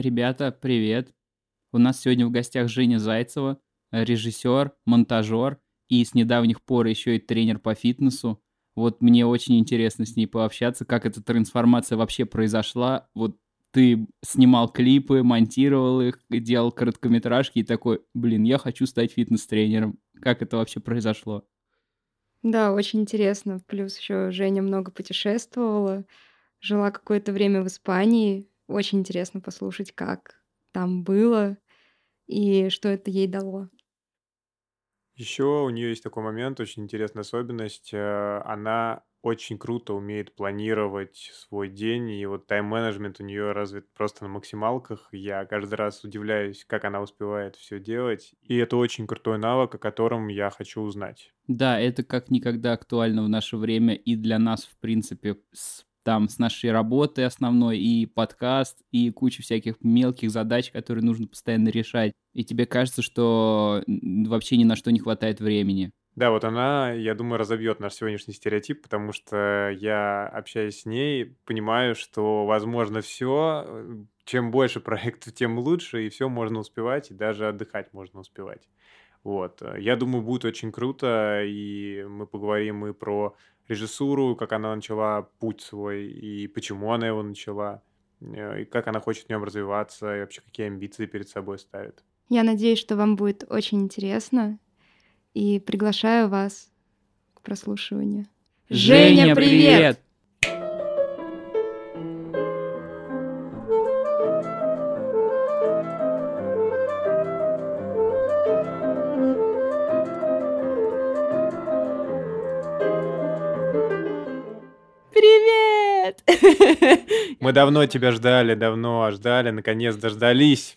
Ребята, привет. У нас сегодня в гостях Женя Зайцева, режиссер, монтажер и с недавних пор еще и тренер по фитнесу. Вот мне очень интересно с ней пообщаться, как эта трансформация вообще произошла. Вот ты снимал клипы, монтировал их, делал короткометражки и такой, блин, я хочу стать фитнес-тренером. Как это вообще произошло? Да, очень интересно. Плюс еще Женя много путешествовала, жила какое-то время в Испании. Очень интересно послушать, как там было и что это ей дало. Еще у нее есть такой момент, очень интересная особенность. э, Она очень круто умеет планировать свой день, и вот тайм-менеджмент у нее развит просто на максималках. Я каждый раз удивляюсь, как она успевает все делать. И это очень крутой навык, о котором я хочу узнать. Да, это как никогда актуально в наше время и для нас, в принципе, с, там, с нашей работой основной, и подкаст, и куча всяких мелких задач, которые нужно постоянно решать. И тебе кажется, что вообще ни на что не хватает времени. Да, вот она, я думаю, разобьет наш сегодняшний стереотип, потому что я, общаясь с ней, понимаю, что возможно все. Чем больше проектов, тем лучше, и все можно успевать, и даже отдыхать можно успевать. Вот. э, Я думаю, будет очень круто, и мы поговорим и про режиссуру, как она начала путь свой, и почему она его начала, э, и как она хочет в нем развиваться, и вообще какие амбиции перед собой ставит. Я надеюсь, что вам будет очень интересно, и приглашаю вас к прослушиванию. Женя, привет! Привет! Мы давно тебя ждали, давно ждали, наконец дождались.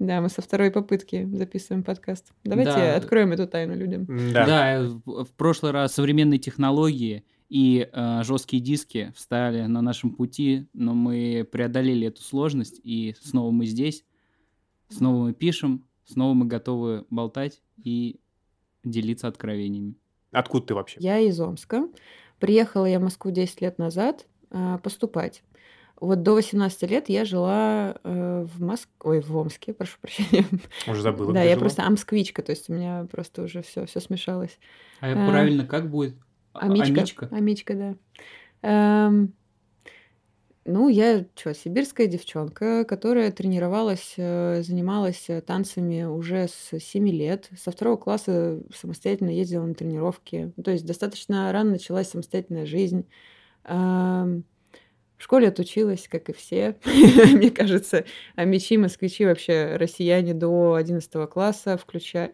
Да, мы со второй попытки записываем подкаст. Давайте Да. откроем эту тайну людям. Да. Да, э, в прошлый раз современные технологии и э, жесткие диски встали на нашем пути, но мы преодолели эту сложность, и снова мы здесь, снова мы пишем, снова мы готовы болтать и делиться откровениями. Откуда ты вообще? Я из Омска. Приехала я в Москву 10 лет назад а, поступать. Вот до 18 лет я жила э, в Москве, ой, в Омске, прошу прощения. Уже забыла. Да, я жила? просто амсквичка, то есть у меня просто уже все, все смешалось. А А, правильно как будет? А- Амичка. Амичка? Амичка, да. Эм, ну, я что, сибирская девчонка, которая тренировалась, э, занималась танцами уже с 7 лет. Со второго класса самостоятельно ездила на тренировки. Ну, То есть достаточно рано началась самостоятельная жизнь. Эм, В школе отучилась, как и все, мне кажется. А мечи, москвичи вообще россияне до 11 класса, включая...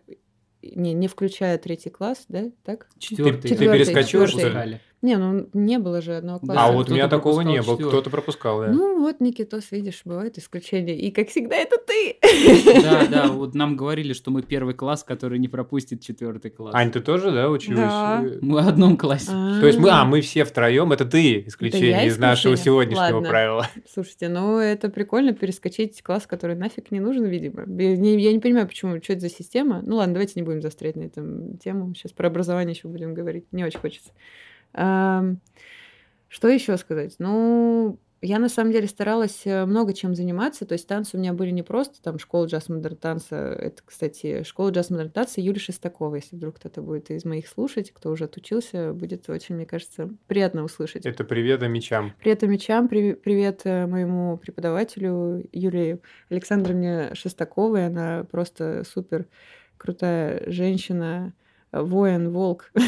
Не, не включая третий класс, да? Так? Четвертый. ты что ли? Не, ну не было же одного класса. А Да, вот у меня кто-то такого не пропускал было, кто-то пропускал, да. Ну вот, Никитос, видишь, бывают исключения. И как всегда, это ты. Да, да, вот нам говорили, что мы первый класс, который не пропустит четвертый класс. Ань, ты тоже, да, училась? Да. Мы в одном классе. То есть мы, а, мы все втроем, это ты исключение из нашего сегодняшнего правила. Слушайте, ну это прикольно перескочить класс, который нафиг не нужен, видимо. Я не, я не понимаю, почему, что это за система. Ну ладно, давайте не будем застрять на этом тему. Сейчас про образование еще будем говорить. Не очень хочется. Что еще сказать? Ну, я на самом деле старалась э, много чем заниматься. То есть танцы у меня были не просто там школа джаз модерн танца. Это, кстати, школа джаз модерн танца Юли Шестакова. Если вдруг кто-то будет из моих слушать, кто уже отучился, будет очень, мне кажется, приятно услышать. Это привет мечам. Привет мечам, привет э, моему преподавателю Юлии Александровне Шестаковой. Она просто супер крутая женщина, воин, волк.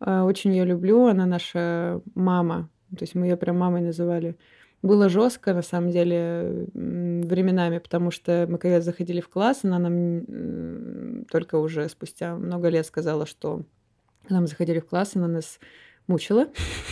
Э, Очень ее люблю. Она наша мама. То есть мы ее прям мамой называли. Было жестко, на самом деле, временами, потому что мы когда заходили в класс, она нам только уже спустя много лет сказала, что когда мы заходили в класс, она нас мучила.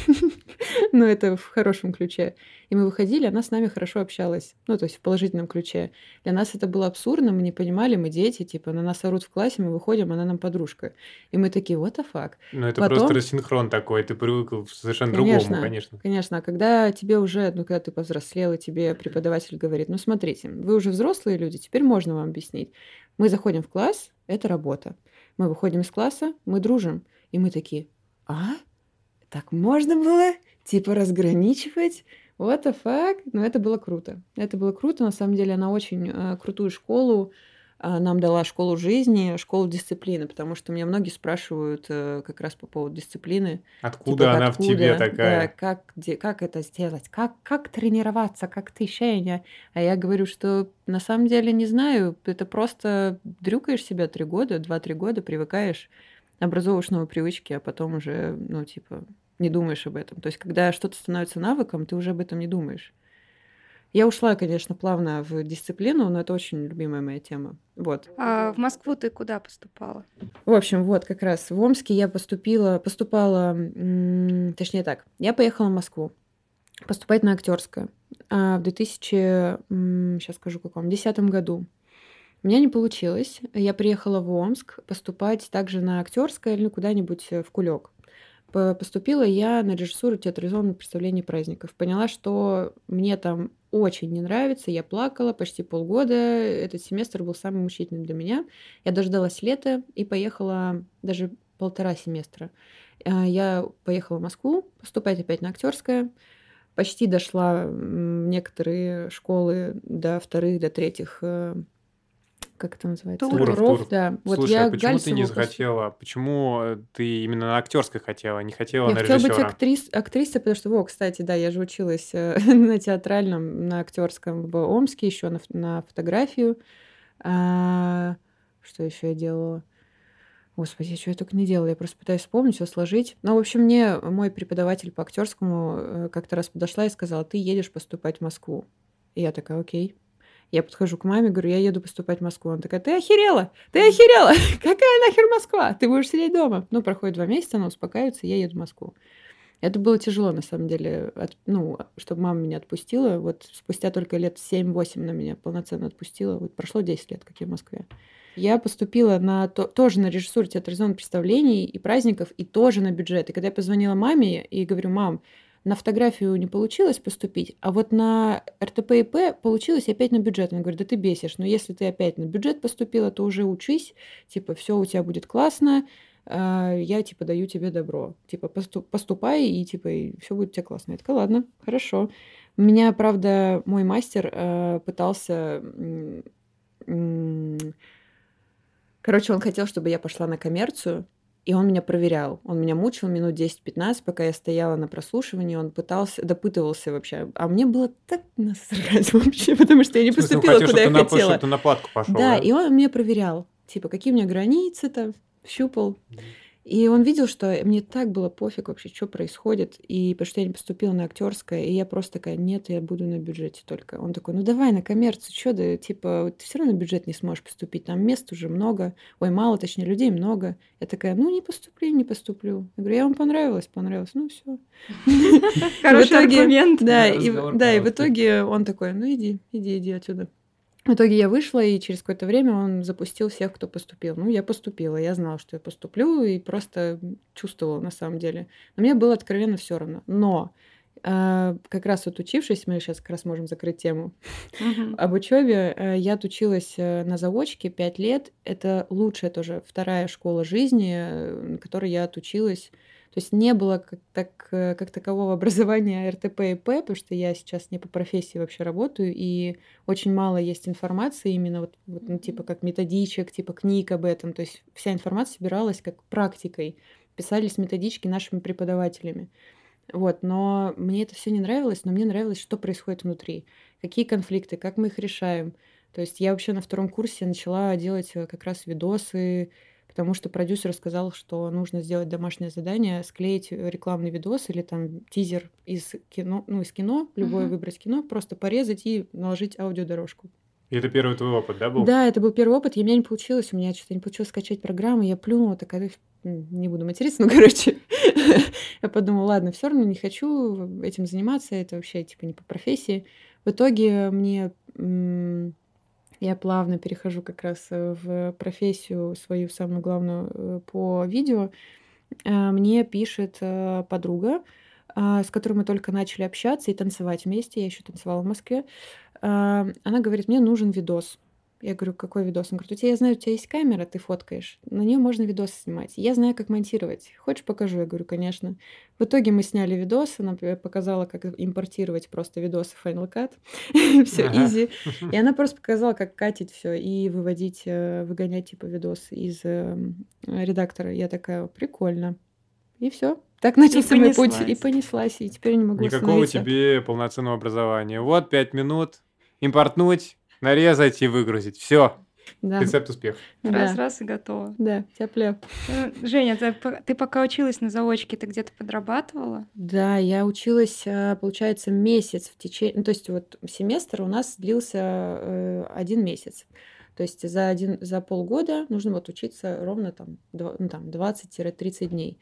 Но это в хорошем ключе. И мы выходили, она с нами хорошо общалась. Ну, то есть в положительном ключе. Для нас это было абсурдно, мы не понимали, мы дети, типа, на нас орут в классе, мы выходим, она нам подружка. И мы такие, what the fuck? Ну, это Потом- просто рассинхрон такой, ты привык к совершенно Конечно. другому, конечно. Конечно, а когда тебе уже, ну, когда ты повзрослел, и тебе преподаватель говорит, ну, смотрите, вы уже взрослые люди, теперь можно вам объяснить. Мы заходим в класс, это работа. Мы выходим из класса, мы дружим. И мы такие, а? Так можно было? Типа разграничивать? what the fuck? Но это было круто. Это было круто. На самом деле она очень э, крутую школу а, нам дала школу жизни, школу дисциплины, потому что меня многие спрашивают э, как раз по поводу дисциплины. Откуда типа, она откуда, в тебе такая? Да, как, где, как это сделать? Как, как тренироваться? Как ты, Шеня? А я говорю, что на самом деле не знаю. Это просто дрюкаешь себя три года, два-три года, привыкаешь, образовываешь новые привычки, а потом уже, ну, типа, не думаешь об этом. То есть, когда что-то становится навыком, ты уже об этом не думаешь. Я ушла, конечно, плавно в дисциплину, но это очень любимая моя тема. Вот. А в Москву ты куда поступала? В общем, вот как раз в Омске я поступила, поступала, точнее так, я поехала в Москву поступать на актерское а в 2000, сейчас скажу каком, десятом году. У меня не получилось. Я приехала в Омск поступать также на актерское или куда-нибудь в Кулек. Поступила я на режиссуру театрализованных представлений праздников. Поняла, что мне там очень не нравится. Я плакала почти полгода. Этот семестр был самым мучительным для меня. Я дождалась лета и поехала даже полтора семестра. А, я поехала в Москву поступать опять на актерское. Почти дошла в некоторые школы до вторых, до третьих э, как это называется? Туров, туров. да. Вот Слушай, я а почему ты не захотела? Почему э, ты именно на актерской хотела, не хотела я на хотела режиссера? быть актрис, актрисой, потому что, во, кстати, да, я же училась э, на театральном, на актерском в Омске еще на, на фотографию. А, что еще я делала? Господи, что я только не делала. Я просто пытаюсь вспомнить, все сложить. Ну, в общем, мне мой преподаватель по актерскому э, как-то раз подошла и сказала, ты едешь поступать в Москву. И я такая, окей. Я подхожу к маме, говорю, я еду поступать в Москву. Она такая, ты охерела? Ты охерела? Какая нахер Москва? Ты будешь сидеть дома. Ну, проходит два месяца, она успокаивается, я еду в Москву. Это было тяжело, на самом деле, от, ну, чтобы мама меня отпустила. Вот спустя только лет 7-8 на меня полноценно отпустила. Вот прошло 10 лет, как я в Москве. Я поступила на то, тоже на режиссуру театрализованных представлений и праздников, и тоже на бюджет. И когда я позвонила маме и говорю, мам, на фотографию не получилось поступить, а вот на РТП ИП получилось опять на бюджет. Он говорит, да ты бесишь, но если ты опять на бюджет поступила, то уже учись, типа, все у тебя будет классно, а, я, типа, даю тебе добро. Типа, поступай, и, типа, и все будет у тебя классно. Я такая, ладно, хорошо. Меня, правда, мой мастер э, пытался... Короче, он хотел, чтобы я пошла на коммерцию, и он меня проверял. Он меня мучил минут 10-15, пока я стояла на прослушивании. Он пытался, допытывался вообще. А мне было так насрать вообще, потому что я не поступила, хотел, куда я на, хотела. На платку пошел, да, да, и он меня проверял. Типа, какие у меня границы там, щупал. Mm. И он видел, что мне так было пофиг вообще, что происходит. И потому что я не поступила на актерское, и я просто такая, нет, я буду на бюджете только. Он такой, ну давай на коммерцию, что да, типа, ты все равно на бюджет не сможешь поступить, там мест уже много, ой, мало, точнее, людей много. Я такая, ну не поступлю, не поступлю. Я говорю, я вам понравилось, понравилось, ну все. Хороший аргумент. Да, и, да, и в итоге он такой, ну иди, иди, иди отсюда. В итоге я вышла, и через какое-то время он запустил всех, кто поступил. Ну, я поступила, я знала, что я поступлю, и просто чувствовала на самом деле. Но мне было откровенно все равно. Но э, как раз вот учившись, мы сейчас как раз можем закрыть тему uh-huh. об учебе. Э, я отучилась э, на заочке пять лет. Это лучшая тоже вторая школа жизни, э, на которой я отучилась то есть не было как, так, э, как такового образования РТП и П, потому что я сейчас не по профессии вообще работаю, и очень мало есть информации именно вот, вот ну, типа как методичек, типа книг об этом. То есть вся информация собиралась как практикой, писались методички нашими преподавателями. Вот, но мне это все не нравилось, но мне нравилось, что происходит внутри, какие конфликты, как мы их решаем. То есть я вообще на втором курсе начала делать э, как раз видосы, потому что продюсер сказал, что нужно сделать домашнее задание, склеить рекламный видос или там тизер из кино, ну, из кино, любое uh-huh. выбрать кино, просто порезать и наложить аудиодорожку. И это первый твой опыт, да, был? Да, это был первый опыт, и у меня не получилось, у меня что-то не получилось скачать программу, я плюнула, такая, не буду материться, ну, короче, я подумала, ладно, все равно не хочу этим заниматься, это вообще, типа, не по профессии. В итоге мне я плавно перехожу как раз э, в профессию свою самую главную э, по видео. Э, мне пишет подруга, с которой мы только начали общаться и танцевать вместе. Я еще танцевала в Москве. Она говорит, мне нужен видос. Я говорю, какой видос? Он говорит, у тебя, я знаю, у тебя есть камера, ты фоткаешь. На нее можно видос снимать. Я знаю, как монтировать. Хочешь, покажу? Я говорю, конечно. В итоге мы сняли видос, она показала, как импортировать просто видосы в Final Cut. все Ага. изи. И она просто показала, как катить все и выводить, э, выгонять типа видос из эм, редактора. Я такая, прикольно. И все. Так начался мой путь. И понеслась. И теперь не могу Никакого тебе полноценного образования. Вот пять минут, импортнуть, нарезать и выгрузить. Все, Да, рецепт успеха. Раз, да, раз и готово. да, тяп-ляп. Э, Женя, ты, ты пока училась на заочке, ты где-то подрабатывала? Да, я училась, а, получается, месяц в течение... Ну, то есть вот семестр у нас длился э, один месяц. То есть за, один, за полгода нужно вот учиться ровно там, ну, там 20-30 дней.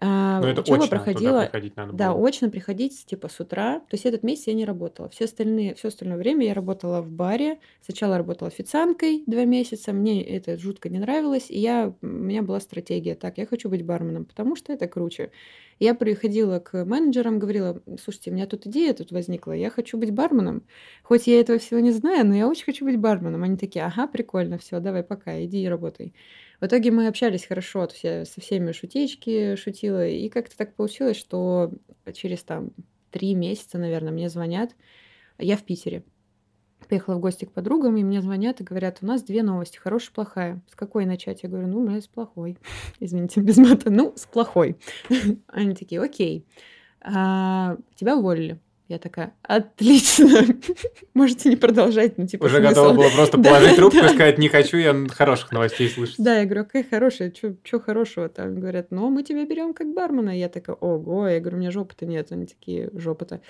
Но это учеба очно туда проходила... приходить надо Да, было. очно приходить типа с утра. То есть этот месяц я не работала. Все остальные, все остальное время я работала в баре. Сначала работала официанткой два месяца. Мне это жутко не нравилось. И я, у меня была стратегия. Так, я хочу быть барменом, потому что это круче. Я приходила к менеджерам, говорила, слушайте, у меня тут идея тут возникла, я хочу быть барменом. Хоть я этого всего не знаю, но я очень хочу быть барменом. Они такие, ага, прикольно, все, давай пока, иди и работай. В итоге мы общались хорошо, то есть я со всеми шутеечки шутила, и как-то так получилось, что через там три месяца, наверное, мне звонят, я в Питере. Поехала в гости к подругам, и мне звонят и говорят, у нас две новости, хорошая и плохая. С какой начать? Я говорю, ну, у меня с плохой. Извините, без мата. Ну, с плохой. Они такие, окей. А, тебя уволили. Я такая, отлично. Можете не продолжать, ну, типа, Уже смысл? готова была просто Да, положить трубку и сказать, не хочу я хороших новостей слышать. Да, я говорю, какая хорошая, что хорошего там? Говорят, ну, мы тебя берем как бармена. Я такая, ого, я говорю, у меня жопы-то нет. Они такие, жопа-то.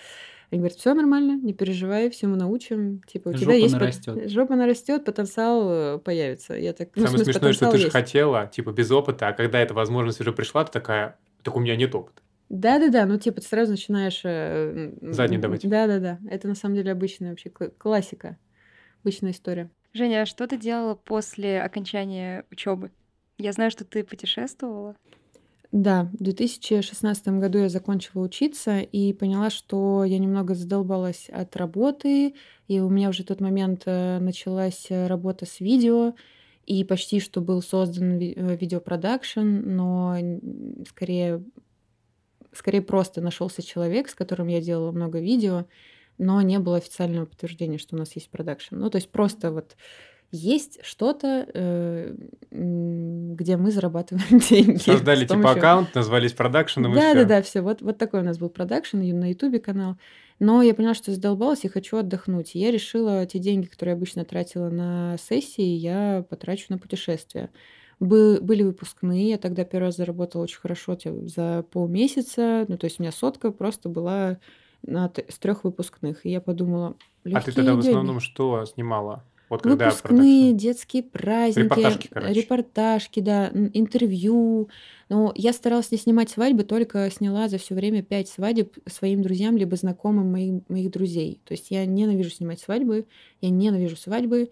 Они говорят, все нормально, не переживай, всему научим. Типа, у тебя Жопа есть... нарастет. Жопа нарастет, потенциал э, появится. Я так, ну, Самое смысле, смешное, что ты же хотела, типа, без опыта, а когда эта возможность уже пришла, ты такая, так у меня нет опыта. Да-да-да, ну типа ты сразу начинаешь... э, Задний давать. Да-да-да, это на самом деле обычная вообще кла- классика, обычная история. Женя, а что ты делала после окончания учебы? Я знаю, что ты путешествовала. Да, в 2016 году я закончила учиться и поняла, что я немного задолбалась от работы, и у меня уже в тот момент э, началась работа с видео, и почти что был создан э, видеопродакшн, но скорее, скорее просто нашелся человек, с которым я делала много видео, но не было официального подтверждения, что у нас есть продакшн. Ну, то есть просто вот есть что-то, э, где мы зарабатываем деньги. Создали типа помощью- аккаунт, назвались продакшеном и да, да, да, все. Вот, вот такой у нас был продакшн на Ютубе канал. Но я поняла, что задолбалась и хочу отдохнуть. И я решила те деньги, которые я обычно тратила на сессии, я потрачу на путешествия. Бы- были выпускные, я тогда первый раз заработала очень хорошо за полмесяца. Ну, то есть у меня сотка просто была на с трех выпускных. И я подумала, А ты тогда в деньги. основном что снимала? Вот когда Выпускные, продакшн? детские праздники, Репортажки, короче. репортажки, да, интервью. Но я старалась не снимать свадьбы, только сняла за все время пять свадеб своим друзьям либо знакомым моих, моих друзей. То есть я ненавижу снимать свадьбы, я ненавижу свадьбы.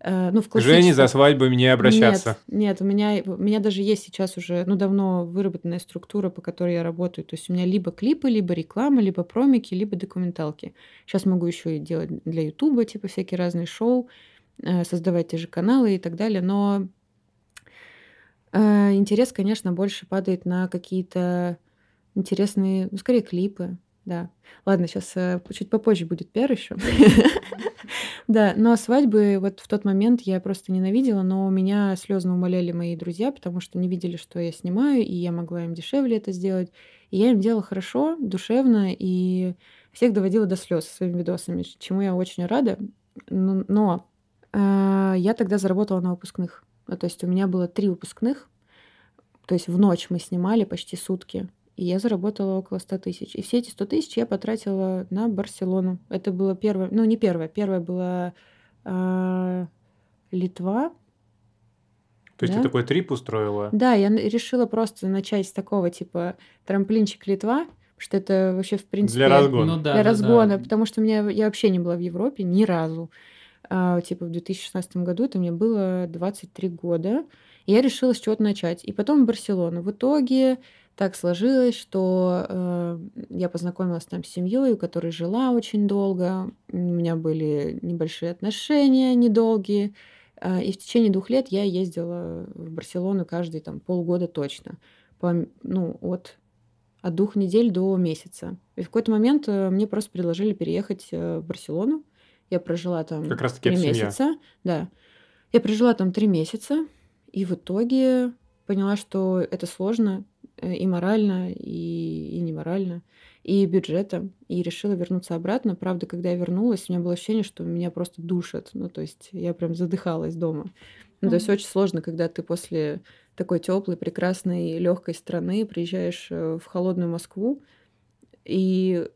Э, ну, в К Жене за классическом- свадьбами не обращаться. нет, нет, у меня, у меня даже есть сейчас уже, ну, давно выработанная структура, по которой я работаю. То есть у меня либо клипы, либо реклама, либо промики, либо документалки. Сейчас могу еще и делать для Ютуба, типа всякие разные шоу, э, создавать те же каналы и так далее. Но э, интерес, конечно, больше падает на какие-то интересные, ну, скорее клипы, да. Ладно, сейчас чуть попозже будет пиар еще. Да, но свадьбы вот в тот момент я просто ненавидела, но меня слезно умоляли мои друзья, потому что не видели, что я снимаю, и я могла им дешевле это сделать. И я им делала хорошо, душевно, и всех доводила до слез своими видосами, чему я очень рада. Но, но, э, я тогда заработала на выпускных. Ну, то есть у меня было три выпускных, то есть в ночь мы снимали почти сутки, и я заработала около 100 тысяч. И все эти 100 тысяч я потратила на Барселону. Это было первое, ну не первое, первое была а, Литва. То есть Да. ты такой трип устроила? Да, я решила просто начать с такого типа трамплинчик Литва, что это вообще в принципе Для разгона. Ну да, для да, разгона, да. потому что у меня я вообще не была в Европе ни разу. А, типа в 2016 году это мне было 23 года. И я решила с чего-то начать. И потом в Барселону. В итоге так сложилось, что э, я познакомилась там с семьей, у которой жила очень долго. У меня были небольшие отношения, недолгие. Э, и в течение двух лет я ездила в Барселону каждый там полгода точно. По, ну, от, от двух недель до месяца. И в какой-то момент э, мне просто предложили переехать э, в Барселону. Я прожила там Как раз таки три это семья. месяца. Да. Я прожила там три месяца. И в итоге поняла, что это сложно и морально, и, и не морально, и бюджетом, и решила вернуться обратно. Правда, когда я вернулась, у меня было ощущение, что меня просто душат. Ну, то есть я прям задыхалась дома. Ну, то есть очень сложно, когда ты после такой теплой, прекрасной, легкой страны приезжаешь э, в холодную Москву, и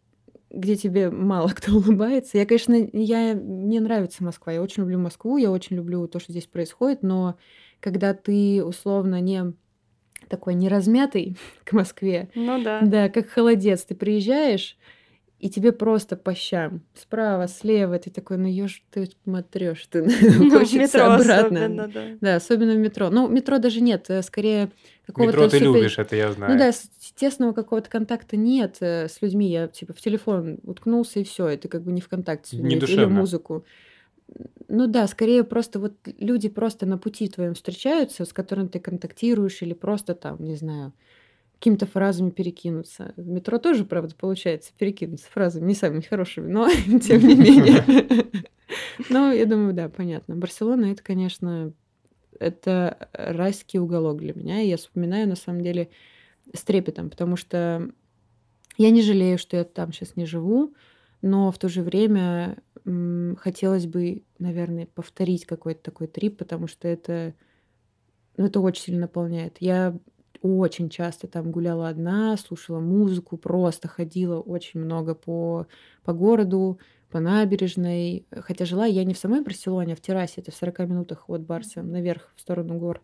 где тебе мало кто улыбается. Я, конечно, я, мне нравится Москва, я очень люблю Москву, я очень люблю то, что здесь происходит, но когда ты условно не такой не размятый к Москве, Ну да. да, как холодец, ты приезжаешь, и тебе просто по щам. Справа, слева, ты такой, ну ешь ты матрёшь, ты Ну, хочется метро обратно. особенно, да. Да, особенно в метро. Ну, метро даже нет, э, скорее какого-то Метро ты супер- любишь, это я знаю. ну да, тесного какого-то контакта нет э, с людьми. Я типа в телефон уткнулся и все, ты как бы не в контакте с людьми. Не Или душевно. музыку. Ну да, скорее просто вот люди просто на пути твоем встречаются, с которыми ты контактируешь, или просто там, не знаю, какими-то фразами перекинуться. В метро тоже, правда, получается перекинуться фразами не самыми хорошими, но тем не менее. Ну, я думаю, да, понятно. Барселона это, конечно, это райский уголок для меня. И я вспоминаю, на самом деле, с трепетом, потому что я не жалею, что я там сейчас не живу, но в то же время хотелось бы, наверное, повторить какой-то такой трип, потому что это, ну, это очень сильно наполняет. Я очень часто там гуляла одна, слушала музыку, просто ходила очень много по, по городу, по набережной. Хотя жила я не в самой Барселоне, а в террасе, это в 40 минутах от Барса, наверх, в сторону гор.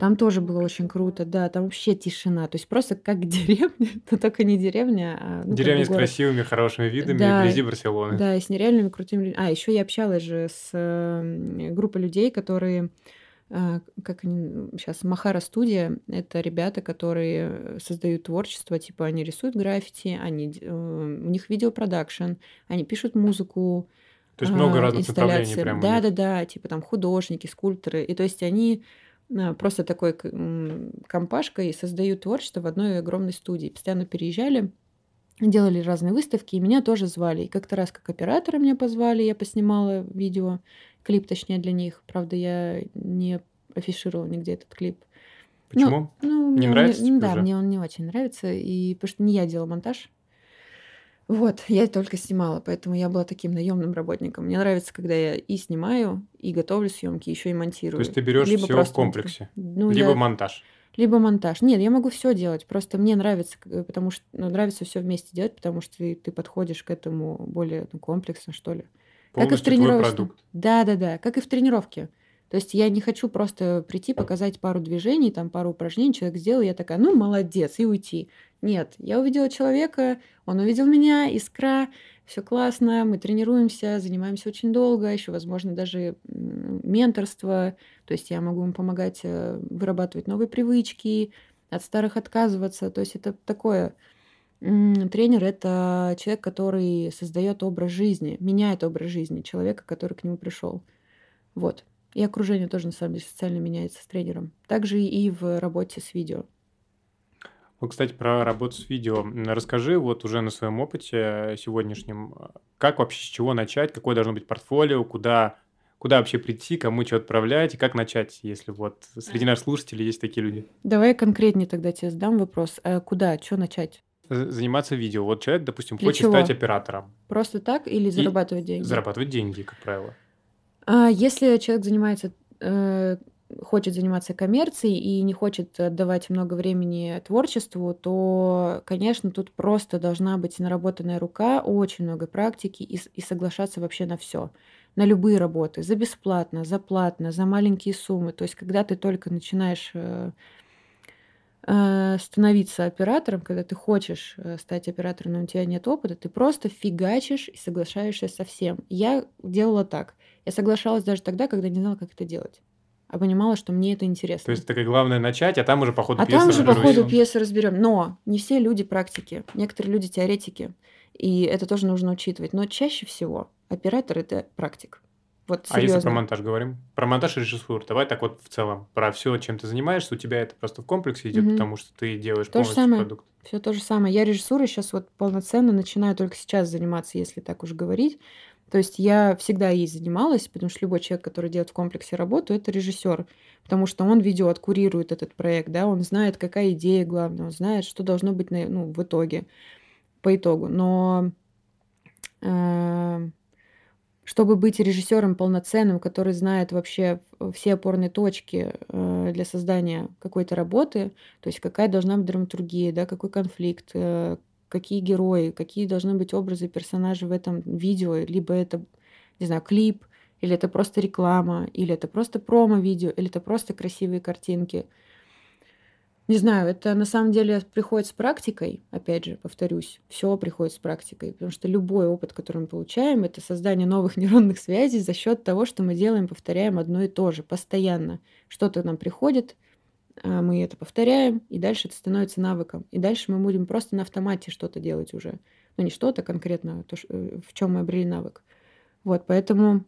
Там тоже было очень круто, да, там вообще тишина. То есть просто как деревня, но только не деревня, а ну, Деревня с город. красивыми, хорошими видами Да, вблизи Барселоны. Да, и с нереальными крутыми людьми. А, еще я общалась же с э, группой людей, которые, э, как они, сейчас, Махара студия, это ребята, которые создают творчество, типа они рисуют граффити, они, э, у них видеопродакшн, они пишут музыку, То есть много а, разных направлений прямо. Да, да, да, типа там художники, скульпторы. И то есть они а, просто такой компашкой создают творчество в одной огромной студии. Постоянно переезжали, делали разные выставки, и меня тоже звали. И как-то раз как оператора меня позвали, я поснимала видео, клип точнее для них. Правда, я не афишировала нигде этот клип. Почему? Ну, Не мне нравится тебе Да, уже? мне он не очень нравится, и потому что не я делала монтаж. Вот, я только снимала, поэтому я была таким наемным работником. Мне нравится, когда я и снимаю, и готовлю съемки, еще и То монтирую. есть ты берешь Либо все в просто комплексе. монтирую. Ну, Либо я- монтаж. либо монтаж. Нет, я могу все делать. Просто мне нравится, потому что ну, нравится все вместе делать, потому что ты, ты подходишь к этому более ну, комплексно, что ли. Как и в Полностью продукт. Да, да, да, как и в тренировке. То есть я не хочу просто прийти, показать пару движений, там пару упражнений, человек сделал, я такая, ну, молодец, и уйти. Нет, я увидела человека, он увидел меня, искра, все классно, мы тренируемся, занимаемся очень долго, еще, возможно, даже менторство, то есть я могу ему помогать э, вырабатывать новые привычки, от старых отказываться, то есть это такое. Тренер это человек, который создает образ жизни, меняет образ жизни человека, который к нему пришел. Вот. И окружение тоже, на самом деле, социально меняется с тренером. Также и в работе с видео. Вот, кстати, про работу с видео. Расскажи вот уже на своем опыте сегодняшнем, э, как вообще, с чего начать, какое должно быть портфолио, куда, куда вообще прийти, кому что отправлять, и как начать, если вот среди наших слушателей есть такие люди. Давай конкретнее тогда тебе задам вопрос. А куда, что начать? Заниматься видео. Вот человек, допустим, Для хочет чего? стать оператором, Просто так или зарабатывать деньги? зарабатывать деньги, как правило. А если человек занимается, э, хочет заниматься коммерцией и не хочет отдавать много времени творчеству, то, конечно, тут просто должна быть наработанная рука, очень много практики и, и соглашаться вообще на все, на любые работы, за бесплатно, за платно, за маленькие суммы. То есть, когда ты только начинаешь э, э, становиться оператором, когда ты хочешь стать оператором, но у тебя нет опыта, ты просто фигачишь и соглашаешься со всем. Я делала так. Я соглашалась даже тогда, когда не знала, как это делать. а понимала, что мне это интересно. То есть такая главное начать, а там уже по ходу а пьесы там уже по ходу пьесы разберем. Но не все люди практики, некоторые люди теоретики, и это тоже нужно учитывать. Но чаще всего оператор это практик. Вот А если про серьезно. монтаж говорим? Про монтаж и режиссуру. Давай так вот в целом. Про все, чем ты занимаешься, у тебя это просто в комплексе идет, Мгм. потому что ты делаешь То же полностью самое. продукт. Все то же самое. Я режиссурой сейчас вот полноценно начинаю только сейчас заниматься, если так уж говорить. То есть я всегда ей занималась, потому что любой человек, который делает в комплексе работу, это режиссер, потому что он ведет, курирует этот проект, да, он знает, какая идея главная, он знает, что должно быть на- ну, в итоге, по итогу. Но э, чтобы быть режиссером полноценным, который знает вообще все опорные точки э, для создания какой-то работы, то есть какая должна быть драматургия, да, какой конфликт, э, какие герои, какие должны быть образы персонажей в этом видео, либо это, не знаю, клип, или это просто реклама, или это просто промо-видео, или это просто красивые картинки. Не знаю, это на самом деле приходит с практикой, опять же, повторюсь, все приходит с практикой, потому что любой опыт, который мы получаем, это создание новых нейронных связей за счет того, что мы делаем, повторяем одно и то же постоянно. Что-то нам приходит, мы это повторяем, и дальше это становится навыком. И дальше мы будем просто на автомате что-то делать уже. Ну, не что-то конкретно, то, э, в чем мы обрели навык. Вот, поэтому,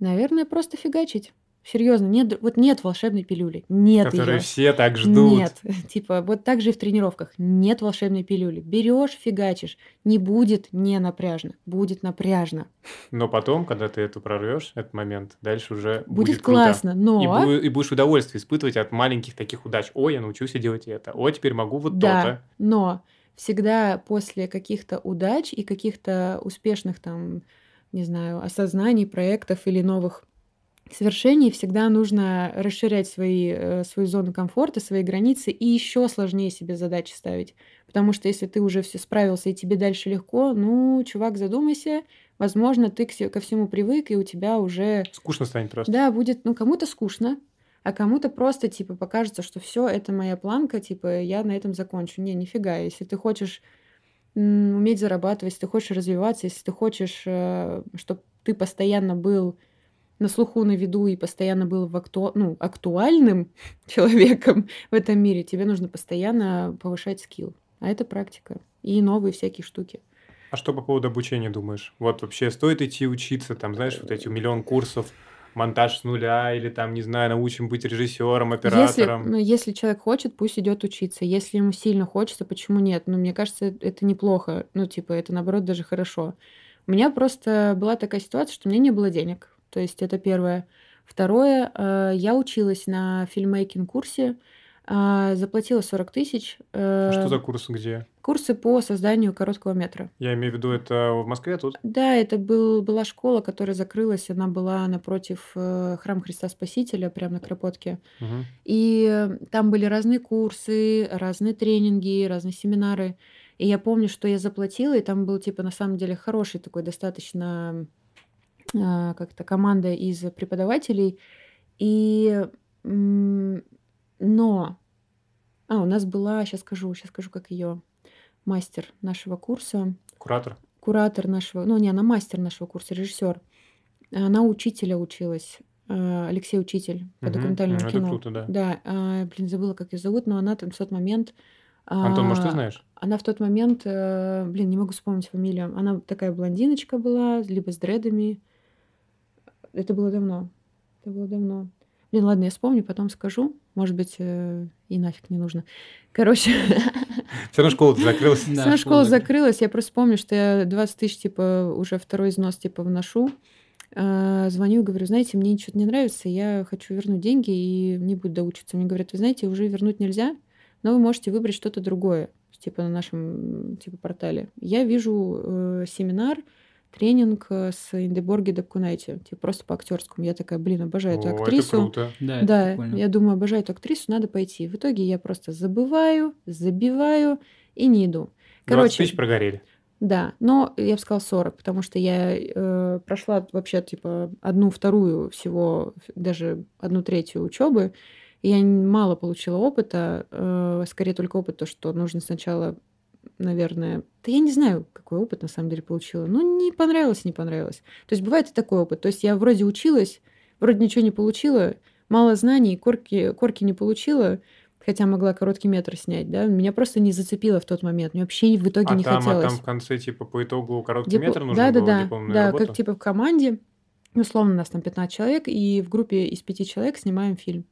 наверное, просто фигачить. Серьезно, нет, вот нет волшебной пилюли. Нет Которые её. все так ждут. Нет, типа вот так же и в тренировках. Нет волшебной пилюли. Берешь, фигачишь. Не будет не напряжно, будет напряжно. Но потом, когда ты это прорвешь, этот момент, дальше уже будет, Будет, круто. классно, но... И, бу- и будешь удовольствие испытывать от маленьких таких удач. Ой, я научился делать это. Ой, теперь могу вот да, то-то. но всегда после каких-то удач и каких-то успешных там, не знаю, осознаний, проектов или новых свершений всегда нужно расширять свои, э, свою зону комфорта, свои границы и еще сложнее себе задачи ставить. Потому что если ты уже все справился и тебе дальше легко, ну, чувак, задумайся, возможно, ты ко всему привык, и у тебя уже Скучно станет просто. Да, будет, ну, кому-то скучно, а кому-то просто, типа, покажется, что все, это моя планка, типа, я на этом закончу. Не, нифига. Если ты хочешь уметь зарабатывать, если ты хочешь развиваться, если ты хочешь, чтобы ты постоянно был на слуху, на виду и постоянно был в акту... ну, актуальным человеком в этом мире, тебе нужно постоянно повышать скилл. А это практика. И новые всякие штуки. А что по поводу обучения думаешь? Вот вообще стоит идти учиться, там, знаешь, вот эти миллион курсов, монтаж с нуля, или там, не знаю, научим быть режиссером, Если, оператором. ну, если человек хочет, пусть идет учиться. Если ему сильно хочется, почему нет? Ну, мне кажется, это неплохо. Ну, типа, это наоборот даже хорошо. У меня просто была такая ситуация, что у меня не было денег. То есть это первое. Второе, э, я училась на фильммейкинг курсе, э, заплатила 40 тысяч. А что э, за курс где? Курсы по созданию короткого метра. Я имею в виду, это в Москве тут? Да, это был, была школа, которая закрылась. Она была напротив э, храма Христа Спасителя, прямо на Кропотке. Мгм. И там были разные курсы, разные тренинги, разные семинары. И я помню, что я заплатила, и там был, типа, на самом деле хороший такой достаточно а, как-то команда из преподавателей. И... Но... А, у нас была, сейчас скажу, сейчас скажу, как ее мастер нашего курса, Куратор? куратор нашего, ну не, она мастер нашего курса, режиссер. Она учителя училась, э, Алексей Учитель по Мгм. документальному это кино. круто, да. Да, а, блин, забыла, как ее зовут, но она там в тот момент... Антон, может, ты а, знаешь? Она в тот момент, э, блин, не могу вспомнить фамилию. Она такая блондиночка была, либо с дредами. Это было давно. Это было давно. Блин, ладно, я вспомню, потом скажу. Может быть, э, и нафиг не нужно. Короче, Все равно школа закрылась. Да, Сама школа закрылась. Я просто помню, что я 20 тысяч, типа, уже второй износ, типа, вношу. А, Звоню, говорю, знаете, мне что-то не нравится, я хочу вернуть деньги и не буду доучиться. Мне говорят, вы знаете, уже вернуть нельзя, но вы можете выбрать что-то другое, типа на нашем типа портале. Я вижу э, семинар, тренинг э, с Индеборги Дапкунайте, типа просто по актерскому. Я такая, блин, обожаю эту О, это актрису. круто. Да, это Да, прикольно. я думаю, обожаю эту актрису, надо пойти. В итоге я просто забываю, забиваю и не иду. 20 Короче, тысяч прогорели. да, но я бы сказала 40, потому что я э, прошла вообще типа одну вторую всего, даже одну третью учебы. И я мало получила опыта, э, скорее только опыт, то, что нужно сначала, наверное... Да я не знаю, какой опыт на самом деле получила. Ну, не понравилось, не понравилось. То есть бывает и такой опыт. То есть я вроде училась, вроде ничего не получила, мало знаний, корки, корки не получила, хотя могла короткий метр снять, да, меня просто не зацепило в тот момент, мне вообще в итоге А не там, а хотелось. там в конце, типа, по итогу короткий Дипло- метр нужно Да, да, было, да, дипломную да, работу? как типа в команде, условно, у нас там 15 человек, и в группе из пяти человек снимаем фильм.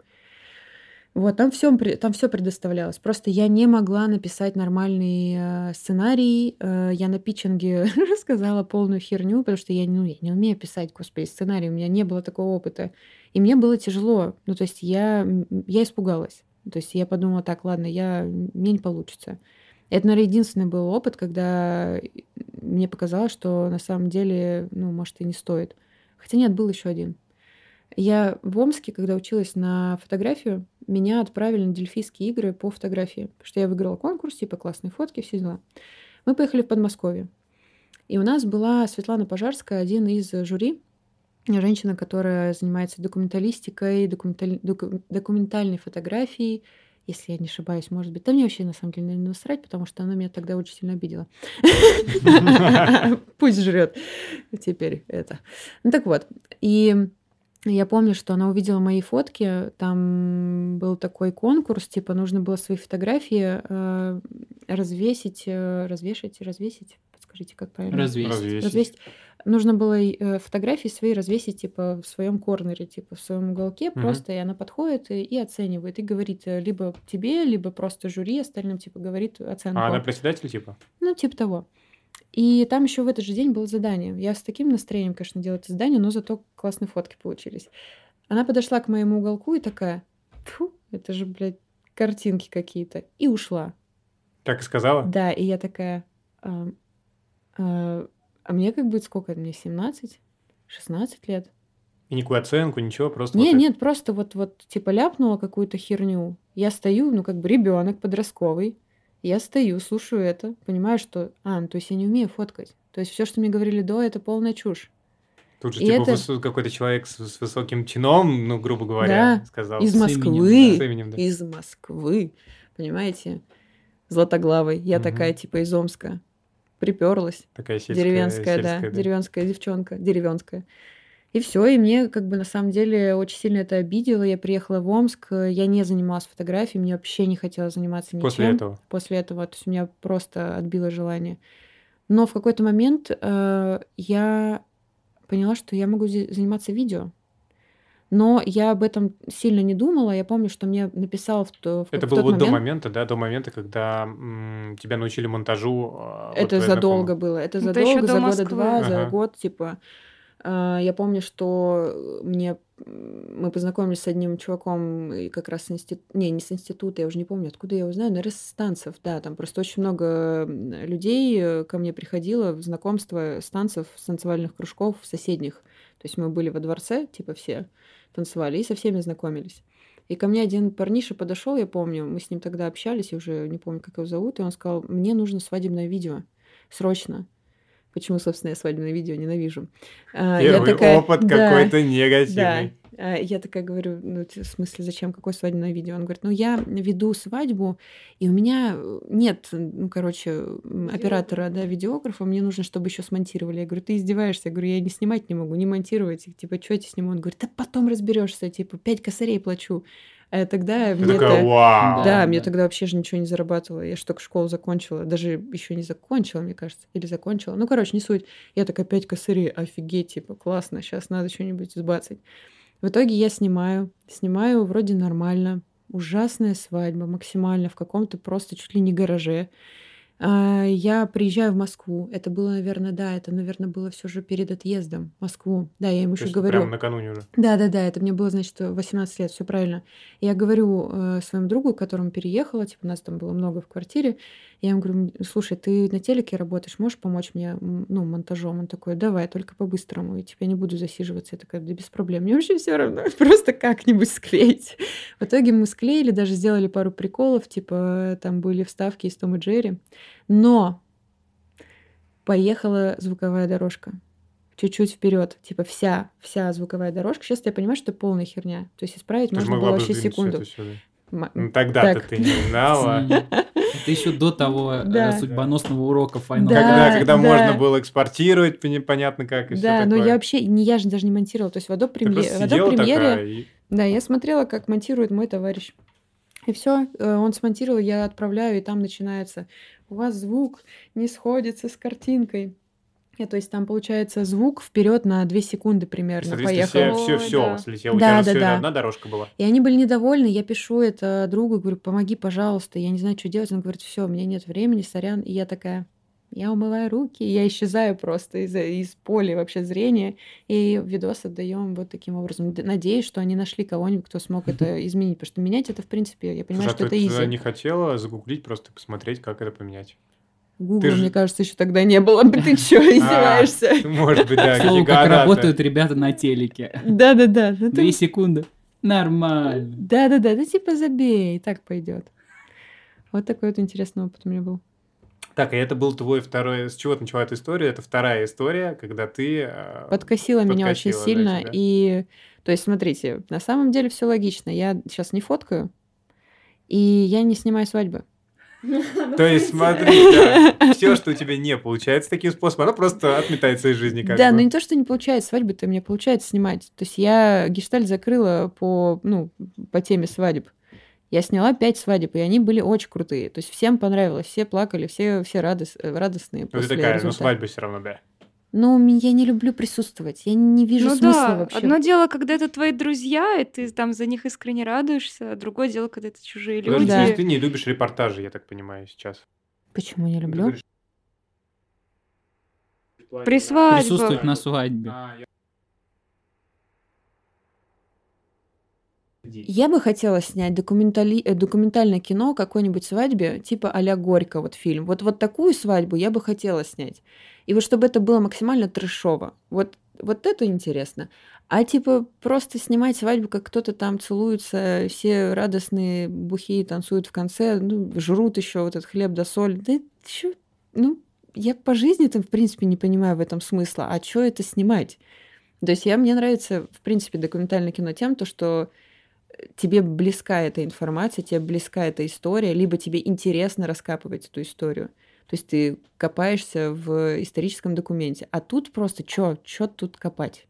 Вот, там все, там все предоставлялось. Просто я не могла написать нормальный э, сценарий. Э, я на питчинге рассказала полную херню, потому что я, ну, я не умею писать, господи, сценарий. У меня не было такого опыта. И мне было тяжело. Ну, то есть я, я испугалась. То есть я подумала, так, ладно, я, мне не получится. Это, наверное, единственный был опыт, когда мне показалось, что на самом деле, ну, может, и не стоит. Хотя нет, был еще один. Я в Омске, когда училась на фотографию, меня отправили на дельфийские игры по фотографии, потому что я выиграла конкурс, типа классные фотки, все дела. Мы поехали в Подмосковье. И у нас была Светлана Пожарская, один из жюри, женщина, которая занимается документалистикой, документаль... доку- документальной фотографией, если я не ошибаюсь, может быть. Да мне вообще, на самом деле, наверное, насрать, потому что она меня тогда очень сильно обидела. Пусть жрет теперь это. Ну так вот. И я помню, что она увидела мои фотки, там был такой конкурс, типа нужно было свои фотографии э, развесить, э, развешать, развесить, подскажите, как правильно? Развесить. Развесить. развесить. Нужно было э, фотографии свои развесить, типа, в своем корнере, типа, в своем уголке, Мгм. просто, и она подходит и, и оценивает, и говорит э, либо тебе, либо просто жюри остальным, типа, говорит оценку. А она председатель, типа? Ну, типа того. И там еще в этот же день было задание. Я с таким настроением, конечно, делала это задание, но зато классные фотки получились. Она подошла к моему уголку и такая, Фу, это же, блядь, картинки какие-то. И ушла. Так и сказала? Да, и я такая, а, а, а мне как будет сколько? Мне 17? 16 лет? И никакую оценку, ничего, просто Не, вот нет, просто вот, вот, типа, ляпнула какую-то херню. Я стою, ну, как бы ребенок подростковый. Я стою, слушаю это, понимаю, что, а, ну, то есть я не умею фоткать. То есть все, что мне говорили до, это полная чушь. Тут же И типа это- какой-то человек с, с высоким чином, ну, грубо говоря, Да, сказал. Из Москвы. С именем, да. Из Москвы. Понимаете? Златоглавой. Я Мгм. такая, типа, из Омска. Приперлась. Такая сельская, Деревенская, да. сельская, Деревенская девчонка. Деревенская. И все, и мне как бы на самом деле очень сильно это обидело. Я приехала в Омск, э, я не занималась фотографией, мне вообще не хотелось заниматься ничем. После этого. После этого, то есть у меня просто отбило желание. Но в какой-то момент э, я поняла, что я могу заниматься видео. Но я об этом сильно не думала. Я помню, что мне написал в, то- в Это в было тот вот до момент. момента, да, до момента, когда м, тебя научили монтажу. вот Это знакомая. задолго было. Это Это задолго, до за года Москвы. два, за Ага. год, типа. А, Я помню, что мне мы познакомились с одним чуваком как раз с института, не, не с института, я уже не помню, откуда я его знаю, наверное, с танцев, да, там просто очень много людей э, ко мне приходило в знакомство с танцев, с танцевальных кружков соседних. То есть мы были во дворце, типа все танцевали, и со всеми знакомились. И ко мне один парниша подошел, я помню, мы с ним тогда общались, я уже не помню, как его зовут, и он сказал, мне нужно свадебное видео, срочно. Почему, собственно, я свадебное видео ненавижу? А, я Первый такая, опыт да, какой-то да. негативный. А, Я такая говорю, ну, в смысле, зачем, какое свадебное видео? Он говорит, ну, я веду свадьбу, и у меня э, нет, ну, короче, оператора, да, видеографа, мне нужно, чтобы еще смонтировали. Я говорю, ты издеваешься? Я говорю, я не снимать не могу, не монтировать. Типа, что я тебе сниму? Он говорит, да потом разберешься, типа, пять косарей плачу. А тогда Ты мне такая, это... вау. Да, Да, мне да. тогда вообще же ничего не зарабатывала. Я же только школу закончила. Даже еще не закончила, мне кажется. Или закончила. Ну, короче, не суть. Я такая, пять косарей, офигеть, типа, классно, сейчас надо что-нибудь сбацать. В итоге я снимаю. Снимаю вроде нормально. Ужасная свадьба, максимально в каком-то просто чуть ли не гараже. А, Я приезжаю в Москву. Это было, наверное, да, это, наверное, было все же перед отъездом в Москву. Да, я ему еще говорю. прям накануне уже. Да, да, да, это мне было, значит, 18 лет, все правильно. Я говорю э, своему другу, к которому переехала, типа, нас там было много в квартире, я ему говорю, «М, слушай, ты на телеке работаешь, можешь помочь мне, ну, монтажом? Он такой, давай, только по-быстрому, и тебя не буду засиживаться. Я такая, да без проблем, мне вообще все равно, просто как-нибудь склеить. В итоге мы склеили, даже сделали пару приколов, типа, там были вставки из Тома Джерри, но поехала звуковая дорожка чуть-чуть вперед, типа вся, вся звуковая дорожка. Сейчас я понимаю, что это полная херня. То есть исправить Ты можно было бы вообще секунду. М- Ну, тогда-то Так. ты не знала. Это еще до того э, Да. судьбоносного урока Final Да, Когда, когда да. можно было экспортировать, непонятно как, и все Да, но я вообще, не я же даже не монтировала. То есть в Adobe Ты Premiere, просто в Adobe сидела Premiere такая и... Да, я смотрела, как монтирует мой товарищ. И все, он смонтировал, я отправляю, и там начинается. У вас звук не сходится с картинкой. И, то есть там получается звук вперед на 2 секунды примерно поехал. все, все, все да. слетело. У Да, тебя да, да. одна дорожка была. И они были недовольны, я пишу это другу, говорю, помоги, пожалуйста, я не знаю, что делать. Он говорит, все, у меня нет времени, сорян. И я такая, я умываю руки, я исчезаю просто из, из поля вообще зрения, и видос отдаем вот таким образом. Надеюсь, что они нашли кого-нибудь, кто смог это изменить, потому что менять это, в принципе, я понимаю, Слушай, что а это ты изи. не хотела загуглить, просто посмотреть, как это поменять? Гугла, же- мне кажется, еще тогда не было. Ты что, издеваешься? Может быть, да, К слову, как работают ребята на телеке. Да-да-да. ну ты- Две секунды. Нормально. Да-да-да, да типа забей, и так пойдет. Вот такой вот интересный опыт у меня был. Так, и это был твой второй... С чего начала эта история? Это вторая история, когда ты... э, Подкосила меня очень подкосила, да, сильно. тебя. И, то есть, смотрите, на самом деле все логично. Я сейчас не фоткаю, и я не снимаю свадьбы. То есть, смотри, все, что у тебя не получается таким способом, оно просто отметается из жизни как да, бы. но не то, что не получается свадьбы-то мне получается снимать. То есть я гештальт закрыла по, ну, по теме свадеб. Я сняла пять свадеб, и они были очень крутые. То есть всем понравилось, все плакали, все, все радос- э, радостные Ну, ты такая, ну, результата. свадьба все равно, да. Ну, я не люблю присутствовать, я не вижу Ну смысла да, вообще. одно дело, когда это твои друзья, и ты там за них искренне радуешься, а другое дело, когда это чужие Подожди, люди. есть Да. ты не любишь репортажи, я так понимаю, сейчас. Почему не люблю? При свадьбах. Присутствовать на свадьбе. А, я- Я бы хотела снять документали... э, документальное кино о какой-нибудь свадьбе, типа а-ля Горько, вот фильм. Вот, вот такую свадьбу я бы хотела снять. И вот чтобы это было максимально трэшово. Вот, вот это интересно. А типа просто снимать свадьбу, как кто-то там целуется, все радостные, бухие танцуют в конце, ну, жрут еще вот этот хлеб да соль. Да чё? Ну, я по жизни там, в принципе, не понимаю в этом смысла. А что это снимать? То есть я, мне нравится, в принципе, документальное кино тем, то, что тебе близка эта информация, тебе близка эта история, либо тебе интересно раскапывать эту историю. То есть ты копаешься в историческом документе. А тут просто что, что тут копать?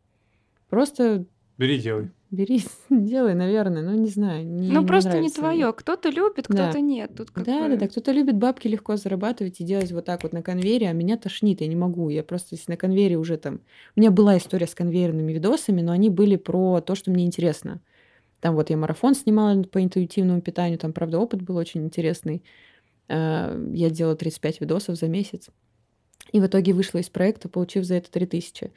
Просто Бери, делай. бери, делай, наверное, ну не знаю. Не, Ну, просто не нравится мне. твое. Кто-то любит, Да. кто-то нет. Тут Да, бы- да, да. Кто-то любит бабки легко зарабатывать и делать вот так вот на конвейере, а меня тошнит, я не могу. Я просто если на конвейере уже там... У меня была история с конвейерными видосами, но они были про то, что мне интересно. Там вот я марафон снимала по интуитивному питанию, там, правда, опыт был очень интересный. А, Я делала 35 видосов за месяц. И в итоге вышла из проекта, получив за это 3000.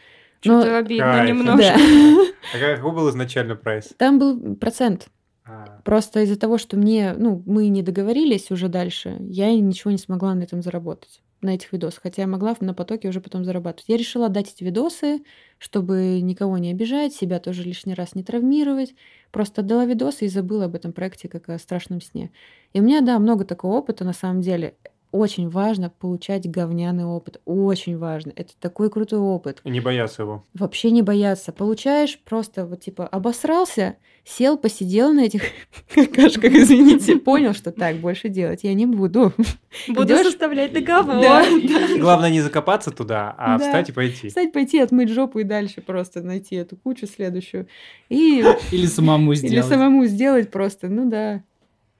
Но- Что-то обидно Кайф. немножко. Да. А какой был изначально прайс? Там был процент. А, Просто из-за того, что мне, ну, мы не договорились уже дальше, я ничего не смогла на этом заработать, на этих видосах. Хотя я могла на потоке уже потом зарабатывать. Я решила отдать эти видосы, чтобы никого не обижать, себя тоже лишний раз не травмировать. Просто отдала видосы и забыла об этом проекте как о страшном сне. И у меня, да, много такого опыта на самом деле. Очень важно получать говняный опыт. Очень важно. Это такой крутой опыт. и не бояться его. Вообще не бояться. Получаешь просто вот типа обосрался, сел, посидел на этих какашках, извините, понял, что так больше делать я не буду. Буду Идёшь? составлять договор. Да, Главное не закопаться туда, а Да. встать и пойти. Встать, пойти, отмыть жопу и дальше просто найти эту кучу следующую. И Или самому или сделать. самому сделать просто, ну да.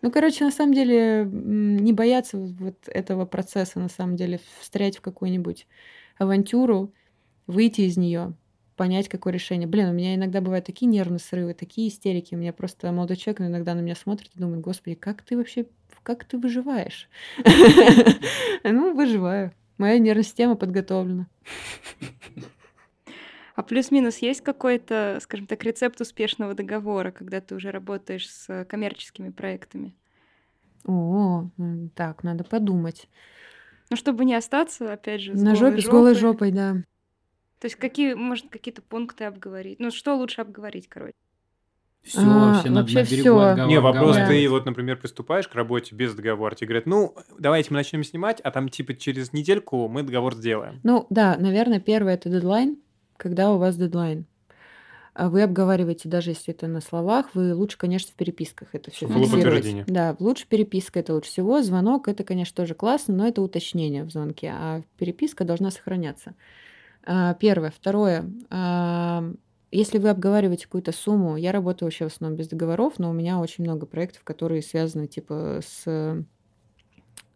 Ну, короче, на самом деле, не бояться вот- вот этого процесса, на самом деле, встрять в какую-нибудь авантюру, выйти из нее, понять, какое решение. Блин, у меня иногда бывают такие нервные срывы, такие истерики. У меня просто молодой человек иногда на меня смотрит и думает, господи, как ты вообще, как ты выживаешь? Ну, выживаю. Моя нервная система подготовлена. А плюс-минус есть какой-то, скажем так, рецепт успешного договора, когда ты уже работаешь с коммерческими проектами? О, так, надо подумать. Ну, чтобы не остаться, опять же, с На голой жопе, с голой жопой. жопой, да. То есть какие, может, какие-то пункты обговорить? Ну, что лучше обговорить, короче? Все, А, вообще, на, вообще на берегу всё. отгова- Не, вопрос, Да. ты вот, например, приступаешь к работе без договора, тебе говорят, ну, давайте мы начнем снимать, а там типа через недельку мы договор сделаем. Ну да, наверное, первое это дедлайн, когда у вас дедлайн. А Вы обговариваете, даже если это на словах, вы лучше, конечно, в переписках это все Было подтверждение. Да, лучше переписка это лучше всего. Звонок это, конечно, тоже классно, но это уточнение в звонке, а переписка должна сохраняться. А, Первое. Второе. а, если вы обговариваете какую-то сумму, я работаю вообще в основном без договоров, но у меня очень много проектов, которые связаны типа с, э,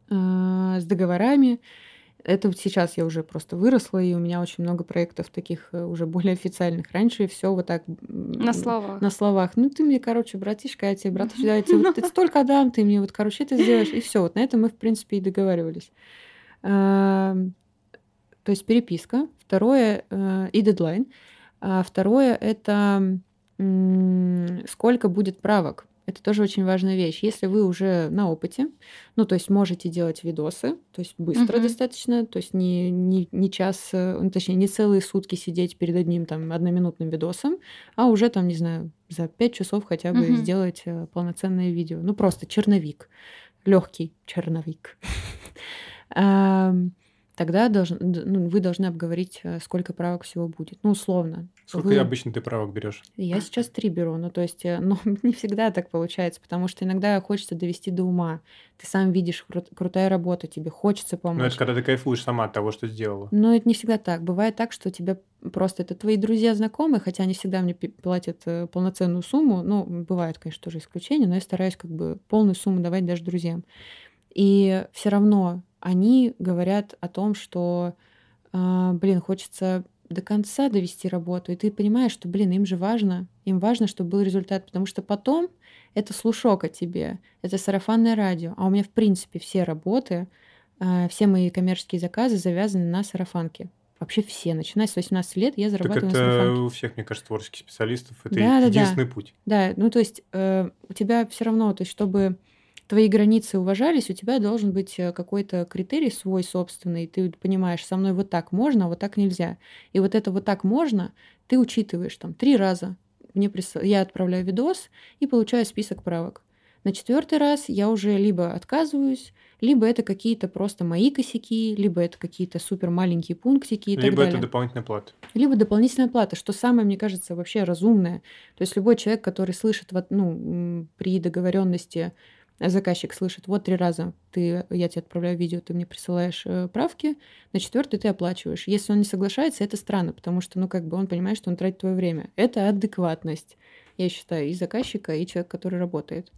с договорами. Это вот сейчас я уже просто выросла, и у меня очень много проектов таких э, уже более официальных. Раньше все вот так На словах. на словах. Ну, ты мне, короче, братишка, я тебе, братишка, я тебе вот столько дам, ты мне вот, короче, это сделаешь. И все. Вот на этом мы, в принципе, и договаривались. То есть переписка. Второе, э, и дедлайн. А второе это сколько будет правок. Это тоже очень важная вещь. Если вы уже на опыте, ну, то есть можете делать видосы, то есть быстро Мгм. достаточно, то есть не, не, не час, э, ну, точнее, не целые сутки сидеть перед одним там одноминутным видосом, а уже там, не знаю, за пять часов хотя бы Мгм. сделать э, полноценное видео. Ну, просто черновик, легкий черновик. Тогда должен, ну, вы должны обговорить, э, сколько правок всего будет. Ну, условно. Сколько Вы- обычно ты правок берешь? я сейчас три беру, ну то есть, э, но не всегда так получается, потому что иногда хочется довести до ума. Ты сам видишь, крут- крутая работа, тебе хочется Ну, помочь. это когда ты кайфуешь сама от того, что сделала. Но это не всегда так. Бывает так, что тебе просто это твои друзья, знакомые, хотя они всегда мне платят э, полноценную сумму. Ну, бывают, конечно, тоже исключения, но я стараюсь как бы полную сумму давать даже друзьям. И все равно они говорят о том, что, а, блин, хочется до конца довести работу, и ты понимаешь, что, блин, им же важно, им важно, чтобы был результат, потому что потом это слушок о тебе, это сарафанное радио, а у меня, в принципе, все работы, а, все мои коммерческие заказы завязаны на сарафанке. Вообще все, начиная с 18 лет я Так зарабатываю на это сарафанке. у всех, мне кажется, творческих специалистов. Это Да-да-да. единственный путь. Да, ну то есть э, у тебя все равно, то есть чтобы твои границы уважались, у тебя должен быть э, какой-то критерий свой собственный. Ты понимаешь, со мной вот так можно, а вот так нельзя. И вот это вот так можно, ты учитываешь там три раза. Мне присыл- Я отправляю видос и получаю список правок. На четвертый раз я уже либо отказываюсь, либо это какие-то просто мои косяки, либо это какие-то супер маленькие пунктики и так Либо далее это дополнительная плата. либо дополнительная плата, что самое, мне кажется, вообще разумное. То есть любой человек, который слышит, ну, при договоренности заказчик слышит, вот три раза ты, я тебе отправляю видео, ты мне присылаешь э, правки, на четвертый ты оплачиваешь. Если он не соглашается, это странно, потому что, ну, как бы он понимает, что он тратит твое время. Это адекватность, я считаю, и заказчика, и человека, который работает.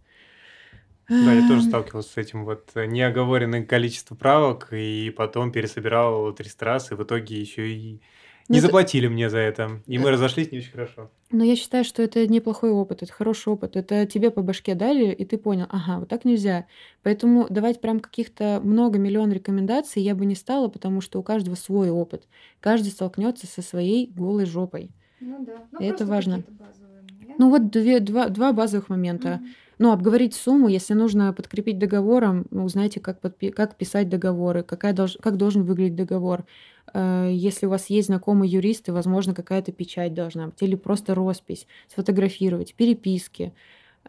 Да, я тоже сталкивался с этим вот неоговоренное количество правок, и потом пересобирал 300 раз, и в итоге еще и не это- заплатили мне за это. И мы разошлись не очень хорошо. Но я считаю, что это неплохой опыт, это хороший опыт. Это тебе по башке дали, и ты понял, ага, вот так нельзя. Поэтому давать прям каких-то много миллион рекомендаций я бы не стала, потому что у каждого свой опыт. Каждый столкнется со своей голой жопой. Ну да. И это важно. Ну вот две, два, два базовых момента. Мгм. Ну, обговорить сумму, если нужно подкрепить договором, ну, узнайте, как, подпи- как писать договоры, какая долж- как должен выглядеть договор. Э, Если у вас есть знакомые юристы, возможно, какая-то печать должна быть, или просто роспись, сфотографировать, переписки.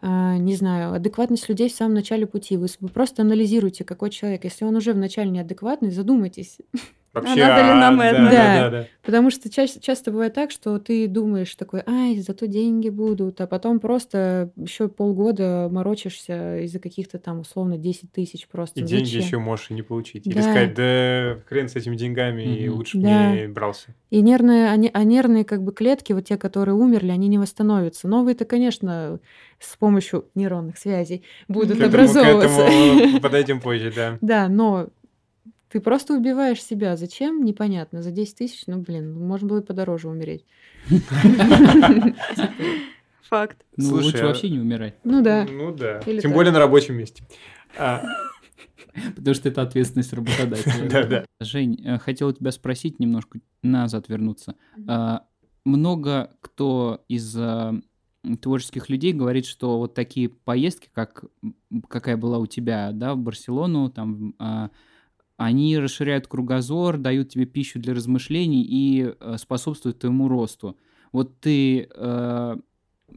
Э, Не знаю, адекватность людей в самом начале пути. Вы просто анализируете, какой человек. Если он уже вначале неадекватный, задумайтесь. Вообще, надо ли нам а, это? Да, да, Да. да, да. Потому что ча- часто бывает так, что ты думаешь такой, ай, зато деньги будут, а потом просто еще полгода морочишься из-за каких-то там условно 10 тысяч просто. И деньги Зачем? еще можешь и не получить. Или Да. сказать, да хрен с этими деньгами, и Мгм. лучше бы Да. не брался. И нервные, они, а нервные как бы клетки, вот те, которые умерли, они не восстановятся. Новые-то, конечно, с помощью нейронных связей будут К этому- к образовываться. этому подойдем позже, да. Да, но ты просто убиваешь себя. Зачем? Непонятно. За 10 тысяч, ну, блин, можно было и подороже умереть. Факт. Ну, Слушай, лучше а- вообще не умирать, Ну да. Ну да. Или Тем так. более на рабочем месте. А, потому что это ответственность работодателя. Да, да. Жень, э, хотел у тебя спросить немножко назад вернуться. А, Много кто из а, м, творческих людей говорит, что вот такие поездки, как какая была у тебя, да, в Барселону, там, а, они расширяют кругозор, дают тебе пищу для размышлений и э, способствуют твоему росту. Вот ты э,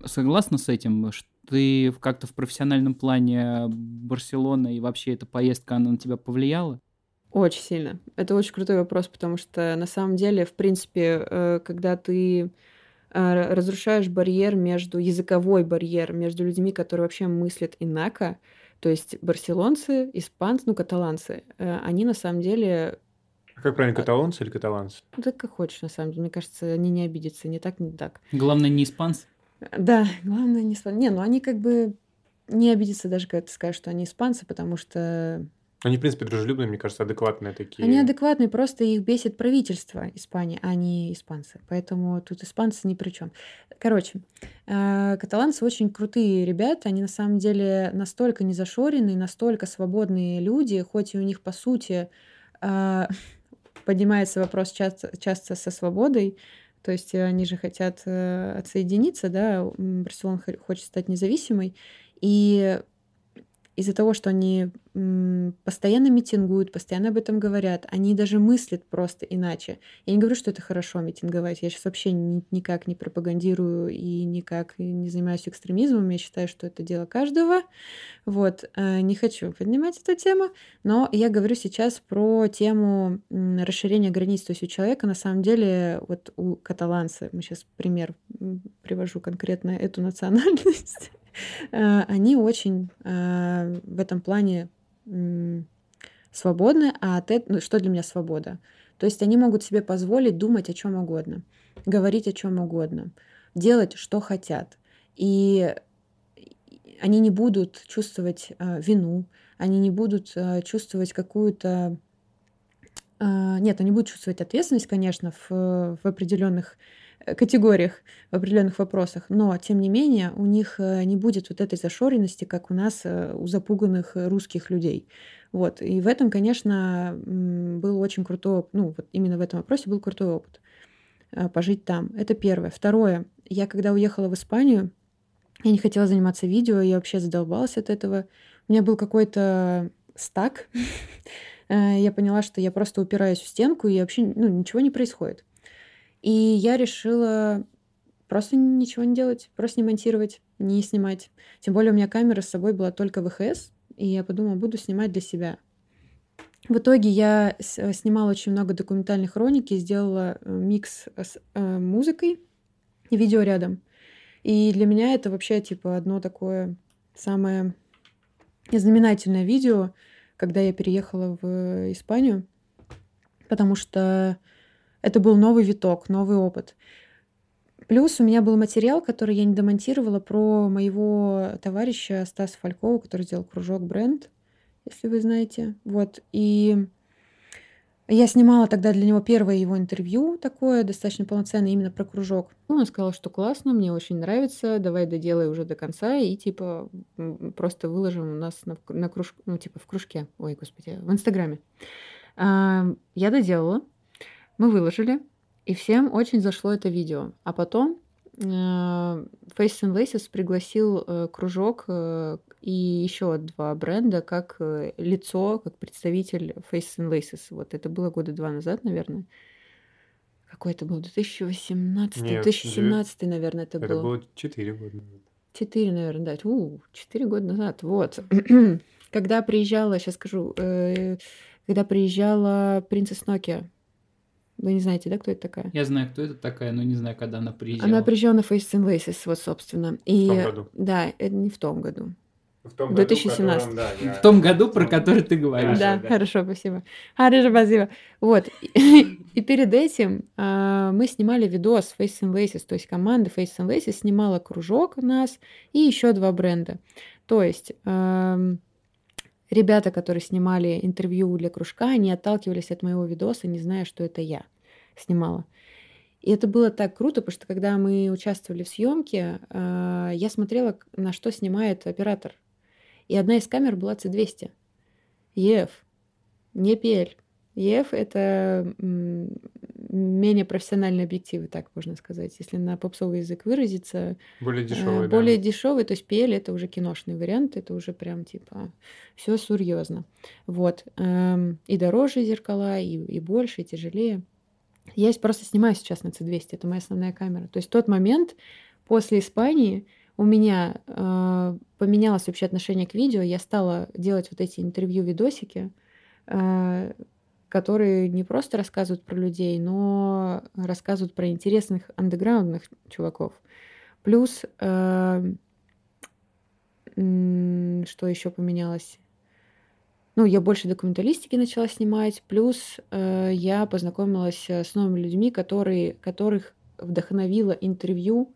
согласна с этим? Ш- Ты как-то в профессиональном плане Барселона и вообще эта поездка, она на тебя повлияла? Очень сильно. Это очень крутой вопрос, потому что на самом деле, в принципе, э, когда ты э, разрушаешь барьер между языковой барьер между людьми, которые вообще мыслят инако, то есть барселонцы, испанцы, ну каталанцы, э, они на самом деле А как правильно, каталонцы или каталанцы? Ну, так как хочешь, на самом деле. Мне кажется, они не обидятся. Не так, не так. Главное, не испанцы. Да, главное не испанцы. Не, ну они как бы не обидятся даже, когда ты скажешь, что они испанцы, потому что Они, в принципе, дружелюбные, мне кажется, адекватные такие. они адекватные, просто их бесит правительство Испании, а не испанцы. Поэтому тут испанцы ни при чем. Короче, э, каталанцы очень крутые ребята. Они на самом деле настолько незашоренные, настолько свободные люди, хоть и у них, по сути, э, поднимается вопрос часто, часто со свободой. То есть они же хотят э, отсоединиться, да, Барселона хо- хочет стать независимой. И из-за того, что они постоянно митингуют, постоянно об этом говорят, они даже мыслят просто иначе. Я не говорю, что это хорошо митинговать. Я сейчас вообще ни- никак не пропагандирую и никак не занимаюсь экстремизмом. Я считаю, что это дело каждого. Вот. э, Не хочу поднимать эту тему, но я говорю сейчас про тему расширения границ. То есть у человека на самом деле, вот у каталанца, мы сейчас пример привожу конкретно эту национальность, они очень э, в этом плане свободны, а от эт- ну, что для меня свобода? То есть они могут себе позволить думать о чем угодно, говорить о чем угодно, делать, что хотят. И они не будут чувствовать э, вину, они не будут э, чувствовать какую-то... э, нет, они будут чувствовать ответственность, конечно, в, в определенных э, категориях, в определенных вопросах, но тем не менее у них э, не будет вот этой зашоренности, как у нас э, у запуганных э, русских людей. Вот. И в этом, конечно, был очень крутой, ну, вот именно в этом вопросе был крутой опыт пожить там. Это первое. Второе. Я когда уехала в Испанию, я не хотела заниматься видео, я вообще задолбалась от этого. У меня был какой-то стак. Я поняла, что я просто упираюсь в стенку, и вообще ну, ничего не происходит. И я решила просто ничего не делать, просто не монтировать, не снимать. Тем более у меня камера с собой была только ВХС, и я подумала, буду снимать для себя. В итоге я э, снимала очень много документальной хроники, сделала э, микс с э, музыкой и видео рядом. И для меня это вообще типа одно такое самое знаменательное видео, когда я переехала в Испанию, потому что это был новый виток, новый опыт. Плюс у меня был материал, который я не домонтировала про моего товарища Стаса Фалькова, который сделал кружок бренд, если вы знаете. Вот. И я снимала тогда для него первое его интервью такое, достаточно полноценное, именно про кружок. Ну, он сказал, что классно, мне очень нравится, давай доделай уже до конца и типа просто выложим у нас на, на круж... ну, типа в кружке, ой, господи, в Инстаграме. А, Я доделала, мы выложили, и всем очень зашло это видео. А потом э, Face and Laces пригласил э, кружок э, и еще два бренда как лицо, как представитель Face and Laces. Вот это было года два назад, наверное. Какой это был? 2018, Нет, 2017, наверное, это, Это было. было 4 года назад. Четыре, наверное, да. У, четыре года назад. Вот. Когда приезжала, сейчас скажу, когда приезжала принцесс Nokia, вы не знаете, да, кто это такая? Я знаю, кто это такая, но не знаю, когда она приезжала. Она приезжала на Face and Laces, вот, собственно. И, том году? Да, это не в том году. В том В году, 2017. в котором, да, я- В том году, про который ты говоришь. Да, да. хорошо, спасибо. Хорошо, спасибо. Вот. И перед этим а, мы снимали видос Face and Laces, то есть команда Face and Laces снимала кружок у нас и еще два бренда. То есть ребята, которые снимали интервью для кружка, они отталкивались от моего видоса, не зная, что это я снимала. И это было так круто, потому что когда мы участвовали в съемке, а, я смотрела, на что снимает оператор. И одна из камер была C200. EF, не PL. EF — это менее профессиональные объективы, так можно сказать. Если на попсовый язык выразиться, Более э, дешевый, да. более дешевый, то есть PL — это уже киношный вариант, это уже прям типа все серьезно. Вот. эм, И дороже зеркала, и, и больше, и тяжелее. Я просто снимаю сейчас на C200, это моя основная камера. То есть тот момент после Испании у меня э, поменялось вообще отношение к видео, я стала делать вот эти интервью-видосики, э, которые не просто рассказывают про людей, но рассказывают про интересных андеграундных чуваков. Плюс, э, м, что еще поменялось? ну, я больше документалистики начала снимать, плюс э, я познакомилась э, с новыми людьми, которые, которых вдохновило интервью,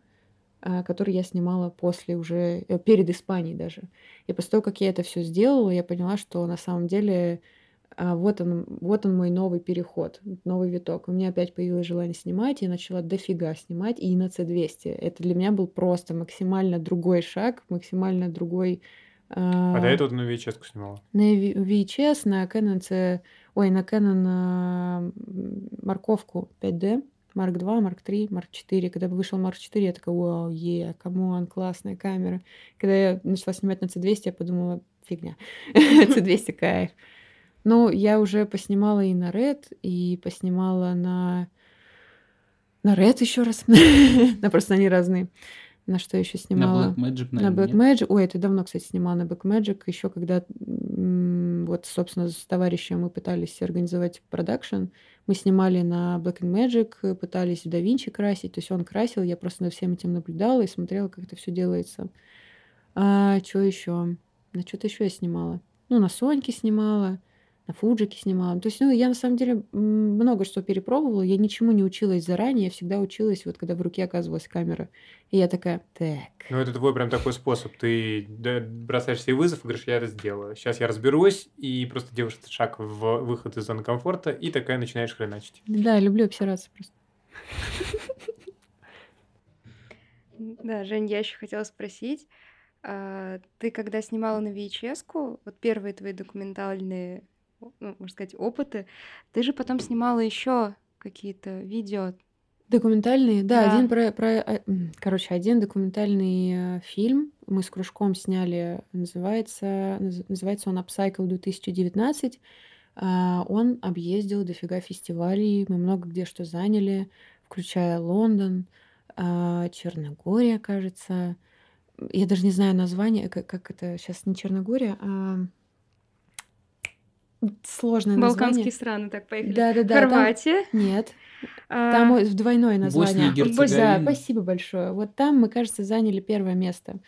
э, которые я снимала после уже, э, перед Испанией даже. И после того, как я это все сделала, я поняла, что на самом деле а, вот он, вот он мой новый переход, новый виток. У меня опять появилось желание снимать, я начала дофига снимать, и на C200. Это для меня был просто максимально другой шаг, максимально другой... А, а до этого ты на VHS снимала? На VHS, на Canon C... Ой, на Canon а, морковку 5D. Марк 2, Марк 3, Марк 4. Когда вышел Марк 4, я такая, вау, yeah, come on, классная камера. Когда я начала снимать на C200, я подумала, фигня. C200 кайф. Ну, я уже поснимала и на Red, и поснимала на... На Red еще раз. Но просто они разные. На что еще снимала? На Blackmagic, наверное, На Blackmagic. Ой, это давно, кстати, снимала на Blackmagic. Еще когда вот, собственно, с товарищем мы пытались организовать продакшн, мы снимали на Black Magic, пытались в DaVinci красить, то есть он красил, я просто над всем этим наблюдала и смотрела, как это все делается. А что еще? На что-то еще я снимала. Ну, на Соньке снимала на фуджике снимала. То есть, ну, я на самом деле много что перепробовала, я ничему не училась заранее, я всегда училась, вот когда в руке оказывалась камера. И я такая, так. Ну, это твой прям такой способ. Ты бросаешь себе вызов и говоришь, я это сделаю. Сейчас я разберусь, и просто делаешь этот шаг в выход из зоны комфорта, и такая начинаешь хреначить. Да, люблю обсираться просто. Да, Жень, я еще хотела спросить, а, ты когда снимала на VHS, вот первые твои документальные ну, можно сказать, опыты. Ты же потом снимала еще какие-то видео. Документальные, да, да. один про, про, э, короче, один документальный э, фильм мы с кружком сняли, называется, называется он Upcycle 2019. А, он объездил дофига фестивалей, мы много где что заняли, включая Лондон, а, Черногория, кажется. Я даже не знаю название, как, как это сейчас не Черногория, а сложное Балканские название. страны, так, поехали. Да-да-да. Хорватия? Там... Нет. А... Там в двойное название. Босния и Герцеговина. Да, спасибо большое. Вот там мы, кажется, заняли первое место.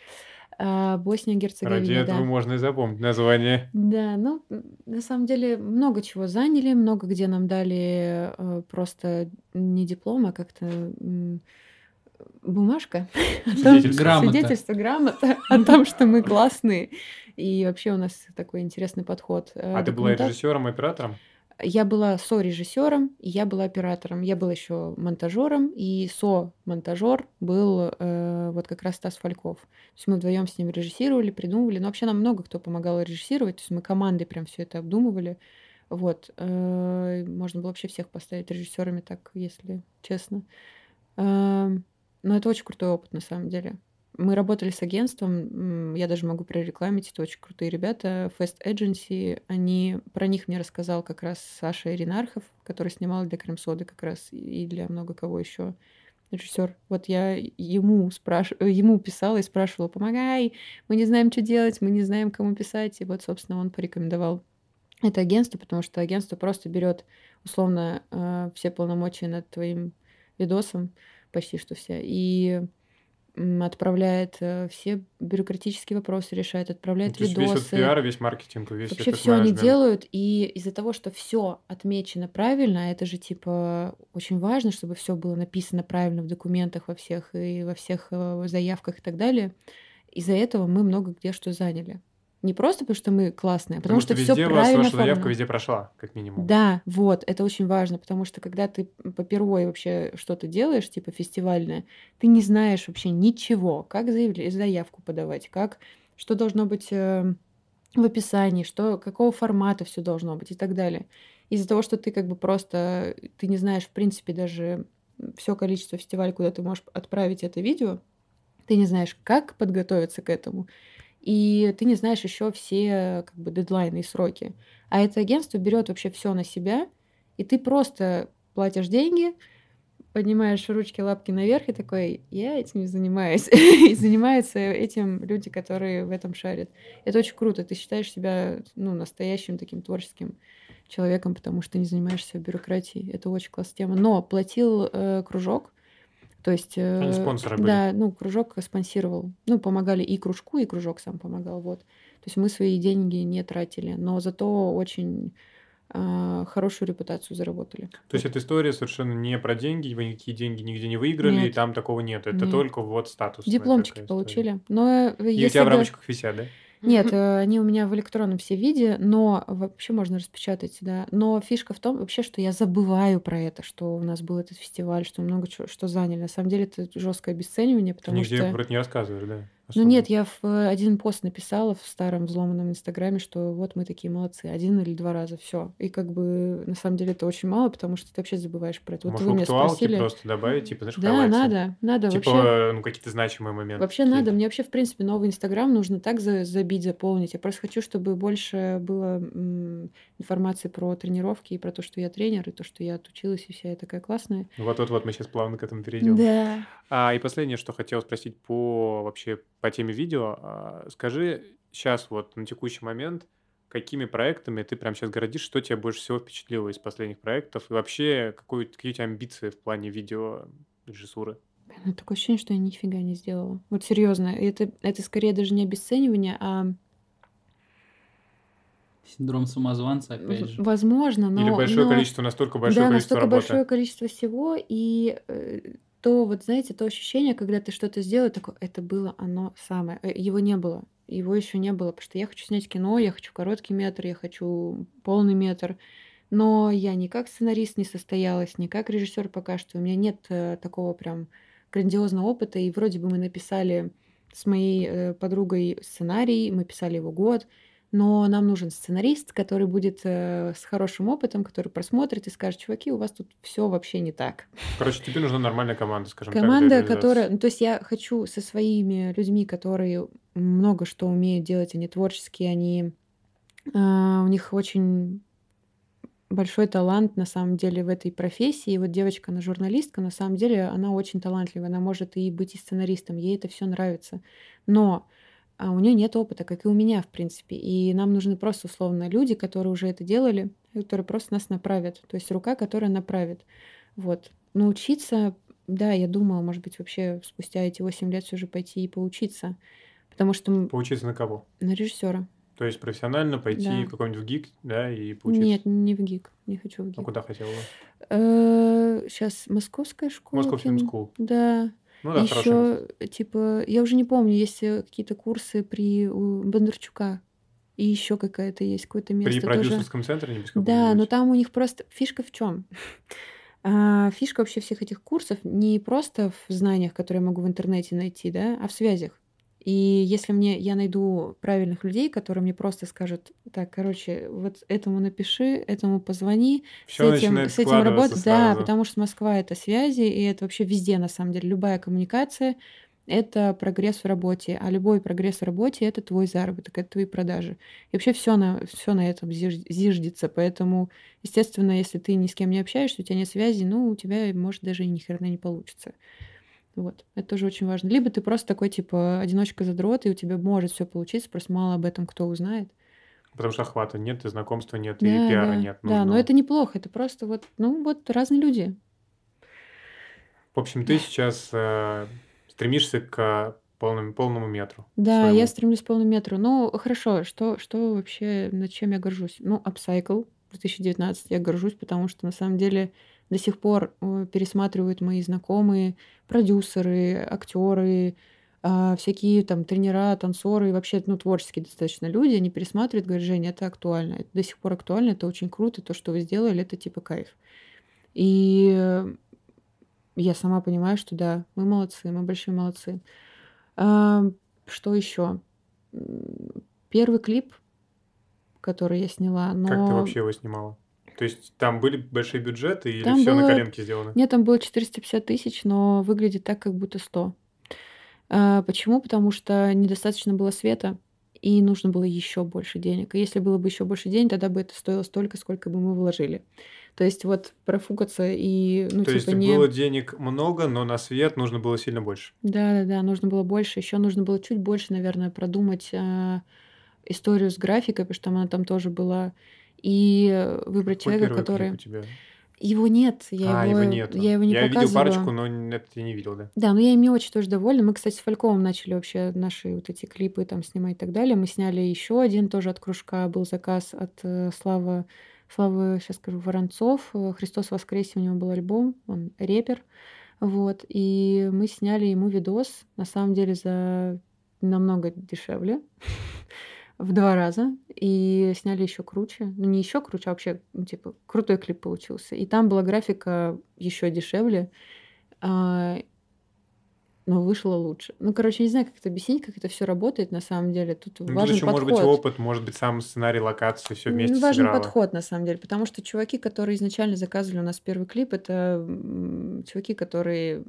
А, Босния и Герцеговина. Ради этого да. можно и запомнить название. Да, ну, на самом деле, много чего заняли, много где нам дали э, просто не диплом, а как-то бумажка. Свидетельство. Грамота. Свидетельство, грамота о том, что мы классные. И вообще у нас такой интересный подход. Э, а ты была режиссером, оператором? Я была со-режиссером, и я была оператором. Я была еще монтажером, и со-монтажер был э, вот как раз Стас Фальков. То есть мы вдвоем с ним режиссировали, придумывали. Но вообще нам много кто помогал режиссировать. То есть мы командой прям все это обдумывали. Вот. Э, можно было вообще всех поставить режиссерами, так, если честно. Э, но это очень крутой опыт, на самом деле. Мы работали с агентством, я даже могу прорекламить, это очень крутые ребята, Fast Agency, они, про них мне рассказал как раз Саша Иринархов, который снимал для Крем-соды как раз и для много кого еще режиссер. Вот я ему спраш... ему писала и спрашивала, помогай, мы не знаем, что делать, мы не знаем, кому писать. И вот, собственно, он порекомендовал это агентство, потому что агентство просто берет условно э, все полномочия над твоим видосом, почти что все, и отправляет э, все бюрократические вопросы, решает, отправляет ну, видосы. Весь вот пиар, весь маркетинг, весь Вообще все они делают, и из-за того, что все отмечено правильно, это же типа очень важно, чтобы все было написано правильно в документах во всех и во всех э, заявках и так далее. Из-за этого мы много где что заняли. Не просто потому, что мы классные, а потому, потому что, что все правильно. Ваша заявка везде прошла, как минимум. Да, вот, это очень важно, потому что когда ты попервой вообще что-то делаешь, типа фестивальное, ты не знаешь вообще ничего, как заявлять, заявку подавать, как, что должно быть э, в описании, что, какого формата все должно быть и так далее. Из-за того, что ты как бы просто, ты не знаешь, в принципе, даже все количество фестивалей, куда ты можешь отправить это видео, ты не знаешь, как подготовиться к этому, и ты не знаешь еще все как бы дедлайны и сроки. А это агентство берет вообще все на себя, и ты просто платишь деньги, поднимаешь ручки, лапки наверх и такой, я этим занимаюсь. и занимаются этим люди, которые в этом шарят. Это очень круто. Ты считаешь себя ну, настоящим таким творческим человеком, потому что не занимаешься бюрократией. Это очень классная тема. Но платил э, кружок, То есть, Они э, спонсоры были. да, ну, кружок спонсировал. Ну, помогали и кружку, и кружок сам помогал, вот. То есть мы свои деньги не тратили, но зато очень а, хорошую репутацию заработали. То есть эта история совершенно не про деньги, вы никакие деньги нигде не выиграли, и Нет, там такого нет. Это нет. только вот статусная Дипломчики получили. Но э, И у если тебя в рамочках висят, да? Нет, э, они у меня в электронном все виде, но вообще можно распечатать, да. Но фишка в том вообще, что я забываю про это, что у нас был этот фестиваль, что много чего, что заняли. На самом деле это жесткое обесценивание, потому нигде что... это не рассказываешь, да? Ну Особо. нет, я в э, один пост написала в старом взломанном инстаграме, что вот мы такие молодцы, один или два раза, все. И как бы на самом деле это очень мало, потому что ты вообще забываешь про это. Вот Может, вы меня спросили. просто добавить, типа, знаешь, Да, highlights е? надо, надо Типа, вообще. ну, какие-то значимые моменты. Вообще такие. надо. Мне вообще, в принципе, новый Инстаграм нужно так за- забить, заполнить. Я просто хочу, чтобы больше было м, информации про тренировки и про то, что я тренер, и то, что я отучилась, и вся я такая классная. Ну, Вот-вот-вот мы сейчас плавно к этому перейдем. Да. А, и последнее, что хотел спросить по вообще по теме видео. А, скажи сейчас вот на текущий момент, какими проектами ты прямо сейчас городишь, что тебя больше всего впечатлило из последних проектов? И вообще, какой, какие у тебя амбиции в плане видео режиссуры? Блин, ну, такое ощущение, что я нифига не сделала. Вот серьезно, это, это скорее даже не обесценивание, а Синдром самозванца, опять же. возможно, но... Или большое но- количество, настолько большое да, количество настолько работы? большое количество всего, и э, то вот, знаете, то ощущение, когда ты что-то сделал, такое, это было оно самое. Э, Его не было. Его еще не было, потому что я хочу снять кино, я хочу короткий метр, я хочу полный метр. Но я ни как сценарист не состоялась, ни как режиссер пока что. У меня нет э, такого прям грандиозного опыта. И вроде бы мы написали с моей э, подругой сценарий, мы писали его год, но нам нужен сценарист, который будет э, с хорошим опытом, который просмотрит и скажет, чуваки, у вас тут все вообще не так. Короче, тебе нужна нормальная команда, скажем так, для Команда, которая... Ну, то есть я хочу со своими людьми, которые много что умеют делать, они творческие, они... а, у них очень большой талант, на самом деле, в этой профессии. И вот девочка, она журналистка, на самом деле, она очень талантливая. Она может и быть и сценаристом, ей это все нравится. Но а у нее нет опыта, как и у меня, в принципе. И нам нужны просто, условно, люди, которые уже это делали, которые просто нас направят. То есть рука, которая направит. Вот. Научиться, да, я думала, может быть, вообще спустя эти 8 лет все же пойти и поучиться. Потому что Поучиться на кого? на режиссера. То есть профессионально пойти Да. какой-нибудь в ГИК, да, и поучиться? Нет, не в ГИК. Не хочу в А ГИК. куда хотела? Сейчас московская школа. Кино. School. Да. Ну да. Еще, типа, я уже не помню, есть э, какие-то курсы при у Бондарчука. И еще какая-то есть какое-то При место тоже. продюсерском центре небось Да, но там у них просто фишка в чем? Фишка вообще всех этих курсов не просто в знаниях, которые я могу в интернете найти, да, а в связях. И если мне я найду правильных людей, которые мне просто скажут, так, короче, вот этому напиши, этому позвони, с Все этим, с этим работать. Да, потому что Москва это связи, и это вообще везде, на самом деле. Любая коммуникация это прогресс в работе, а любой прогресс в работе это твой заработок, это твои продажи. И вообще все на, все на этом зиж- зиждется. Поэтому, естественно, если ты ни с кем не общаешься, у тебя нет связи, ну, у тебя, может, даже и ни хрена не получится. Вот, это тоже очень важно. Либо ты просто такой, типа, одиночка-задрот, и у тебя может все получиться, просто мало об этом кто узнает. Потому что охвата нет, и знакомства нет, и Да, пиара да, нет. да, но это неплохо, это просто вот, ну, вот разные люди. В общем, ты сейчас э, стремишься к полному, полному метру Да, своему. я стремлюсь к полному метру. Ну, хорошо, что, что вообще, над чем я горжусь? Ну, Upcycle 2019 я горжусь, потому что на самом деле до сих пор э, пересматривают мои знакомые, продюсеры, актеры, а, всякие там тренера, танцоры, вообще, ну, творческие достаточно люди, они пересматривают, говорят, Женя, это актуально, это до сих пор актуально, это очень круто, то, что вы сделали, это типа кайф. И э, я сама понимаю, что да, мы молодцы, мы большие молодцы. А, что еще? Первый клип, который я сняла, но... Как ты вообще его снимала? То есть там были большие бюджеты или Там все на было- коленке сделано? Нет, там было 450 тысяч, но выглядит так, как будто 100. А, почему? Потому что недостаточно было света, и нужно было еще больше денег. И если было бы еще больше денег, тогда бы это стоило столько, сколько бы мы вложили. То есть вот профукаться и, ну, То есть типа, не... было денег много, но на свет нужно было сильно больше. Да, да, да, нужно было больше. Еще нужно было чуть больше, наверное, продумать а, историю с графикой, потому что она там тоже была. И выбрать Какой человека, который... у тебя? Его нет, я А, его, его нету. я его не Я видел показывала. парочку, но это я не видел, да. Да, но я ими очень тоже довольна. Мы, кстати, с Фальковым начали вообще наши вот эти клипы там снимать и так далее. Мы сняли еще один тоже от кружка, был заказ от э, Славы, Славы, сейчас скажу, Воронцов. «Христос воскресе» у него был альбом, он репер. Вот, и мы сняли ему видос, на самом деле, за намного дешевле, в два раза, и сняли еще круче. Ну, не еще круче, а вообще, ну, типа, крутой клип получился. И там была графика еще дешевле, а, но вышло лучше. Ну, короче, не знаю, как это объяснить, как это все работает на самом деле. Тут Ну, важен еще подход. может быть опыт, может быть сам сценарий, локации, все Ну, вместе Важен сыграло. подход, на самом деле, потому что чуваки, которые изначально заказывали у нас первый клип, это чуваки, которые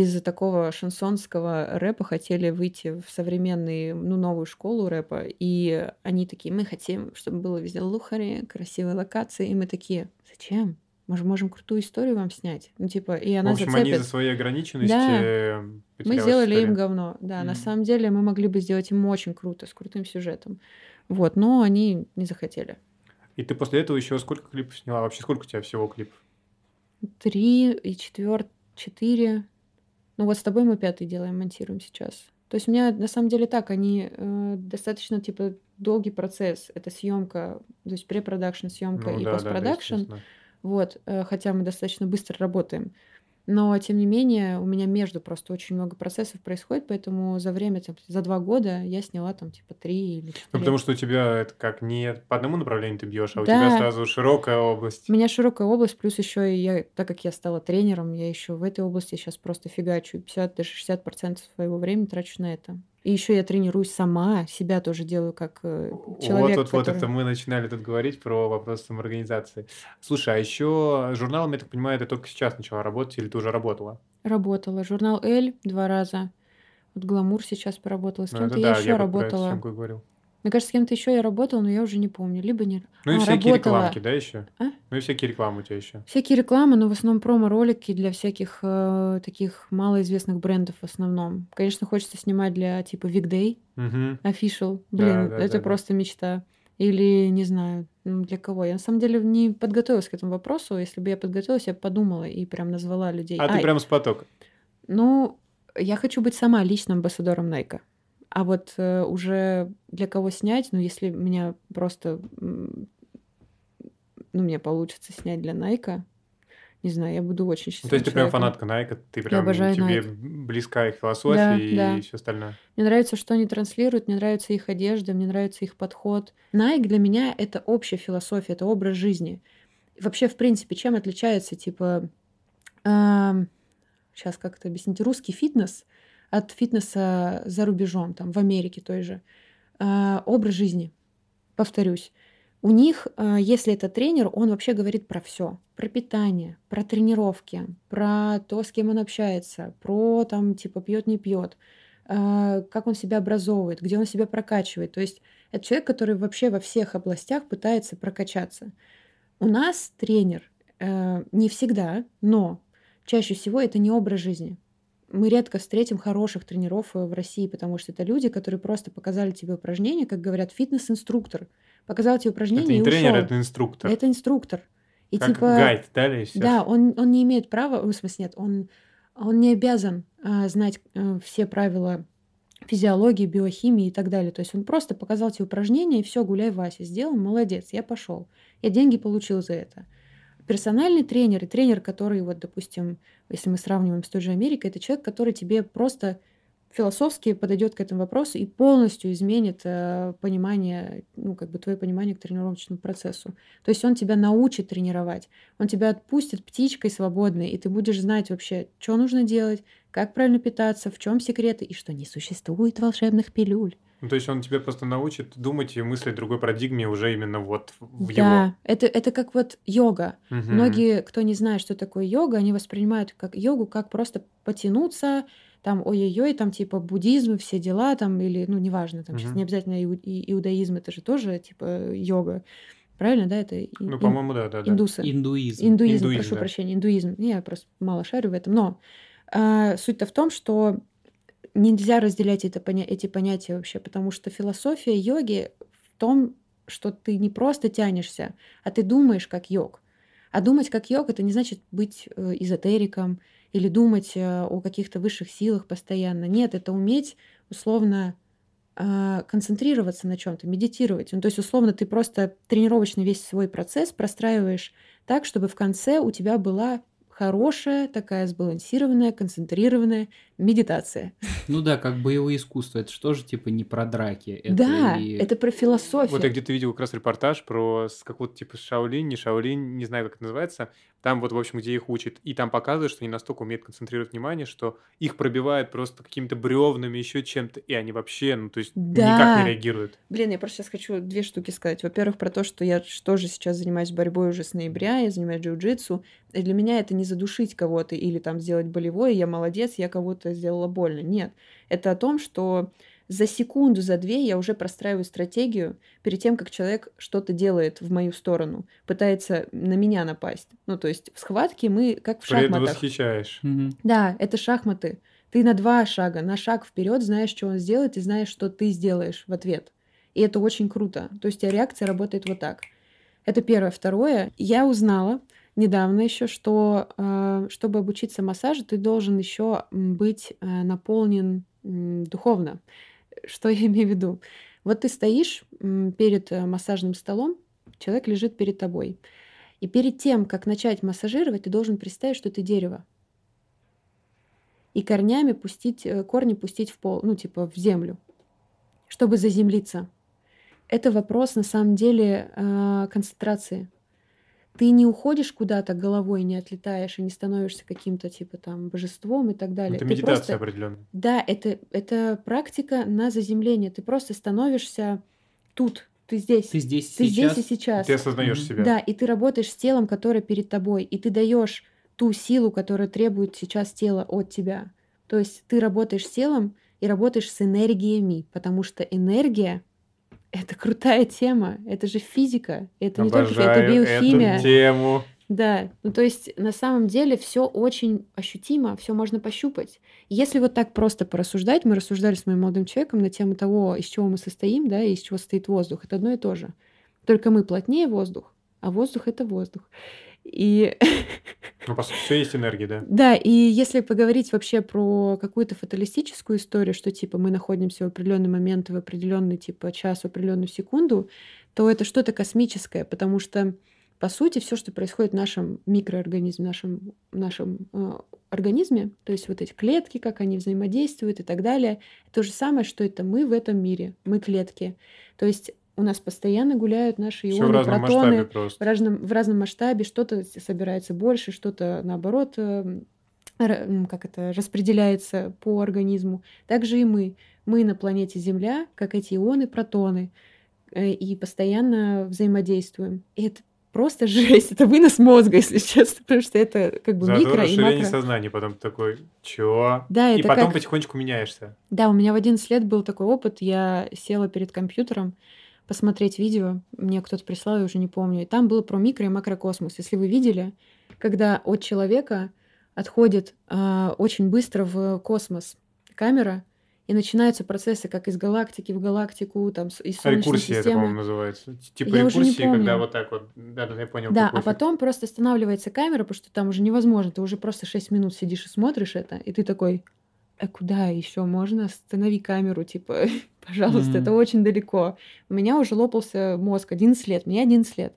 из такого шансонского рэпа хотели выйти в современный, ну, новую школу рэпа, и они такие, мы хотим, чтобы было везде лухари, красивые локации, и мы такие, зачем? Мы же можем крутую историю вам снять. Ну, типа, и В она общем, они зацепит. из-за своей ограниченности Да. Мы сделали им история. говно. Да, на Мгм. самом деле мы могли бы сделать им очень круто, с крутым сюжетом. Вот, но они не захотели. И ты после этого еще сколько клипов сняла? Вообще сколько у тебя всего клипов? Три и четвер... четыре. Ну вот с тобой мы пятый делаем, монтируем сейчас. То есть у меня на самом деле так, они э, достаточно типа долгий процесс. Это съемка, то есть препродакшн, съемка Ну и да, да, да, постпродакшн. Вот, э, хотя мы достаточно быстро работаем. Но, тем не менее, у меня между просто очень много процессов происходит, поэтому за время, там, за два года я сняла там типа три или Ну, четыре. потому что у тебя это как не по одному направлению ты бьешь, а у Да. тебя сразу широкая область. У меня широкая область, плюс еще и я, так как я стала тренером, я еще в этой области сейчас просто фигачу. 50 даже 60 процентов своего времени трачу на это. И еще я тренируюсь сама, себя тоже делаю как э, человек, вот, вот, вот который- это мы начинали тут говорить про вопрос самоорганизации. Слушай, а еще журналом, я так понимаю, ты только сейчас начала работать или ты уже работала? работала. Журнал «Эль» два раза. Вот «Гламур» сейчас поработала. С Ну, кем-то это я да, еще я бы про работала. съемку и говорил. Мне кажется, с кем-то еще я работала, но я уже не помню. Либо не... Ну и А, всякие работала. рекламки, да, еще? А? Ну и всякие рекламы у тебя еще. Всякие рекламы, но в основном промо-ролики для всяких э, таких малоизвестных брендов в основном. Конечно, хочется снимать для типа Weekday, Угу. Official. Да, Блин, да, это да, да. просто мечта. Или, не знаю, для кого. Я на самом деле не подготовилась к этому вопросу. Если бы я подготовилась, я бы подумала и прям назвала людей. А ты Ай, прям с потока. Ну, я хочу быть сама личным амбассадором Найка. А вот э, уже для кого снять, ну, если меня просто, ну, мне получится снять для Найка, не знаю, я буду очень Ну, счастливой. то есть ты прям фанатка Найка, ты прям обожаю тебе Nike. близка их философия Да, и да. все остальное. Мне нравится, что они транслируют, мне нравится их одежда, мне нравится их подход. Nike для меня это общая философия, это образ жизни. И вообще, в принципе, чем отличается, типа, сейчас как это объяснить, русский фитнес от фитнеса за рубежом, там, в Америке той же. А, образ жизни, повторюсь. У них, а, если это тренер, он вообще говорит про все. Про питание, про тренировки, про то, с кем он общается, про там, типа, пьет, не пьет, а, как он себя образовывает, где он себя прокачивает. То есть это человек, который вообще во всех областях пытается прокачаться. У нас тренер э, не всегда, но чаще всего это не образ жизни. Мы редко встретим хороших тренеров э, в России, потому что это люди, которые просто показали тебе упражнения, как говорят, фитнес-инструктор. Показал тебе упражнение Это не и тренер, ушел. это инструктор. Это инструктор. И как типа, гайд, да, или всё? да, он, он не имеет права, в смысле нет, он, он не обязан а, знать а, все правила физиологии, биохимии и так далее. То есть он просто показал тебе упражнения, и все, гуляй, Вася, сделал, молодец, я пошел. Я деньги получил за это. Персональный тренер и тренер, который, вот, допустим, если мы сравниваем с той же Америкой, это человек, который тебе просто философски подойдет к этому вопросу и полностью изменит э, понимание, ну, как бы твое понимание к тренировочному процессу. То есть он тебя научит тренировать, он тебя отпустит птичкой свободной, и ты будешь знать вообще, что нужно делать, как правильно питаться, в чем секреты, и что не существует волшебных пилюль. Ну, то есть он тебя просто научит думать и мыслить в другой парадигме уже именно вот в его. Да, это, это как вот йога. Мгм. Многие, кто не знает, что такое йога, они воспринимают как йогу, как просто потянуться, там, ой-ой-ой, там, типа, буддизм, все дела, там, или, ну, неважно, там, сейчас Мгм. не обязательно иу- и- иудаизм, это же тоже, типа, йога. Правильно, да? Это Ну, по-моему, да, да, да. индусы. Индуизм. Индуизм, Индуизм, прошу да. прощения, индуизм. Я просто мало шарю в этом. Но а, суть-то в том, что нельзя разделять это, поня- эти понятия вообще, потому что философия йоги в том, что ты не просто тянешься, а ты думаешь как йог. А думать как йог это не значит быть э, эзотериком или думать э, о каких-то высших силах постоянно. Нет, это уметь условно а, концентрироваться на чем-то, медитировать. Ну, то есть, условно, ты просто тренировочный весь свой процесс простраиваешь так, чтобы в конце у тебя была хорошая, такая сбалансированная, концентрированная медитация. Ну да, как боевое искусство. Это что же типа не про драки? Это да, и... это про философию. Вот я где-то видел как раз репортаж про какого-то типа Шаолинь, не Шаолинь, не знаю, как это называется. Там вот, в общем, где их учат. И там показывают, что они настолько умеют концентрировать внимание, что их пробивает просто какими-то бревнами, еще чем-то, и они вообще, ну, то есть Да. никак не реагируют. Блин, я просто сейчас хочу две штуки сказать. Во-первых, про то, что я тоже сейчас занимаюсь борьбой уже с ноября, я занимаюсь джиу-джитсу. Для меня это не задушить кого-то или там сделать болевое, я молодец, я кого-то сделала больно. Нет. Это о том, что за секунду, за две я уже простраиваю стратегию перед тем, как человек что-то делает в мою сторону, пытается на меня напасть. Ну, то есть в схватке мы как в шахматах. восхищаешь. Мгм. Да, это шахматы. Ты на два шага, на шаг вперед знаешь, что он сделает, и знаешь, что ты сделаешь в ответ. И это очень круто. То есть у тебя реакция работает вот так. Это первое. Второе, я узнала недавно еще, что э, чтобы обучиться массажу, ты должен еще быть э, наполнен духовно. Что я имею в виду? Вот ты стоишь перед э, массажным столом, человек лежит перед тобой. И перед тем, как начать массажировать, ты должен представить, что ты дерево и корнями пустить, корни пустить в пол, ну, типа в землю, чтобы заземлиться. Это вопрос, на самом деле, концентрации. Ты не уходишь куда-то головой, не отлетаешь и не становишься каким-то, типа, там, божеством и так далее. Это Ты медитация просто- определенная. Да, это, это практика на заземление. Ты просто становишься тут, ты здесь. Ты здесь Ты сейчас. здесь и сейчас. Ты осознаешь Мгм. себя. Да, и ты работаешь с телом, которое перед тобой, и ты даешь ту силу, которая требует сейчас тело от тебя. То есть ты работаешь с телом и работаешь с энергиями, потому что энергия это крутая тема, это же физика, это не только это Обожаю биохимия. эту тему. Да, ну то есть на самом деле все очень ощутимо, все можно пощупать. Если вот так просто порассуждать, мы рассуждали с моим молодым человеком на тему того, из чего мы состоим, да, и из чего состоит воздух. Это одно и то же. Только мы плотнее воздух, а воздух это воздух. И Ну, по сути, все есть энергия, да. да, и если поговорить вообще про какую-то фаталистическую историю, что типа мы находимся в определенный момент, в определенный типа час, в определенную секунду, то это что-то космическое, потому что по сути все, что происходит в нашем микроорганизме, в нашем, в нашем э, организме, то есть вот эти клетки, как они взаимодействуют и так далее, то же самое, что это мы в этом мире, мы клетки. То есть у нас постоянно гуляют наши Все в ионы, разном протоны, масштабе в разном, в разном масштабе, что-то собирается больше, что-то наоборот эм, как это, распределяется по организму. Также и мы. Мы на планете Земля, как эти ионы, протоны, э, и постоянно взаимодействуем. И это просто жесть, это вынос мозга, если честно, потому что это как бы Зато микро и макро. сознания, потом ты такой, чё? Да, И это потом как... потихонечку меняешься. Да, у меня в 11 лет был такой опыт. Я села перед компьютером посмотреть видео. Мне кто-то прислал, я уже не помню. И там было про микро и макрокосмос. Если вы видели, когда от человека отходит а, очень быстро в космос камера, и начинаются процессы, как из галактики в галактику, там, из Солнечной Рекурсия это, по-моему, системы. называется. Типа Я уже не рекурсии, когда вот так вот. Да, да, я понял. Да, а потом просто останавливается камера, потому что там уже невозможно. Ты уже просто 6 минут сидишь и смотришь это, и ты такой, а куда еще можно? Останови камеру, типа, пожалуйста, Мгм. это очень далеко. У меня уже лопался мозг 11 лет, мне 11 лет.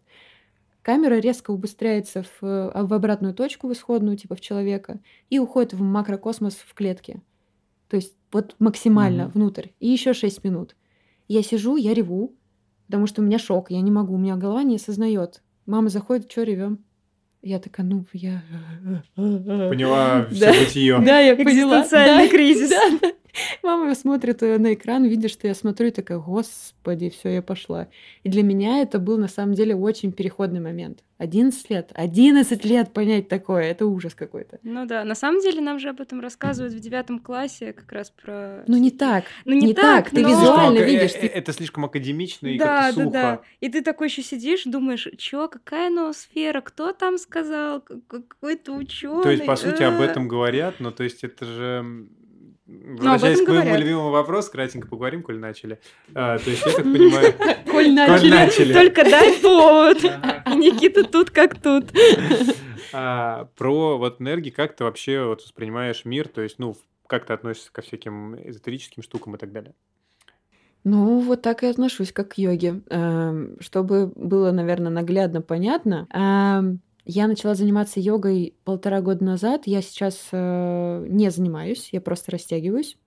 Камера резко убыстряется в, а, в обратную точку, в исходную, типа в человека, и уходит в макрокосмос в клетке. То есть вот максимально Мгм. внутрь. И еще 6 минут. Я сижу, я реву, потому что у меня шок, я не могу, у меня голова не осознает. Мама заходит, что ревем? Я такая, ну, я... Поняла все Да. бытие. Да, я поняла. Экзистенциальный Да, кризис. да, да. Мама смотрит э, на экран, видит, что я смотрю, и такая, господи, все, я пошла. И для меня это был на самом деле очень переходный момент. 11 лет, 11 лет понять такое, это ужас какой-то. Ну да, на самом деле нам же об этом рассказывают в девятом классе, как раз про... Ну не так, Ну не, не так, ты но- визуально Слишком, э, видишь, э, ты- Это слишком академично и Да, как-то да, сухо. да. И ты такой еще сидишь, думаешь, чё, какая ноосфера, кто там сказал, какой-то ученый. То есть, по сути, об этом говорят, но то есть это же Возвращаясь к моему любимому вопросу, кратенько поговорим, коль начали. А, то есть, я так понимаю... Коль начали, только дай повод. Никита тут как тут. А, про вот энергии, как ты вообще вот воспринимаешь мир, то есть, ну, как ты относишься ко всяким эзотерическим штукам и так далее? Ну, вот так и отношусь, как к йоге. Эм, чтобы было, наверное, наглядно понятно, эм, я начала заниматься йогой полтора года назад. Я сейчас э, не занимаюсь, я просто растягиваюсь.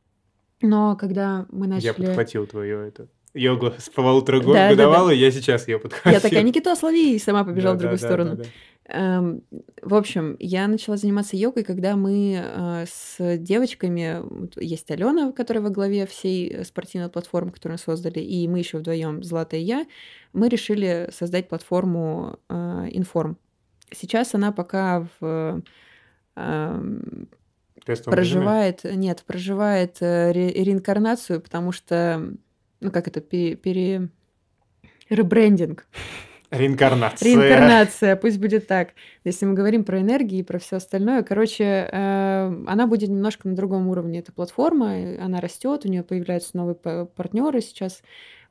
Но когда мы начали... Я подхватил твою это йогу с полутора года да, годовалой, да, да. я сейчас ее подхватил. Я такая, Никита, слови, и сама побежала да, в другую да, сторону. Да, да, да. Эм, в общем, я начала заниматься йогой, когда мы э, с девочками, есть Алена, которая во главе всей спортивной платформы, которую мы создали, и мы еще вдвоем, Злата и я, мы решили создать платформу э, Информ. Сейчас она пока в эм, проживает, режиме? нет, проживает э, ре, реинкарнацию, потому что, ну как это, пере, пере ребрендинг. Реинкарнация. Реинкарнация, пусть будет так. Если мы говорим про энергии и про все остальное, короче, э, она будет немножко на другом уровне. Эта платформа, она растет, у нее появляются новые партнеры сейчас,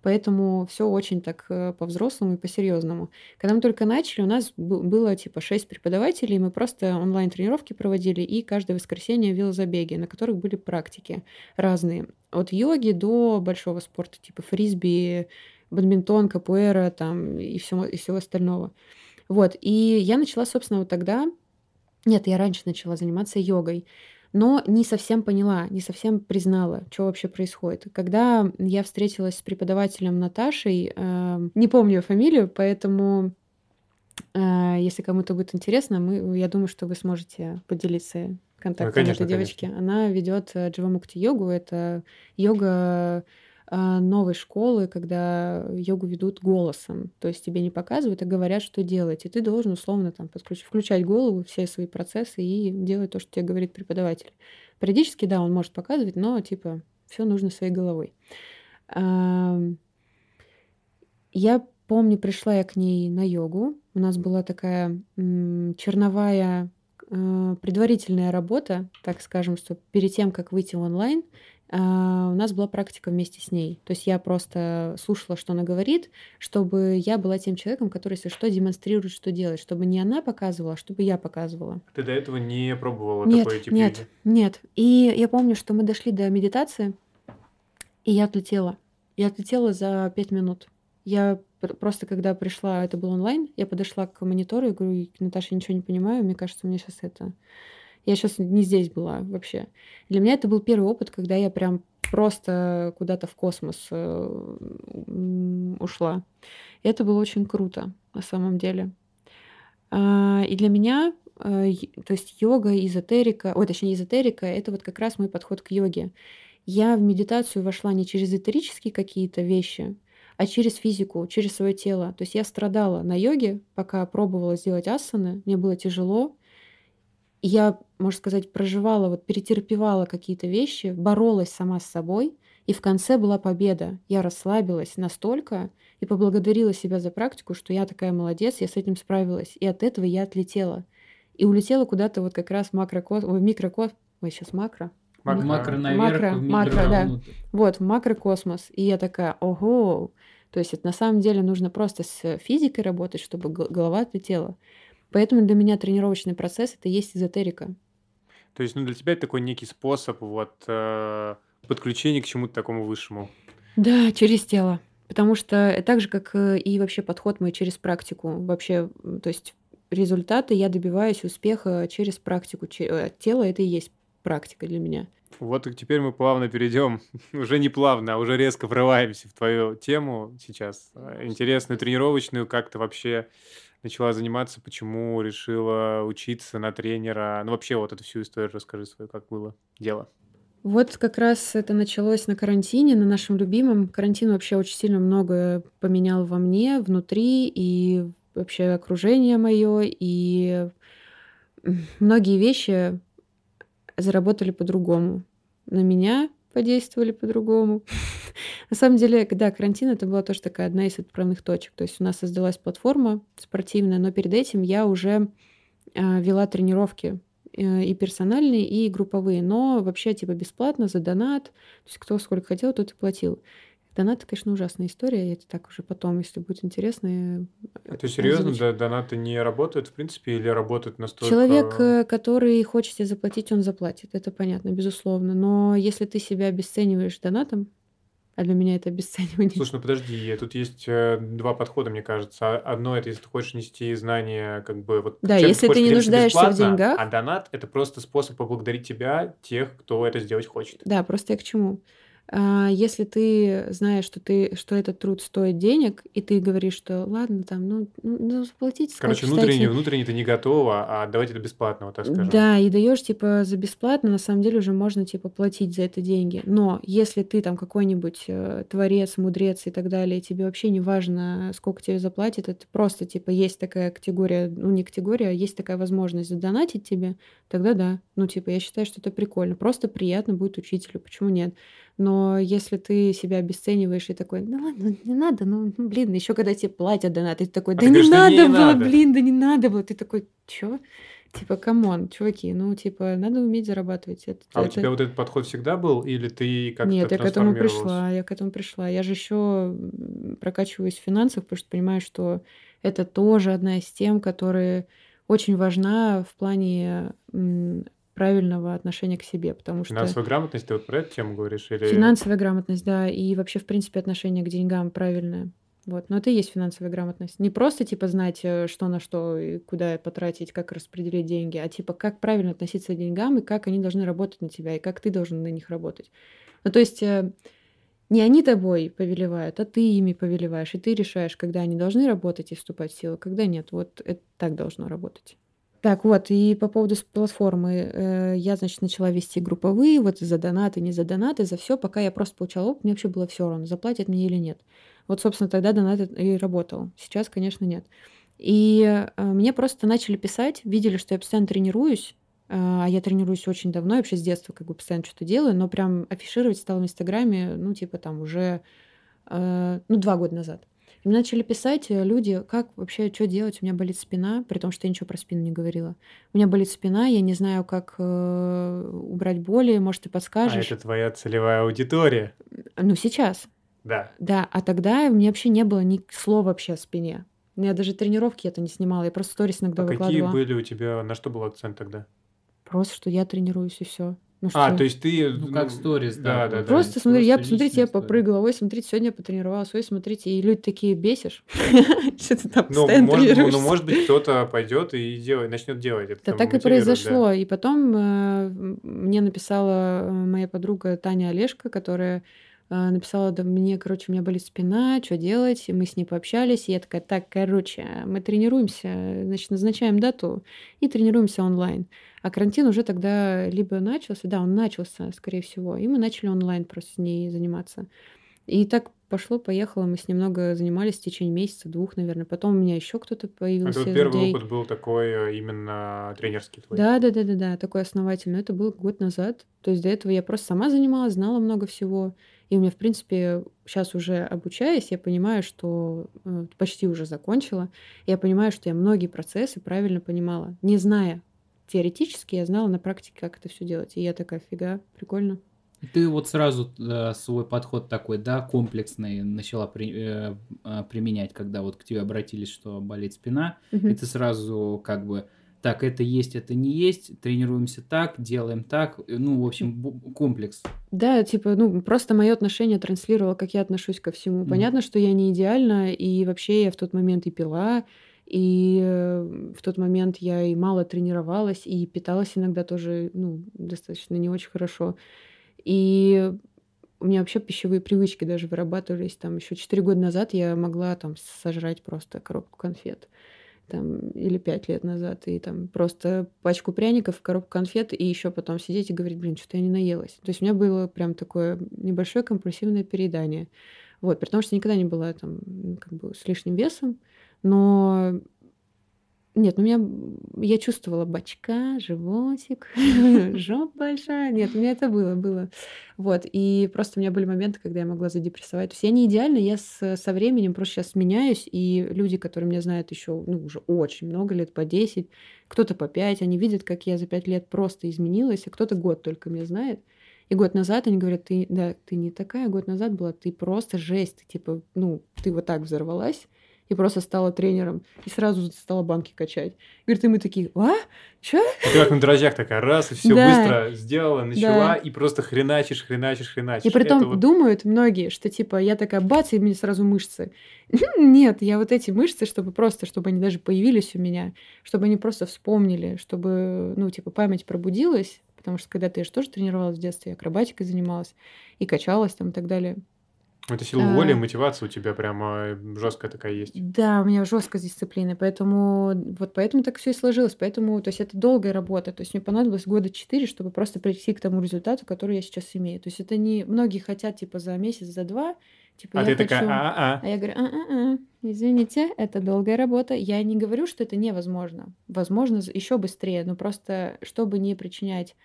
поэтому все очень так э, по-взрослому и по-серьезному. Когда мы только начали, у нас было типа шесть преподавателей, мы просто онлайн-тренировки проводили и каждое воскресенье велозабеги, на которых были практики разные. От йоги до большого спорта, типа фрисби, бадминтон, капуэра там и всего, и всего остального. Вот, и я начала, собственно, вот тогда, нет, я раньше начала заниматься йогой, но не совсем поняла, не совсем признала, что вообще происходит. Когда я встретилась с преподавателем Наташей, э, не помню ее фамилию, поэтому э, если кому-то будет интересно, мы, я думаю, что вы сможете поделиться контактами ну, конечно, этой девочки. Конечно. Она ведет Дживамукти йогу, это йога новой школы, когда йогу ведут голосом. То есть тебе не показывают, а говорят, что делать. И ты должен условно там подключить, включать голову, все свои процессы и делать то, что тебе говорит преподаватель. Периодически, да, он может показывать, но типа все нужно своей головой. Я помню, пришла я к ней на йогу. У нас была такая черновая а, предварительная работа, так скажем, что перед тем, как выйти в онлайн, а, у нас была практика вместе с ней. То есть я просто слушала, что она говорит, чтобы я была тем человеком, который, если что, демонстрирует, что делать, чтобы не она показывала, а чтобы я показывала. Ты до этого не пробовала нет, такой тип Нет, нет. И я помню, что мы дошли до медитации, и я отлетела. Я отлетела за пять минут. Я просто, когда пришла, это был онлайн, я подошла к монитору и говорю, Наташа, я ничего не понимаю, мне кажется, меня сейчас это я сейчас не здесь была вообще. Для меня это был первый опыт, когда я прям просто куда-то в космос э, ушла. И это было очень круто на самом деле. А, и для меня, э, то есть йога, эзотерика, ой, точнее эзотерика, это вот как раз мой подход к йоге. Я в медитацию вошла не через эзотерические какие-то вещи, а через физику, через свое тело. То есть я страдала на йоге, пока пробовала сделать асаны, мне было тяжело, я, можно сказать, проживала, вот перетерпевала какие-то вещи, боролась сама с собой, и в конце была победа. Я расслабилась настолько и поблагодарила себя за практику, что я такая молодец, я с этим справилась. И от этого я отлетела. И улетела куда-то вот как раз макрокос... Ой, микрокос... Ой, сейчас макро. Макро, макро наверх, макро, макро, да. Вот, макрокосмос. И я такая, ого! То есть это на самом деле нужно просто с физикой работать, чтобы голова отлетела. Поэтому для меня тренировочный процесс это и есть эзотерика. То есть, ну, для тебя это такой некий способ вот э, подключения к чему-то такому высшему. Да, через тело. Потому что так же, как э, и вообще подход мой через практику. Вообще, то есть результаты я добиваюсь успеха через практику. Э, тело это и есть практика для меня. Вот и теперь мы плавно перейдем, уже не плавно, а уже резко врываемся в твою тему сейчас. Э, интересную тренировочную, как то вообще начала заниматься, почему решила учиться на тренера? Ну, вообще вот эту всю историю расскажи свою, как было дело. Вот как раз это началось на карантине, на нашем любимом. Карантин вообще очень сильно многое поменял во мне, внутри, и вообще окружение мое, и многие вещи заработали по-другому. На меня подействовали по-другому. На самом деле, когда карантин, это была тоже такая одна из отправных точек. То есть у нас создалась платформа спортивная, но перед этим я уже а, вела тренировки э, и персональные, и групповые, но вообще типа бесплатно за донат. То есть кто сколько хотел, тот и платил. Донаты, конечно, ужасная история. Это так уже потом, если будет интересно. А ты серьезно, да, донаты не работают, в принципе, или работают настолько... Человек, э, который хочет тебе заплатить, он заплатит. Это понятно, безусловно. Но если ты себя обесцениваешь донатом, а для меня это обесценивание. Слушай, ну подожди, тут есть э, два подхода, мне кажется. Одно это если ты хочешь нести знания, как бы вот. Да, если ты, ты не нуждаешься в деньгах. А донат это просто способ поблагодарить тебя, тех, кто это сделать хочет. Да, просто я к чему? А, если ты знаешь, что, ты, что этот труд стоит денег, и ты говоришь, что ладно, там, ну, ну, ну заплатите. Короче, внутренне, внутренне ты не готова, а давайте это бесплатно, вот так скажем. Да, и даешь типа за бесплатно, на самом деле уже можно типа платить за это деньги. Но если ты там какой-нибудь э, творец, мудрец и так далее, тебе вообще не важно, сколько тебе заплатят, это просто типа есть такая категория, ну не категория, а есть такая возможность задонатить тебе, тогда да. Ну типа я считаю, что это прикольно. Просто приятно будет учителю, почему нет? Но если ты себя обесцениваешь и такой, ну ладно, не надо, ну, ну блин, еще когда тебе платят донаты, ты такой, а да а не говоришь, надо не было, надо. блин, да не надо было. Ты такой, чё? Типа, come on, чуваки, ну, типа, надо уметь зарабатывать. Это, а это... у тебя вот этот подход всегда был, или ты как-то Нет, я к этому пришла, я к этому пришла. Я же еще прокачиваюсь в финансах, потому что понимаю, что это тоже одна из тем, которые очень важна в плане правильного отношения к себе, потому что... Финансовая грамотность, ты вот про эту тему говоришь? Или... Финансовая грамотность, да, и вообще, в принципе, отношение к деньгам правильное. Вот, но это и есть финансовая грамотность. Не просто, типа, знать, э, что на что и куда потратить, как распределить деньги, а, типа, как правильно относиться к деньгам и как они должны работать на тебя, и как ты должен на них работать. Ну, то есть э, не они тобой повелевают, а ты ими повелеваешь, и ты решаешь, когда они должны работать и вступать в силу, когда нет. Вот это так должно работать. Так, вот, и по поводу платформы. Э, я, значит, начала вести групповые, вот за донаты, не за донаты, за все, пока я просто получала опыт, мне вообще было все равно, заплатят мне или нет. Вот, собственно, тогда донат и работал. Сейчас, конечно, нет. И э, мне просто начали писать, видели, что я постоянно тренируюсь, э, а я тренируюсь очень давно, вообще с детства как бы постоянно что-то делаю, но прям афишировать стала в Инстаграме, ну, типа там уже, ну, два года назад. И мне начали писать э, люди, как вообще, что делать, у меня болит спина, при том, что я ничего про спину не говорила. У меня болит спина, я не знаю, как э, убрать боли, может, ты подскажешь. А это твоя целевая аудитория? Ну, сейчас. Да. Да, а тогда у меня вообще не было ни слова вообще о спине. Я даже тренировки это не снимала, я просто сторис иногда а выкладывала. какие были у тебя, на что был акцент тогда? Просто, что я тренируюсь и все. Ну, а, то есть ты... Ну, как сторис, да. да, да просто да. смотри, я, посмотрите, я попрыгала, ой, смотрите, сегодня я потренировалась, ой, смотрите, и люди такие бесишь. Что ты там ну, постоянно может, ну, может быть, кто-то пойдет и начнет делать это. Да, так и произошло. И потом э, мне написала э, моя подруга Таня Олешка, которая э, написала да, мне, короче, у меня болит спина, что делать, и мы с ней пообщались, и я такая, так, короче, мы тренируемся, значит, назначаем дату и тренируемся онлайн. А карантин уже тогда либо начался, да, он начался, скорее всего, и мы начали онлайн просто с ней заниматься. И так пошло, поехало, мы с ней много занимались в течение месяца, двух, наверное. Потом у меня еще кто-то появился. Это первый людей. опыт был такой э, именно тренерский твой? Да, да, да, да, да, такой основательный. Это был год назад. То есть до этого я просто сама занималась, знала много всего. И у меня, в принципе, сейчас уже обучаясь, я понимаю, что э, почти уже закончила. Я понимаю, что я многие процессы правильно понимала, не зная теоретически я знала на практике, как это все делать. И я такая, фига, прикольно. Ты вот сразу э, свой подход такой, да, комплексный начала при, э, э, применять, когда вот к тебе обратились, что болит спина, угу. и ты сразу как бы так, это есть, это не есть, тренируемся так, делаем так, ну, в общем, комплекс. Да, типа, ну, просто мое отношение транслировало, как я отношусь ко всему. Mm. Понятно, что я не идеальна, и вообще я в тот момент и пила, и э, в тот момент я и мало тренировалась, и питалась иногда тоже, ну, достаточно не очень хорошо. И у меня вообще пищевые привычки даже вырабатывались. Там еще 4 года назад я могла там сожрать просто коробку конфет. Там, или пять лет назад, и там просто пачку пряников, коробку конфет, и еще потом сидеть и говорить, блин, что-то я не наелась. То есть у меня было прям такое небольшое компульсивное переедание. Вот, при том, что никогда не была там как бы с лишним весом, но Нет, ну у меня я чувствовала бачка, животик, жопа большая. Нет, у меня это было, было. Вот, и просто у меня были моменты, когда я могла задепрессовать. То есть я не идеальна, я с, со временем просто сейчас меняюсь, и люди, которые меня знают еще, ну, уже очень много лет, по 10, кто-то по 5, они видят, как я за 5 лет просто изменилась, а кто-то год только меня знает. И год назад они говорят, ты, да, ты не такая, год назад была, ты просто жесть, ты, типа, ну, ты вот так взорвалась, и просто стала тренером, и сразу стала банки качать. Говорит, и мы такие, а? Чё? Ты как на дрожжах такая, раз, и все да. быстро сделала, начала, да. и просто хреначишь, хреначишь, хреначишь. И при том вот... думают многие, что типа я такая бац, и мне сразу мышцы. Нет, я вот эти мышцы, чтобы просто, чтобы они даже появились у меня, чтобы они просто вспомнили, чтобы, ну, типа, память пробудилась, потому что когда-то я же тоже тренировалась в детстве, акробатикой занималась и качалась там и так далее. Это сила а, воли, мотивация у тебя прямо жесткая такая есть. Да, у меня жесткая дисциплина, поэтому вот поэтому так все и сложилось. Поэтому, то есть это долгая работа. То есть мне понадобилось года четыре, чтобы просто прийти к тому результату, который я сейчас имею. То есть это не многие хотят типа за месяц, за два. Типа, а ты хочу... такая, а-а. А я говорю, а-а-а, извините, это долгая работа. Я не говорю, что это невозможно. Возможно, еще быстрее, но просто чтобы не причинять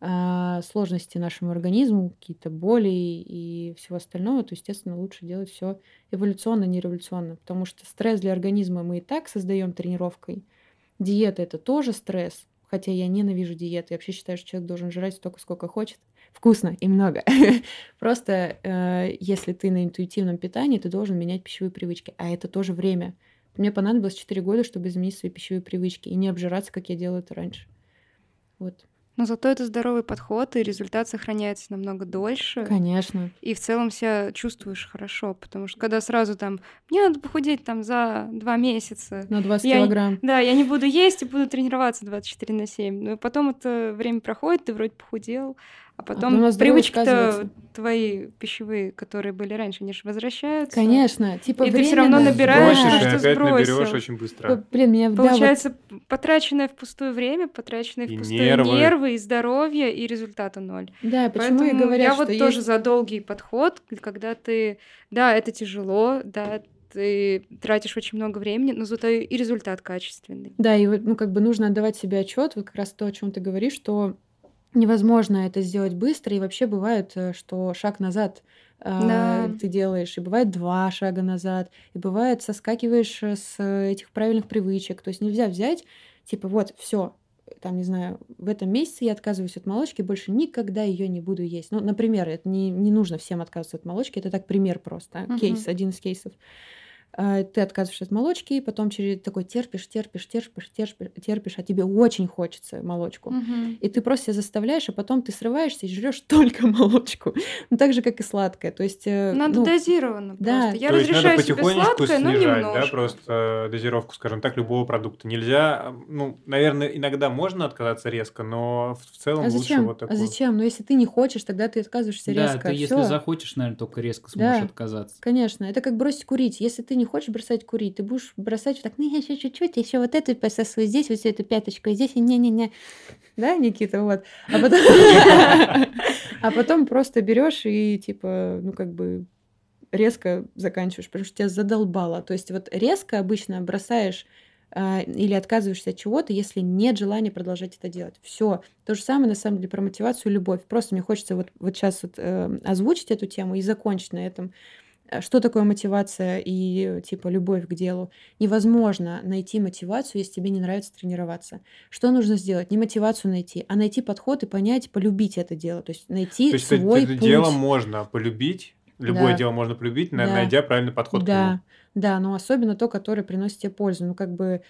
а, сложности нашему организму, какие-то боли и всего остального, то, естественно, лучше делать все эволюционно, не революционно, потому что стресс для организма мы и так создаем тренировкой. Диета это тоже стресс, хотя я ненавижу диеты. Я вообще считаю, что человек должен жрать столько, сколько хочет. Вкусно и много. Просто э, если ты на интуитивном питании, ты должен менять пищевые привычки. А это тоже время. Мне понадобилось 4 года, чтобы изменить свои пищевые привычки и не обжираться, как я делала это раньше. Вот. Но зато это здоровый подход, и результат сохраняется намного дольше. Конечно. И в целом себя чувствуешь хорошо, потому что когда сразу там, мне надо похудеть там за два месяца. На 20 я, килограмм. Да, я не буду есть и буду тренироваться 24 на 7. Но потом это время проходит, ты вроде похудел, а потом а привычки-то твои пищевые, которые были раньше, они же возвращаются. Конечно, типа И ты все равно набираешь, да. что опять сбросил. наберешь очень быстро. Блин, меня Получается, да, вот... потраченное впустую время, потраченное и впустую нервы. нервы, и здоровье, и результата ноль. Да, почему Поэтому и говорят, я что вот есть... тоже за долгий подход, когда ты... Да, это тяжело, да, ты тратишь очень много времени, но зато и результат качественный. Да, и вот, ну, как бы нужно отдавать себе отчет, вот как раз то, о чем ты говоришь, что невозможно это сделать быстро, и вообще бывает, э, что шаг назад да. ты делаешь, и бывает два шага назад, и бывает соскакиваешь э, с этих правильных привычек. То есть нельзя взять, типа, вот, все, там, не знаю, в этом месяце я отказываюсь от молочки, больше никогда ее не буду есть. Ну, например, это не, не нужно всем отказываться от молочки, это так пример просто, uh-huh. кейс, один из кейсов. А, ты отказываешься от молочки, и потом через такой терпишь, терпишь, терпишь, терпишь, терпишь, а тебе очень хочется молочку. Угу. И ты просто себя заставляешь, а потом ты срываешься и жрешь только молочку. Ну, так же, как и сладкое. То есть, э, надо ну, дозированно да. просто. Я То есть разрешаю надо себе потихонечку сладкое, но снижать, немножко. да, просто дозировку, скажем так, любого продукта. Нельзя, ну, наверное, иногда можно отказаться резко, но в целом а зачем? лучше вот такое. А зачем? Ну, если ты не хочешь, тогда ты отказываешься да, резко. ты Всё. если захочешь, наверное, только резко сможешь Да. отказаться. Конечно, это как бросить курить. Если ты не хочешь бросать курить, ты будешь бросать вот так, ну еще чуть-чуть, еще вот эту пососу здесь, вот эту пяточку, здесь, и не-не-не. Да, Никита, вот. А потом, а просто берешь и типа, ну как бы резко заканчиваешь, потому что тебя задолбало. То есть вот резко обычно бросаешь а, или отказываешься от чего-то, если нет желания продолжать это делать. Все. То же самое, на самом деле, про мотивацию и любовь. Просто мне хочется вот, вот сейчас вот, э, озвучить эту тему и закончить на этом. Э, Что такое мотивация и типа любовь к делу? Невозможно найти мотивацию, если тебе не нравится тренироваться. Что нужно сделать? Не мотивацию найти, а найти подход и понять, полюбить это дело. То есть найти То есть свой это путь. дело можно полюбить, любое Да. дело можно полюбить, Да. найдя правильный подход к нему. Да, да, но особенно то, которое приносит тебе пользу. Ну, как бы,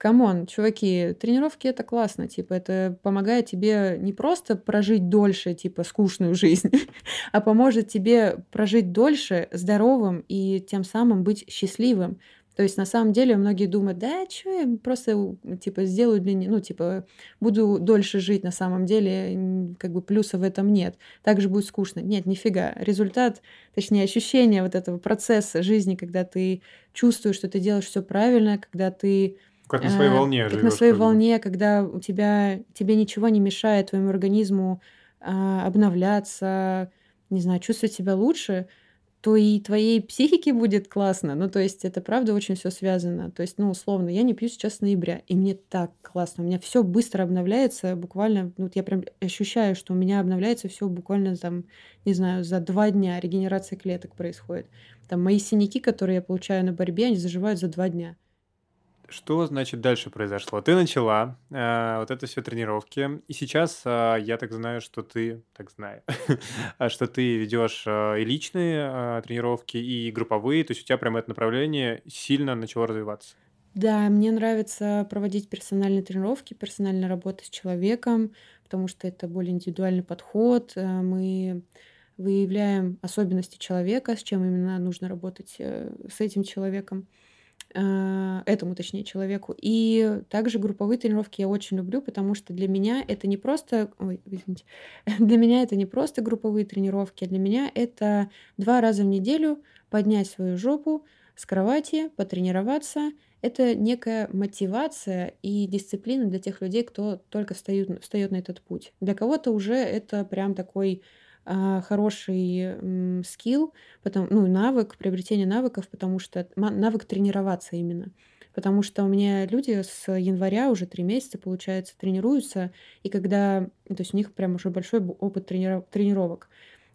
come on, чуваки, тренировки это классно, типа, это помогает тебе не просто прожить дольше, типа, скучную жизнь, а поможет тебе прожить дольше здоровым и тем самым быть счастливым. То есть на самом деле многие думают, да, что я просто типа сделаю для не- ну типа буду дольше жить. На самом деле как бы плюса в этом нет. Так же будет скучно. Нет, нифига. Результат, точнее ощущение вот этого процесса жизни, когда ты чувствуешь, что ты делаешь все правильно, когда ты Как на своей а, волне как на живешь. своей как бы. волне, когда у тебя тебе ничего не мешает твоему организму а, обновляться, не знаю, чувствовать себя лучше. то и твоей психике будет классно. Ну, то есть это правда очень все связано. То есть, ну, условно, я не пью сейчас с ноября, и мне так классно. У меня все быстро обновляется, буквально, ну, вот я прям ощущаю, что у меня обновляется все буквально там, не знаю, за два дня регенерация клеток происходит. Там мои синяки, которые я получаю на борьбе, они заживают за два дня. Что значит дальше произошло? Ты начала э, вот это все тренировки, и сейчас э, я так знаю, что ты, так знаю, что ты ведешь э, и личные э, тренировки, и групповые, то есть у тебя прям это направление сильно начало развиваться. Да, мне нравится проводить персональные тренировки, персональная работа с человеком, потому что это более индивидуальный подход. Э, мы выявляем особенности человека, с чем именно нужно работать э, с этим человеком. Э, этому, точнее, человеку. И также групповые тренировки я очень люблю, потому что для меня это не просто... Ой, извините. Для меня это не просто групповые тренировки, для меня это два раза в неделю поднять свою жопу с кровати, потренироваться. Это некая мотивация и дисциплина для тех людей, кто только встает, встает на этот путь. Для кого-то уже это прям такой хороший скилл, потом, ну, навык, приобретение навыков, потому что навык тренироваться именно. Потому что у меня люди с января уже три месяца, получается, тренируются, и когда, то есть у них прям уже большой опыт трениров, тренировок,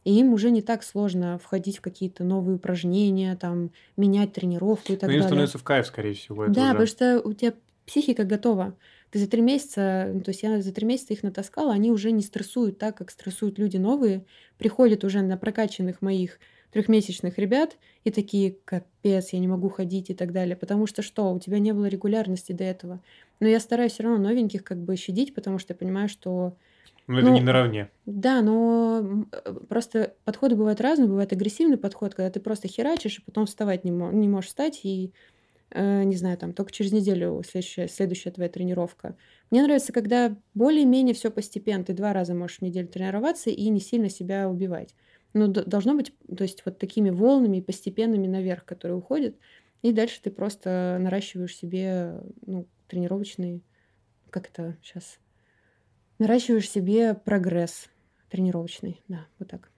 и им уже не так сложно входить в какие-то новые упражнения, там, менять тренировку и так Но далее. им становится в кайф, скорее всего. Это да, уже. потому что у тебя психика готова. Ты за три месяца, ну, то есть я за три месяца их натаскала, они уже не стрессуют так, как стрессуют люди новые, приходят уже на прокачанных моих трехмесячных ребят и такие, капец, я не могу ходить и так далее. Потому что что, у тебя не было регулярности до этого. Но я стараюсь все равно новеньких как бы щадить, потому что я понимаю, что ну, это ну, не наравне. Да, но э, просто подходы бывают разные. Бывает агрессивный подход, когда ты просто херачишь, и потом вставать не, мо- не можешь встать, и не знаю, там только через неделю следующая, следующая твоя тренировка. Мне нравится, когда более-менее все постепенно. Ты два раза можешь в неделю тренироваться и не сильно себя убивать. Но должно быть, то есть вот такими волнами постепенными наверх, которые уходят, и дальше ты просто наращиваешь себе ну, тренировочный, как это сейчас, наращиваешь себе прогресс тренировочный, да, вот так.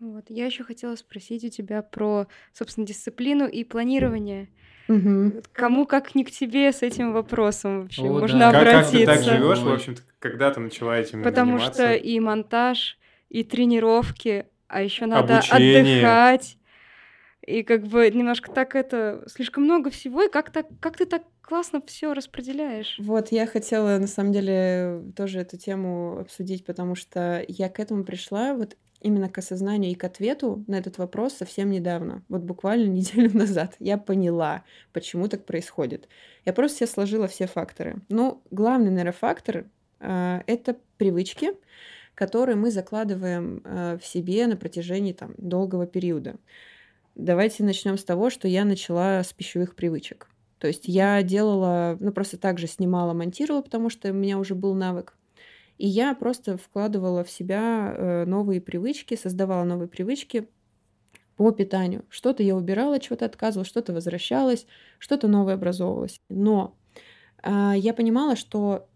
Вот. Я еще хотела спросить у тебя про, собственно, дисциплину и планирование. Угу. Кому как не к тебе с этим вопросом вообще О, можно да. обратиться. Как, как ты так живешь, в общем-то, когда ты начала этим Потому заниматься? что и монтаж, и тренировки, а еще надо Обучение. отдыхать. И как бы немножко так это слишком много всего, и как так, как ты так классно все распределяешь. Вот, я хотела на самом деле тоже эту тему обсудить, потому что я к этому пришла вот именно к осознанию и к ответу на этот вопрос совсем недавно, вот буквально неделю назад. Я поняла, почему так происходит. Я просто себе сложила все факторы. Ну, главный, наверное, фактор э, это привычки, которые мы закладываем э, в себе на протяжении там, долгого периода. Давайте начнем с того, что я начала с пищевых привычек. То есть я делала, ну просто так же снимала, монтировала, потому что у меня уже был навык. И я просто вкладывала в себя э, новые привычки, создавала новые привычки по питанию. Что-то я убирала, чего-то отказывала, что-то возвращалось, что-то новое образовывалось. Но э, я понимала, что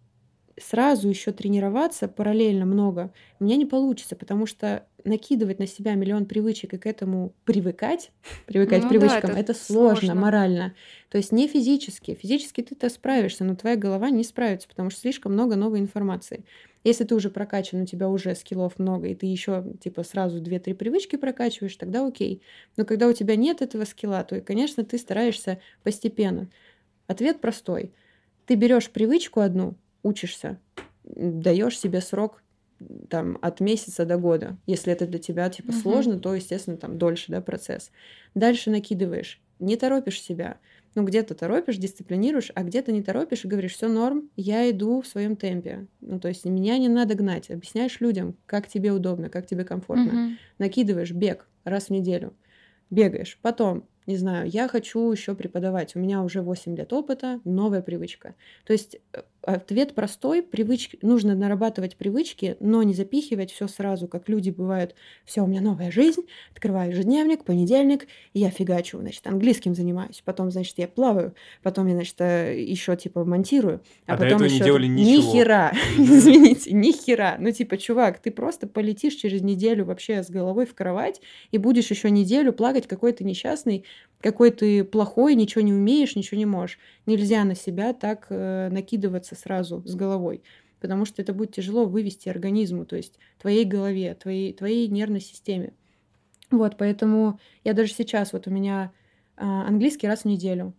сразу еще тренироваться параллельно много у меня не получится, потому что накидывать на себя миллион привычек и к этому привыкать, привыкать ну, к привычкам, да, это, это сложно, сложно морально. То есть не физически. Физически ты-то справишься, но твоя голова не справится, потому что слишком много новой информации. Если ты уже прокачан, у тебя уже скиллов много, и ты еще типа сразу 2-3 привычки прокачиваешь, тогда окей. Но когда у тебя нет этого скилла, то, конечно, ты стараешься постепенно. Ответ простой. Ты берешь привычку одну, учишься, даешь себе срок там от месяца до года. Если это для тебя типа угу. сложно, то, естественно, там дольше, да, процесс. Дальше накидываешь, не торопишь себя. Ну, где-то торопишь, дисциплинируешь, а где-то не торопишь и говоришь, все норм, я иду в своем темпе. Ну, то есть меня не надо гнать. Объясняешь людям, как тебе удобно, как тебе комфортно. Угу. Накидываешь бег раз в неделю. Бегаешь. Потом не знаю, я хочу еще преподавать, у меня уже 8 лет опыта, новая привычка. То есть э, ответ простой, привычки, нужно нарабатывать привычки, но не запихивать все сразу, как люди бывают. Все, у меня новая жизнь, открываю ежедневник, понедельник, и я фигачу, значит, английским занимаюсь, потом, значит, я плаваю, потом я, значит, э, еще типа монтирую, а, А потом этого не еще делали ни ничего. хера, Мгм. извините, ни хера. Ну типа, чувак, ты просто полетишь через неделю вообще с головой в кровать и будешь еще неделю плакать, какой ты несчастный, какой ты плохой, ничего не умеешь, ничего не можешь. Нельзя на себя так э, накидываться сразу с головой, потому что это будет тяжело вывести организму, то есть твоей голове, твоей, твоей нервной системе. Вот, поэтому я даже сейчас, вот у меня а, английский раз в неделю,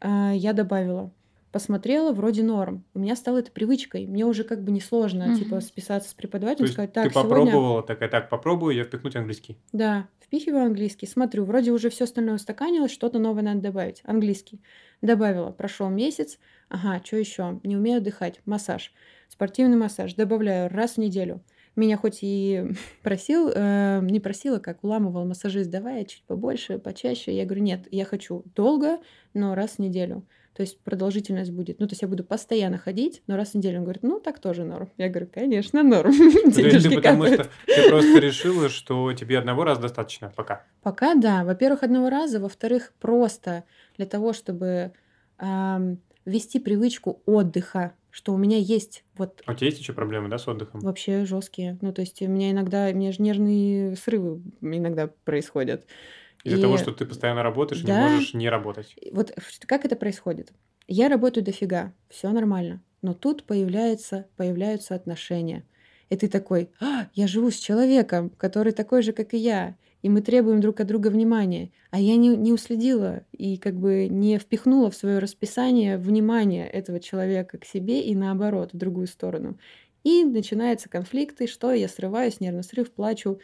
а, я добавила. Посмотрела, вроде норм. У меня стало это привычкой. Мне уже как бы несложно, Мгм. типа, списаться с То преподавателем, есть сказать, ты так, сегодня... попробовала, такая, так, попробую я впихнуть английский. Да, впихиваю английский, смотрю, вроде уже все остальное устаканилось, что-то новое надо добавить. Английский. Добавила, прошел месяц. Ага, что еще? Не умею отдыхать. Массаж. Спортивный массаж. Добавляю раз в неделю. Меня хоть и просил, э, не просила, как уламывал массажист, давай чуть побольше, почаще. Я говорю, нет, я хочу долго, но раз в неделю. То есть продолжительность будет. Ну, то есть я буду постоянно ходить, но раз в неделю. Он говорит, ну, так тоже норм. Я говорю, конечно, норм. Денежки потому что ты просто решила, что тебе одного раза достаточно пока. Пока да. Во-первых, одного раза. Во-вторых, просто для того, чтобы ам, ввести привычку отдыха, что у меня есть вот А у тебя есть еще проблемы, да, с отдыхом? вообще жесткие. Ну, то есть у меня иногда, у меня же нервные срывы иногда происходят. Из-за И- того, что ты постоянно работаешь и не Да. можешь не работать. Вот как это происходит? Я работаю дофига, все нормально. Но тут появляется, появляются отношения. И ты такой, «А, я живу с человеком, который такой же, как и я, и мы требуем друг от друга внимания. А я не, не уследила и как бы не впихнула в свое расписание внимание этого человека к себе и наоборот, в другую сторону. И начинаются конфликты, что я срываюсь, нервный срыв, плачу,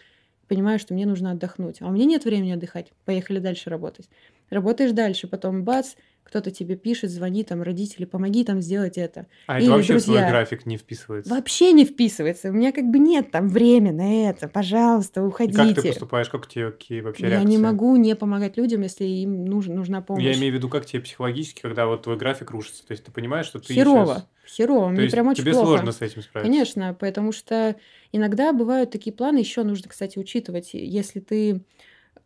понимаю, что мне нужно отдохнуть. А у меня нет времени отдыхать. Поехали дальше работать. Работаешь дальше, потом бац, кто-то тебе пишет, звонит, там, родители, помоги там сделать это. А Или это вообще в твой друзья. график не вписывается. Вообще не вписывается. У меня как бы нет там времени на это. Пожалуйста, И уходите. как ты поступаешь, как тебе какие вообще Я реакции? не могу не помогать людям, если им нужен, нужна помощь. Я имею в виду, как тебе психологически, когда вот твой график рушится. То есть ты понимаешь, что ты Херово. щас- Херово. То Мне прям очень тебе плохо. сложно с этим справиться. Конечно, потому что иногда бывают такие планы, еще нужно, кстати, учитывать, если ты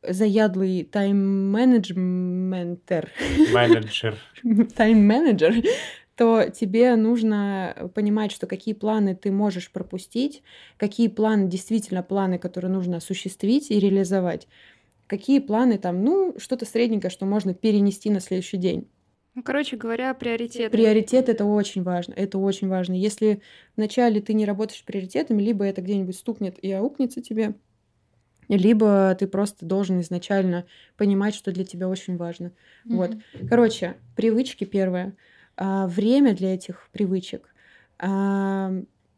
заядлый тайм-менеджментер, Менеджер. тайм-менеджер, то тебе нужно понимать, что какие планы ты можешь пропустить, какие планы действительно планы, которые нужно осуществить и реализовать, какие планы там, ну, что-то средненькое, что можно перенести на следующий день. Ну, короче говоря, приоритеты. Приоритет это очень важно. Это очень важно. Если вначале ты не работаешь приоритетами, либо это где-нибудь стукнет и аукнется тебе, либо ты просто должен изначально понимать, что для тебя очень важно. Вот. Мгм. Короче, привычки первое, а, время для этих привычек а,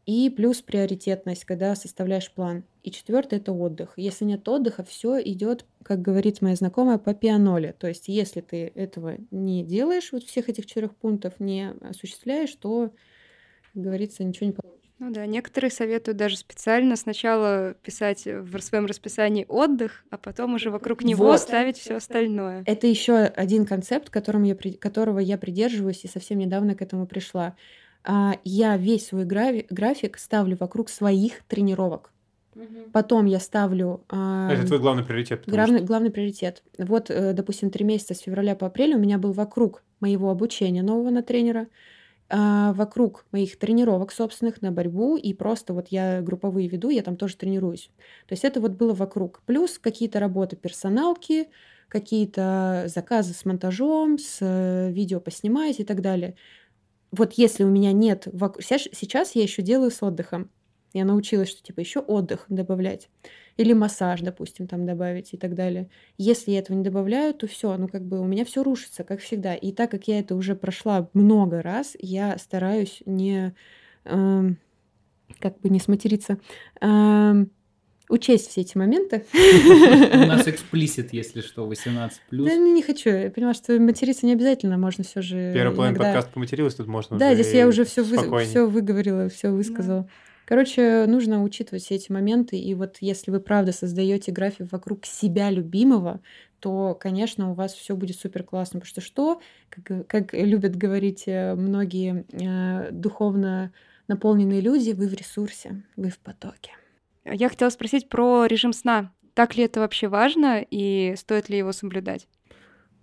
и плюс приоритетность, когда составляешь план. И четвертое это отдых. Если нет отдыха, все идет, как говорит моя знакомая, по пианоле. То есть, если ты этого не делаешь, вот всех этих четырех пунктов не осуществляешь, то, как говорится, ничего не получится. Ну да, некоторые советуют даже специально сначала писать в своем расписании отдых, а потом уже вокруг него Вот. ставить все остальное. Это еще один концепт, которым я, которого я придерживаюсь и совсем недавно к этому пришла. А, Я весь свой график ставлю вокруг своих тренировок. Потом я ставлю а, Это твой главный приоритет. потому главный, что- главный приоритет. Вот, э, допустим, три месяца с февраля по апрель у меня был вокруг моего обучения нового на тренера, вокруг моих тренировок собственных на борьбу, и просто вот я групповые веду, я там тоже тренируюсь. То есть это вот было вокруг. Плюс какие-то работы персоналки, какие-то заказы с монтажом, с э, видео поснимать и так далее. Вот если у меня нет... сейчас я еще делаю с отдыхом. Я научилась, что типа еще отдых добавлять. Или массаж, допустим, там добавить и так далее. Если я этого не добавляю, то все, ну как бы у меня все рушится, как всегда. И так как я это уже прошла много раз, я стараюсь не эм, как бы не сматериться, эм, учесть все эти моменты. У нас эксплисит, если что, 18 Да ну, не хочу. Я понимаю, что материться не обязательно, можно все же Первый половина иногда- подкаста поматерилась, тут можно Да, здесь я уже все выговорила, все высказала. Короче, нужно учитывать все эти моменты. И вот если вы правда создаете график вокруг себя любимого, то, конечно, у вас все будет супер классно. Потому что что, как, как любят говорить э, многие э, духовно наполненные люди, вы в ресурсе, вы в потоке. Я хотела спросить про режим сна. Так ли это вообще важно и стоит ли его соблюдать?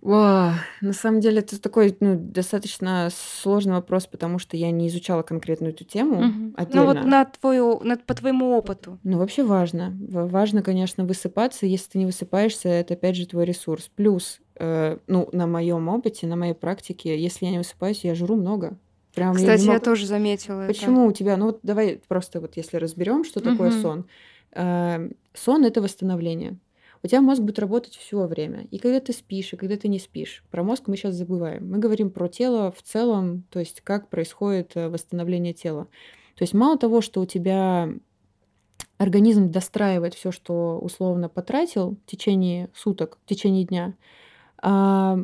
О, на самом деле это такой ну, достаточно сложный вопрос, потому что я не изучала конкретно эту тему Мгм. отдельно. Ну вот на твою, на, по твоему опыту. Ну, вообще важно. Важно, конечно, высыпаться. Если ты не высыпаешься, это опять же твой ресурс. Плюс, э, ну, на моем опыте, на моей практике, если я не высыпаюсь, я жру много. Прям я Кстати, я могу- тоже заметила это. Почему у тебя? Ну вот давай просто вот если разберем, что такое Мгм. сон. Э, Сон это восстановление. У тебя мозг будет работать все время. И когда ты спишь, и когда ты не спишь. Про мозг мы сейчас забываем. Мы говорим про тело в целом, то есть как происходит э, восстановление тела. То есть мало того, что у тебя организм достраивает все, что условно потратил в течение суток, в течение дня, а,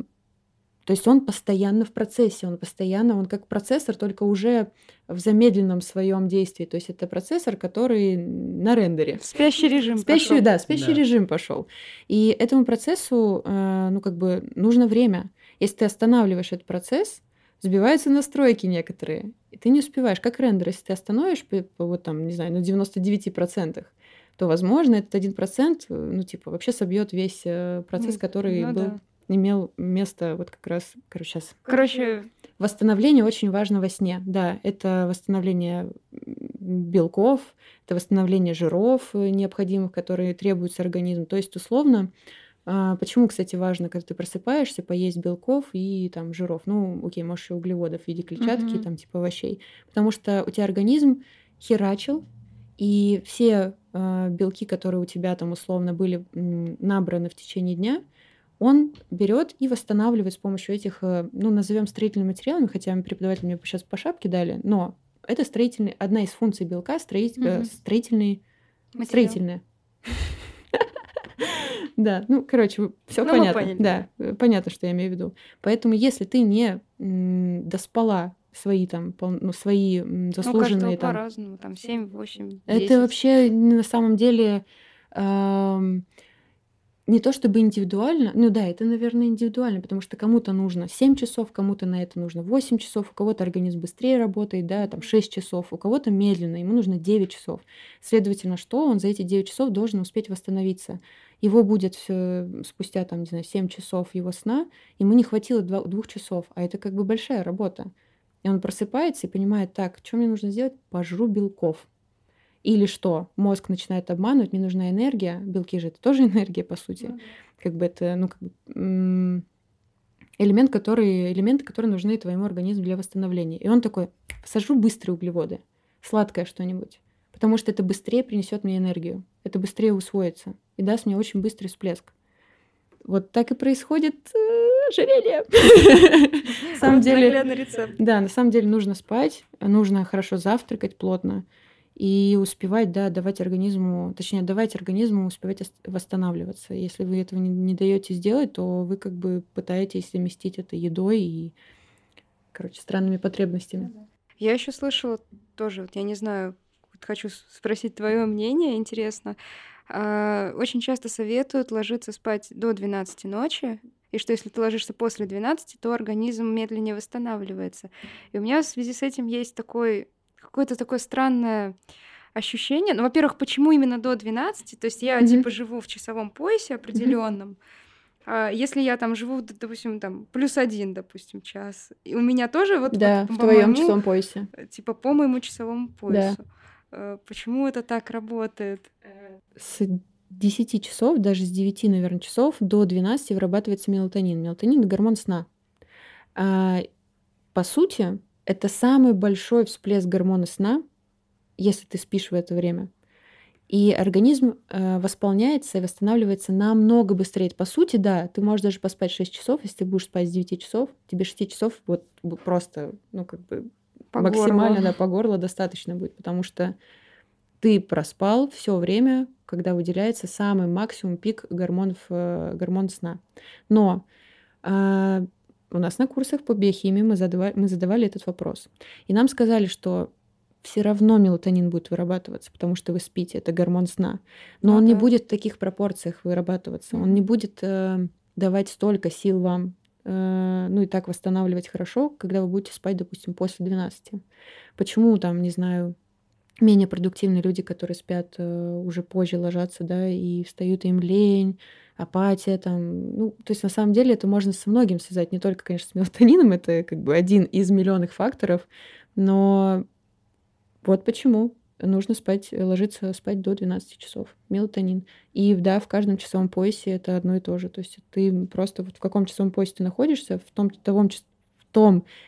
то есть он постоянно в процессе, он постоянно, он как процессор, только уже в замедленном своем действии. То есть это процессор, который на рендере. В спящий режим Спящий, пошёл. да, спящий Да. режим пошел. И этому процессу, э, ну, как бы нужно время. Если ты останавливаешь этот процесс, сбиваются настройки некоторые, и ты не успеваешь. Как рендер, если ты остановишь, по, по вот там, не знаю, на 99%, то, возможно, этот 1%, э, ну, типа, вообще собьет весь э, процесс, Ну, который ну был, да. Имел место вот как раз, короче, сейчас. Короче, Восстановление очень важно во сне. Да, это восстановление белков, это восстановление жиров э, необходимых, которые требуются организму. То есть, условно, а, почему, кстати, важно, когда ты просыпаешься, поесть белков и там жиров. Ну, окей, можешь еще углеводов в виде клетчатки, Мгм. там типа овощей. Потому что у тебя организм херачил, и все а, белки, которые у тебя там условно были м, набраны в течение дня, он берет и восстанавливает с помощью этих, э, ну, назовем строительными материалами, хотя преподаватель мне сейчас по шапке дали, но это строительный, одна из функций белка строить, э, Мгм. строительный, материал. строительная. Да, ну, короче, все Ну, понятно. Да, э, понятно, что я имею в виду. Поэтому, если ты не доспала свои там, пол- ну, свои Ну, заслуженные там по-разному. Там 7, 8, 10. это вообще на самом деле ам, не то чтобы индивидуально, ну да, это, наверное, индивидуально, потому что кому-то нужно 7 часов, кому-то на это нужно 8 часов, у кого-то организм быстрее работает, да, там 6 часов, у кого-то медленно, ему нужно 9 часов. Следовательно, что он за эти 9 часов должен успеть восстановиться. Его будет всё спустя, там, не знаю, 7 часов его сна, ему не хватило 2 часов, а это как бы большая работа. И он просыпается и понимает, так, что мне нужно сделать? Пожру белков. Или что? Мозг начинает обманывать, мне нужна энергия. Белки же это тоже энергия, по сути. Да. Как бы это, ну, как бы, элемент, который, элементы, которые нужны твоему организму для восстановления. И он такой, сажу быстрые углеводы, сладкое что-нибудь. Потому что это быстрее принесет мне энергию. Это быстрее усвоится. И даст мне очень быстрый всплеск. Вот так и происходит э, ожирение. На самом деле, рецепт. да, на самом деле нужно спать, нужно хорошо завтракать плотно и успевать, да, давать организму, точнее, давать организму успевать ос- восстанавливаться. Если вы этого не, не даете сделать, то вы как бы пытаетесь заместить это едой и, короче, странными потребностями. Я еще слышала тоже, вот я не знаю, хочу спросить твое мнение, интересно. А, Очень часто советуют ложиться спать до 12 ночи, и что если ты ложишься после 12, то организм медленнее восстанавливается. И у меня в связи с этим есть такой какое-то такое странное ощущение. Ну, во-первых, почему именно до 12? То есть я Мгм. типа живу в часовом поясе определенном. А если я там живу, допустим, там плюс один, допустим, час, и у меня тоже вот, вот Да, в по твоем моему- часовом поясе. э, типа по моему часовому Да. поясу. Э, Почему это так работает? С 10 часов, даже с 9, наверное, часов до 12 вырабатывается мелатонин. Мелатонин — это гормон сна. А, по сути, это самый большой всплеск гормона сна, если ты спишь в это время. И организм э, восполняется и восстанавливается намного быстрее. По сути, да, ты можешь даже поспать 6 часов, если ты будешь спать с 9 часов, тебе 6 часов вот просто, ну, как бы По максимально, горло. да, по горло достаточно будет, потому что ты проспал все время, когда выделяется самый максимум пик гормонов, э, гормон сна. Но а, у нас на курсах по биохимии мы задавали, мы задавали этот вопрос. И нам сказали, что все равно мелатонин будет вырабатываться, потому что вы спите, это гормон сна. Но Ну он не да. будет в таких пропорциях вырабатываться, он не будет э, давать столько сил вам, э, ну и так восстанавливать хорошо, когда вы будете спать, допустим, после 12. Почему там, не знаю, менее продуктивные люди, которые спят э, уже позже ложатся, да, и встают им лень, апатия там. Ну, то есть на самом деле это можно со многим связать, не только, конечно, с мелатонином, это как бы один из миллионных факторов, но вот почему нужно спать, ложиться спать до 12 часов. Мелатонин. И да, в каждом часовом поясе это одно и то же. То есть ты просто вот в каком часовом поясе ты находишься, в том, в том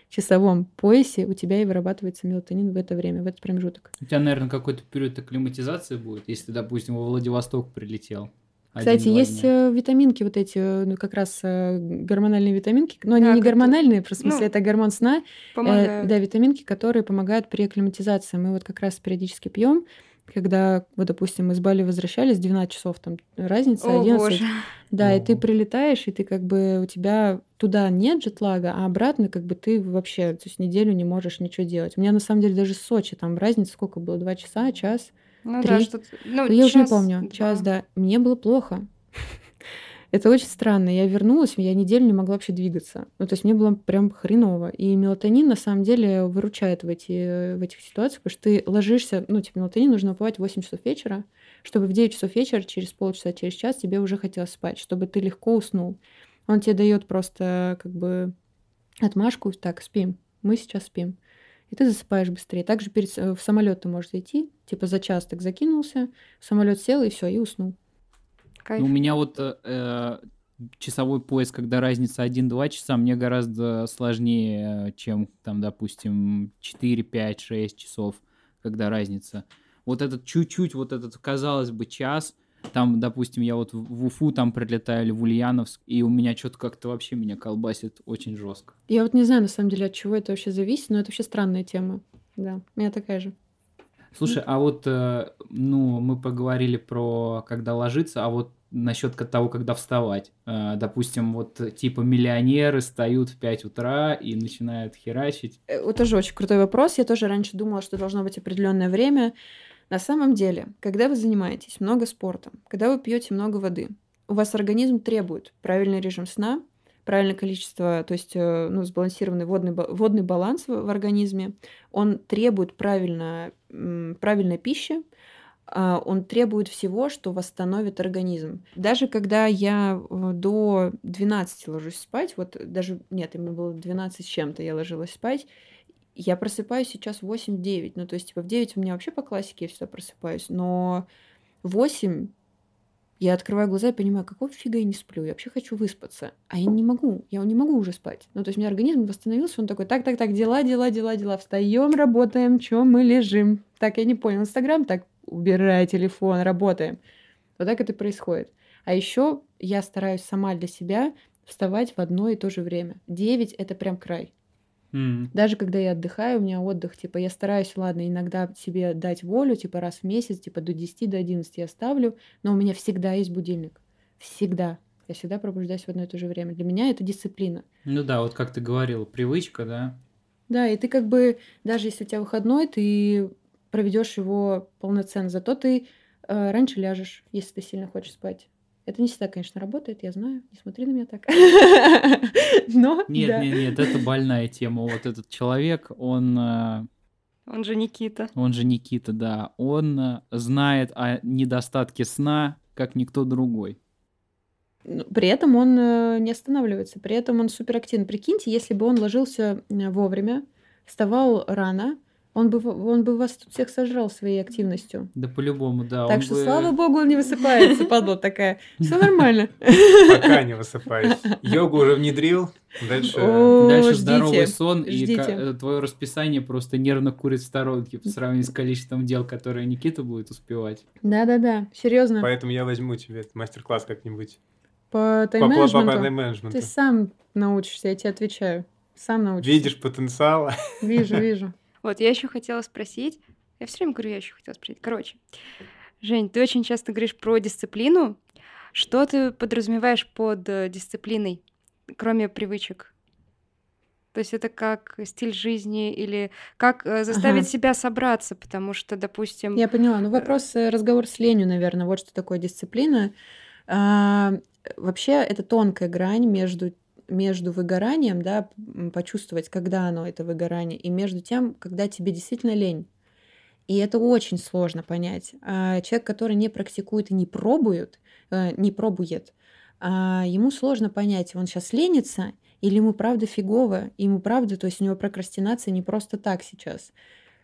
часовом поясе у тебя и вырабатывается мелатонин в это время, в этот промежуток. У тебя, наверное, какой-то период акклиматизации будет, если, допустим, во Владивосток прилетел. Кстати, есть дня. э, витаминки вот эти, э, ну как раз э, гормональные витаминки, но они Да, не как-то- гормональные, в смысле ну, это гормон сна, Э, Помогают. да, витаминки, которые помогают при акклиматизации. Мы вот как раз периодически пьем, когда, вот, допустим, мы с Бали возвращались, 12 часов там разница, О, 11. боже. Да, и ты прилетаешь, и ты как бы у тебя туда нет джетлага, а обратно как бы ты вообще, то есть неделю не можешь ничего делать. У меня на самом деле даже с Сочи там разница сколько было, два часа, час? Ну Три? да, что-то... Ну, я уже не час, помню, час, два. да. Мне было плохо. Это очень странно. Я вернулась, я неделю не могла вообще двигаться. Ну, то есть мне было прям хреново. И мелатонин, на самом деле, выручает в, эти, в этих ситуациях, потому что ты ложишься, ну, типа, мелатонин нужно выпивать в 8 часов вечера, чтобы в 9 часов вечера, через полчаса, через час тебе уже хотелось спать, чтобы ты легко уснул. Он тебе дает просто как бы отмашку, так, спим, мы сейчас спим. И ты засыпаешь быстрее. Также перед, с- в самолет ты можешь зайти, типа за час так закинулся, в самолет сел и все, и уснул. Кайф. Ну, у меня вот э, э, часовой пояс, когда разница 1-2 часа, мне гораздо сложнее, э, чем там, допустим, 4, 5, 6 часов, когда разница. Вот этот чуть-чуть, вот этот, казалось бы, час, там, допустим, я вот в Уфу там прилетаю или в Ульяновск, и у меня что-то как-то вообще меня колбасит очень жестко. Я вот не знаю, на самом деле, от чего это вообще зависит, но это вообще странная тема. Да, у меня такая же. Слушай, а вот, э, ну, мы поговорили про когда ложиться, а вот насчет того, когда вставать. Э, допустим, вот типа миллионеры встают в 5 утра и начинают херачить. Это тоже очень крутой вопрос. Я тоже раньше думала, что должно быть определенное время. На самом деле, когда вы занимаетесь много спортом, когда вы пьете много воды, у вас организм требует правильный режим сна, правильное количество, то есть э, ну, сбалансированный водный, водный баланс в, в организме, он требует правильно, правильной пищи, а, он требует всего, что восстановит организм. Даже когда я э, до 12 ложусь спать, вот даже, нет, ему было 12 с чем-то, я ложилась спать, я просыпаюсь сейчас в 8-9. Ну, то есть, типа, в 9 у меня вообще по классике я всегда просыпаюсь, но в 8 я открываю глаза и понимаю, какого фига я не сплю, я вообще хочу выспаться. А я не могу, я не могу уже спать. Ну, то есть, у меня организм восстановился, он такой, так, так, так, дела, дела, дела, дела, встаем, работаем, чё мы лежим. Так, я не понял, Инстаграм, так, убирай телефон, работаем. Вот так это происходит. А еще я стараюсь сама для себя вставать в одно и то же время. 9 это прям край. Даже когда я отдыхаю, у меня отдых, типа, я стараюсь, ладно, иногда себе дать волю, типа, раз в месяц, типа, до 10, до 11 я ставлю, но у меня всегда есть будильник. Всегда. Я всегда пробуждаюсь в одно и то же время. Для меня это дисциплина. Ну да, вот как ты говорил, привычка, да? Да, и ты как бы, даже если у тебя выходной, ты проведешь его полноценно, зато ты э, раньше ляжешь, если ты сильно хочешь спать. Это не всегда, конечно, работает, я знаю. Не смотри на меня так. Но, Нет, да. нет, нет, это больная тема. Вот этот человек, он, э, Он же Никита. он же Никита, да, он э, знает о недостатке сна, как никто другой. Ну, При этом он э, не останавливается, при этом он суперактивный. Прикиньте, если бы он ложился вовремя, вставал рано, он бы, он бы вас тут всех сожрал своей активностью. Да по-любому, да. так что, бы- слава богу, он не высыпается, падла такая. Все нормально. Пока не высыпаюсь. Йогу уже внедрил. Дальше... О, Дальше ждите, здоровый сон, и ждите. твое расписание просто нервно курит в сторонке по сравнению с количеством дел, которые Никита будет успевать. Да-да-да, серьезно. Поэтому я возьму тебе мастер-класс как-нибудь. По тайм-менеджменту. ты сам научишься, я тебе отвечаю. Сам научишься. Видишь потенциал? Вижу, вижу. Вот, я еще хотела спросить. Я все время говорю, я еще хотела спросить. Короче, Жень, ты очень часто говоришь про дисциплину. Что ты подразумеваешь под э, дисциплиной, кроме привычек? То есть это как стиль жизни или как э, заставить Ага. себя собраться, потому что, допустим, Я поняла. Ну, вопрос, э, разговор с ленью, наверное. Вот что такое дисциплина. А, вообще, это тонкая грань между между выгоранием, да, почувствовать, когда оно, это выгорание, и между тем, когда тебе действительно лень. И это очень сложно понять. А человек, который не практикует и не пробует, э, не пробует, а, ему сложно понять, он сейчас ленится или ему правда фигово, ему правда, то есть у него прокрастинация не просто так сейчас.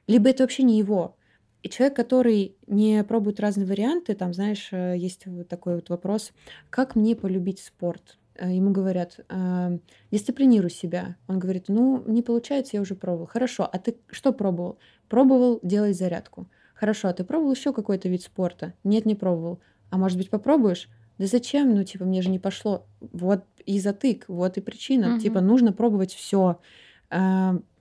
Либо это вообще не его. И человек, который не пробует разные варианты, там, знаешь, э, есть такой вот вопрос, как мне полюбить спорт? Э, Ему говорят, «А, дисциплинируй себя. Он говорит, ну, не получается, я уже пробовал. Хорошо, а ты что пробовал? Пробовал делать зарядку. Хорошо, а ты пробовал еще какой-то вид спорта? Нет, не пробовал. А может быть, попробуешь? Да зачем? Ну, типа, мне же не пошло. Вот и затык, вот и причина. Мгм. Типа, нужно пробовать все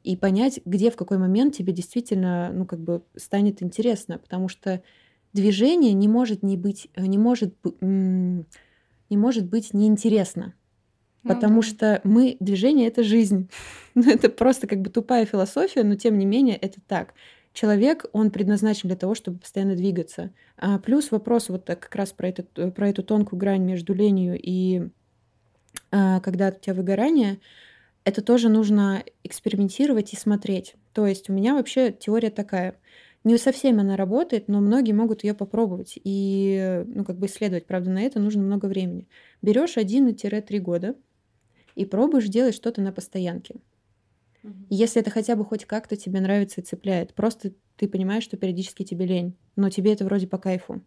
и понять, где, в какой момент тебе действительно, ну, как бы станет интересно, потому что движение не может не быть, э, не может, не может быть неинтересно. Ну Потому да. что мы, движение — это жизнь. Ну, это просто как бы тупая философия, но тем не менее это так. Человек, он предназначен для того, чтобы постоянно двигаться. А плюс вопрос вот так как раз про, этот, про эту тонкую грань между ленью и а, когда у тебя выгорание, это тоже нужно экспериментировать и смотреть. То есть у меня вообще теория такая. Не совсем она работает, но многие могут ее попробовать и ну, как бы исследовать. Правда, на это нужно много времени. Берешь 1-3 года и пробуешь делать что-то на постоянке. И Если это хотя бы хоть как-то тебе нравится и цепляет, просто ты понимаешь, что периодически тебе лень, но тебе это вроде по кайфу.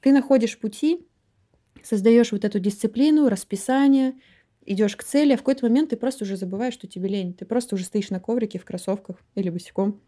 Ты находишь пути, создаешь вот эту дисциплину, расписание, идешь к цели, а в какой-то момент ты просто уже забываешь, что тебе лень. Ты просто уже стоишь на коврике в кроссовках или босиком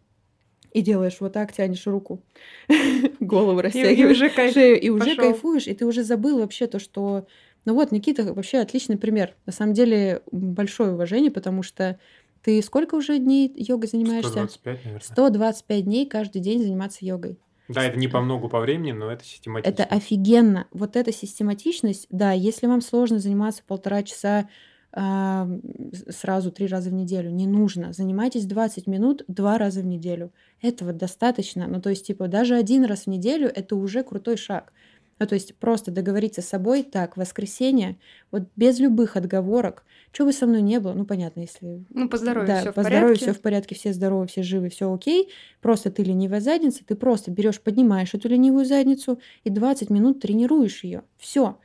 и делаешь вот так, тянешь руку, голову растягиваешь, уже кайф шею, и уже кайфуешь, и ты уже забыл вообще то, что... Ну вот, Никита вообще отличный пример. На самом деле, большое уважение, потому что ты сколько уже дней йогой занимаешься? 125, наверное. 125 дней каждый день заниматься йогой. Да, это не по многу по времени, но это систематично. Это офигенно. Вот эта систематичность, да, если вам сложно заниматься полтора часа сразу три раза в неделю, не нужно. Занимайтесь 20 минут два раза в неделю. Этого достаточно. Ну, то есть, типа, даже один раз в неделю это уже крутой шаг. Ну, то есть просто договориться с собой, так, воскресенье, вот без любых отговорок, что бы со мной не было, ну, понятно, если Ну, по здоровью да, все в по здоровью порядке. все в порядке, все здоровы, все живы, все окей. Просто ты ленивая задница, ты просто берешь, поднимаешь эту ленивую задницу и 20 минут тренируешь ее. Все.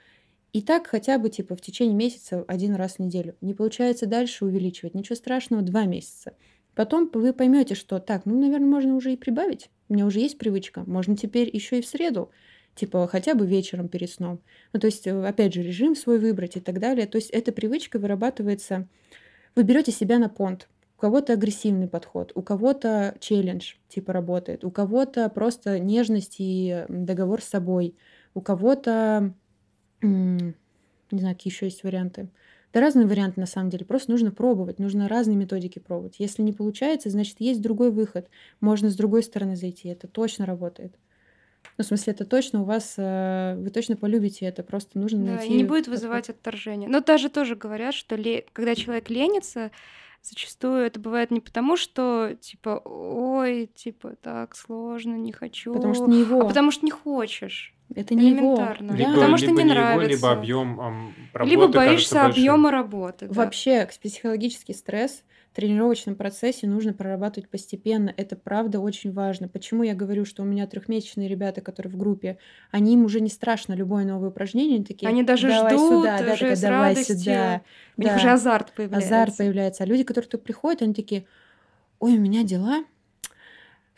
И так хотя бы типа в течение месяца один раз в неделю. Не получается дальше увеличивать, ничего страшного, два месяца. Потом вы поймете, что так, ну, наверное, можно уже и прибавить. У меня уже есть привычка. Можно теперь еще и в среду. Типа хотя бы вечером перед сном. Ну, то есть, э, опять же, режим свой выбрать и так далее. То есть эта привычка вырабатывается вы берете себя на понт. У кого-то агрессивный подход, у кого-то челлендж типа работает, у кого-то просто нежность и договор с собой, у кого-то, не знаю, какие еще есть варианты. Да разные варианты на самом деле. Просто нужно пробовать, нужно разные методики пробовать. Если не получается, значит есть другой выход. Можно с другой стороны зайти. Это точно работает. Ну, в смысле, это точно у вас, э, вы точно полюбите это. Просто нужно Да, найти. и не будет вызывать отторжение. Но даже тоже говорят, что ле- когда человек ленится, зачастую это бывает не потому, что типа, ой, типа, так сложно, не хочу, Потому что не его. а потому что не хочешь. Это не его. Либо, Да. Потому что либо не его, нравится. либо объем ам, работы Либо боишься объема работы. да. Вообще, психологический стресс в тренировочном процессе нужно прорабатывать постепенно. Это правда очень важно. Почему я говорю, что у меня трехмесячные ребята, которые в группе, они им уже не страшно любое новое упражнение, они такие, Они даже давай ждут сюда, да, уже такая, с давай радостью. сюда. У них Да. уже азарт появляется. Азарт появляется. А люди, которые тут приходят, они такие, ой, у меня дела.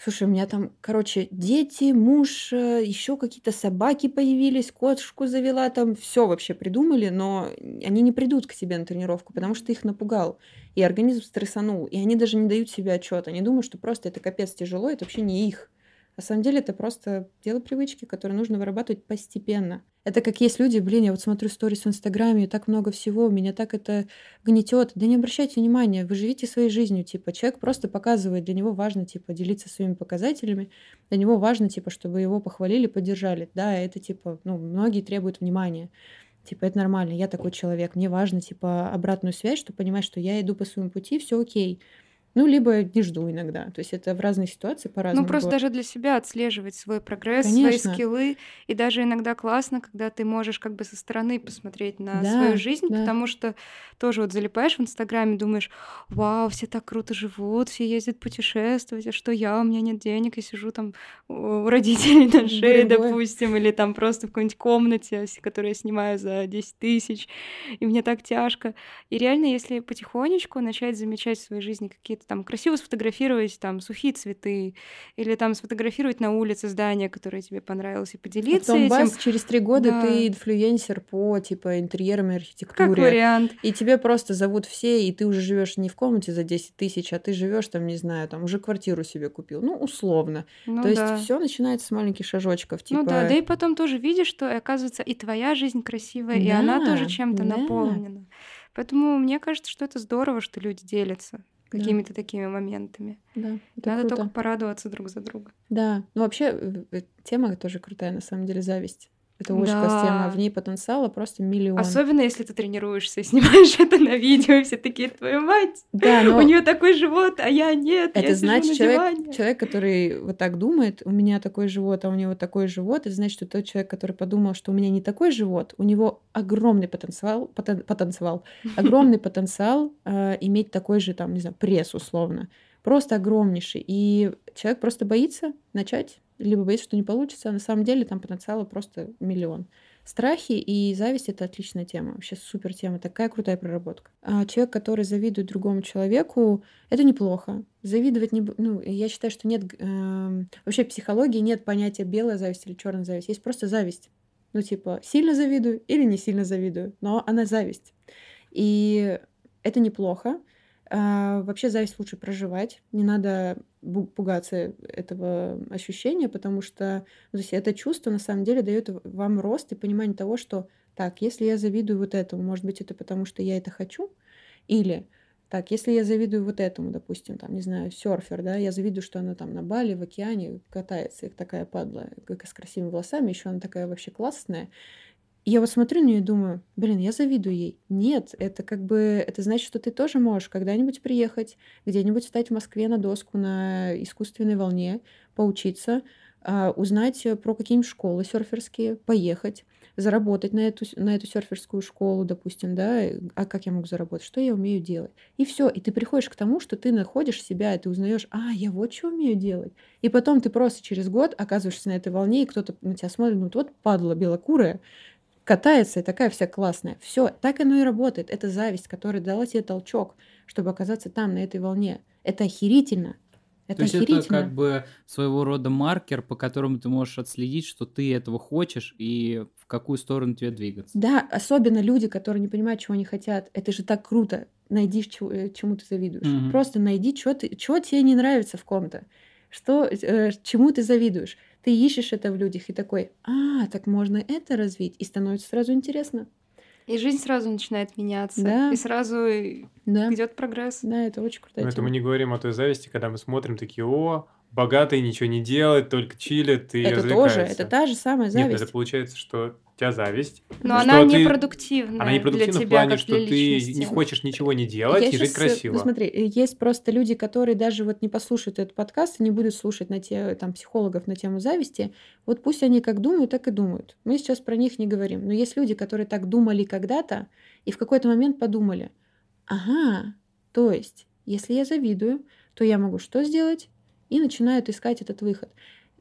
Слушай, у меня там, короче, дети, муж, еще какие-то собаки появились, кошку завела, там все вообще придумали, но они не придут к тебе на тренировку, потому что ты их напугал, и организм стрессанул, и они даже не дают себе отчет, они думают, что просто это капец тяжело, это вообще не их. На самом деле это просто дело привычки, которые нужно вырабатывать постепенно. Это как есть люди, блин, я вот смотрю сторис в Инстаграме, так много всего, меня так это гнетет. Да не обращайте внимания, вы живите своей жизнью, типа, человек просто показывает, для него важно, типа, делиться своими показателями, для него важно, типа, чтобы его похвалили, поддержали. Да, это, типа, ну, многие требуют внимания. Типа, это нормально, я такой человек, мне важно, типа, обратную связь, чтобы понимать, что я иду по своему пути, все окей. Ну, либо не жду иногда. То есть это в разные ситуации по-разному. Ну, просто бывает. даже для себя отслеживать свой прогресс, Конечно. свои скиллы. И даже иногда классно, когда ты можешь как бы со стороны посмотреть на Да, свою жизнь, да. потому что тоже вот залипаешь в Инстаграме, думаешь, вау, все так круто живут, все ездят путешествовать, а что я, у меня нет денег, я сижу там у родителей на шее, Буревое. допустим, или там просто в какой-нибудь комнате, которую я снимаю за 10 тысяч, и мне так тяжко. И реально, если потихонечку начать замечать в своей жизни какие-то там красиво сфотографировать там сухие цветы или там сфотографировать на улице здание, которое тебе понравилось, и А поделиться потом этим. бас, через три года Да. ты инфлюенсер по типа интерьерам и Как архитектуре. вариант. И тебе просто зовут все, и ты уже живешь не в комнате за 10 тысяч, а ты живешь там, не знаю, там уже квартиру себе купил. Ну, условно. Ну То есть да. все начинается с маленьких шажочков. Типа, Ну да, да и потом тоже видишь, что, оказывается, и твоя жизнь красивая, и она тоже Да, чем-то да. наполнена. Поэтому мне кажется, что это здорово, что люди делятся Да. какими-то такими моментами. да, это Надо круто. только порадоваться друг за друга. Да, ну вообще тема тоже крутая, на самом деле, зависть. Это очень классная тема. Да. В ней потенциала просто миллион. Особенно если ты тренируешься и снимаешь это на видео, и все такие, твою мать, Да, но у нее такой живот, а я нет, я это сижу значит, на человек, диване. человек, который вот так думает, у меня такой живот, а у него такой живот, это значит, что тот человек, который подумал, что у меня не такой живот, у него огромный потенциал, потен- потенциал, огромный потенциал э, иметь такой же, там, не знаю, пресс условно. Просто огромнейший. И человек просто боится начать, либо боится, что не получится, а на самом деле там потенциала просто миллион. Страхи и зависть — это отличная тема, вообще супер тема, такая крутая проработка. А человек, который завидует другому человеку, это неплохо. Завидовать не... Ну, я считаю, что нет... эм, вообще в психологии нет понятия белая зависть или черная зависть. Есть просто зависть. Ну, типа, сильно завидую или не сильно завидую, но она зависть. И это неплохо. А, вообще зависть лучше проживать. Не надо пугаться этого ощущения, потому что ну, то есть это чувство на самом деле дает вам рост и понимание того, что так, если я завидую вот этому, может быть, это потому, что я это хочу, или так, если я завидую вот этому, допустим, там, не знаю, серфер, да, я завидую, что она там на Бали, в океане катается, и такая падла, как с красивыми волосами, еще она такая вообще классная. Я вот смотрю на нее и думаю, блин, я завидую ей. Нет, это как бы, это значит, что ты тоже можешь когда-нибудь приехать, где-нибудь встать в Москве на доску на искусственной волне, поучиться, а, узнать э, про какие-нибудь школы серферские, поехать, заработать на эту, на эту серферскую школу, допустим, да, а как я могу заработать, что я умею делать. И все, и ты приходишь к тому, что ты находишь себя, и ты узнаешь, а, я вот что умею делать. И потом ты просто через год оказываешься на этой волне, и кто-то на тебя смотрит, ну вот падла белокурая, катается и такая вся классная. Все, так оно и работает. Это зависть, которая дала тебе толчок, чтобы оказаться там, на этой волне. Это охерительно. Это То есть охерительно. это как бы своего рода маркер, по которому ты можешь отследить, что ты этого хочешь и в какую сторону тебе двигаться. Да, особенно люди, которые не понимают, чего они хотят. Это же так круто. Найди, э, чему ты завидуешь. Мгм. Просто найди, что тебе не нравится в ком-то. Что, э, чему ты завидуешь. Ты ищешь это в людях и такой, а, так можно это развить. И становится сразу интересно. И жизнь сразу начинает меняться. Да. И сразу Да, идет прогресс. да, это очень крутая Но это мы не говорим о той зависти, когда мы смотрим такие, о, богатый ничего не делает, только чилит и Это тоже, развлекается». это та же самая Нет, зависть. это получается, что тебя зависть. Но она ты- непродуктивная Она непродуктивна для в тебя, плане, как что ты личности. не хочешь ничего не делать Я и жить красиво. Ну, смотри, есть просто люди, которые даже вот не послушают этот подкаст и не будут слушать на те, там, психологов на тему зависти. Вот пусть они как думают, так и думают. Мы сейчас про них не говорим. Но есть люди, которые так думали когда-то и в какой-то момент подумали, ага, то есть, если я завидую, то я могу что сделать? И начинают искать этот выход.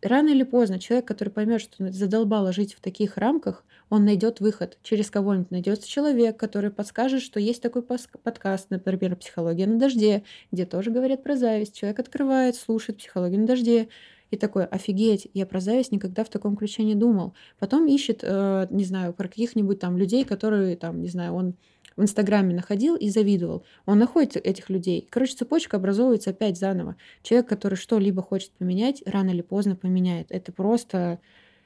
Рано или поздно человек, который поймет, что задолбало жить в таких рамках, он найдет выход. Через кого-нибудь найдется человек, который подскажет, что есть такой подкаст, например, «Психология на дожде», где тоже говорят про зависть. Человек открывает, слушает «Психологию на дожде», и такой, офигеть, я про зависть никогда в таком ключе не думал. Потом ищет, э, не знаю, про каких-нибудь там людей, которые там, не знаю, он в Инстаграме находил и завидовал. Он находит этих людей. Короче, цепочка образовывается опять заново. Человек, который что-либо хочет поменять, рано или поздно поменяет. Это просто,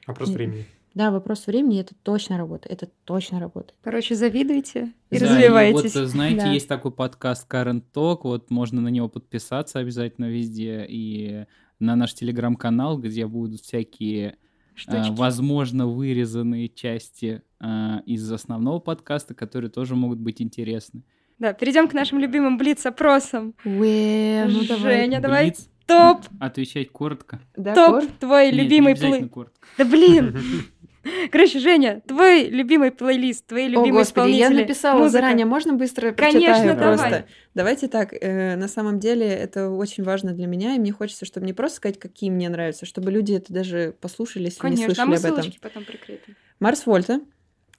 Вопрос М. времени. Да, вопрос времени, это точно работает. Это точно работает. Короче, завидуйте и Да, развивайтесь. И вот, знаете, Да. есть такой подкаст Current Talk, вот можно на него подписаться обязательно везде, и на наш телеграм-канал, где будут всякие, а, Штучки. возможно, вырезанные части э, из основного подкаста, которые тоже могут быть интересны. Да, перейдем к нашим любимым блиц-опросам. Уэ, ну давай. Женя, давай. Блиц. Топ, Отвечать коротко. Да, топ Кор? твой Нет, не любимый плей... коротко. Да блин! Короче, Женя, твой любимый плейлист, твои О, любимые господи, я исполнители. написала музыка. заранее, можно быстро Конечно, прочитаю давай. просто? Давайте так, э, на самом деле это очень важно для меня, и мне хочется, чтобы не просто сказать, какие мне нравятся, чтобы люди это даже послушали, если не Конечно, а слышали мы об этом. потом прикрепим. Марс Вольта,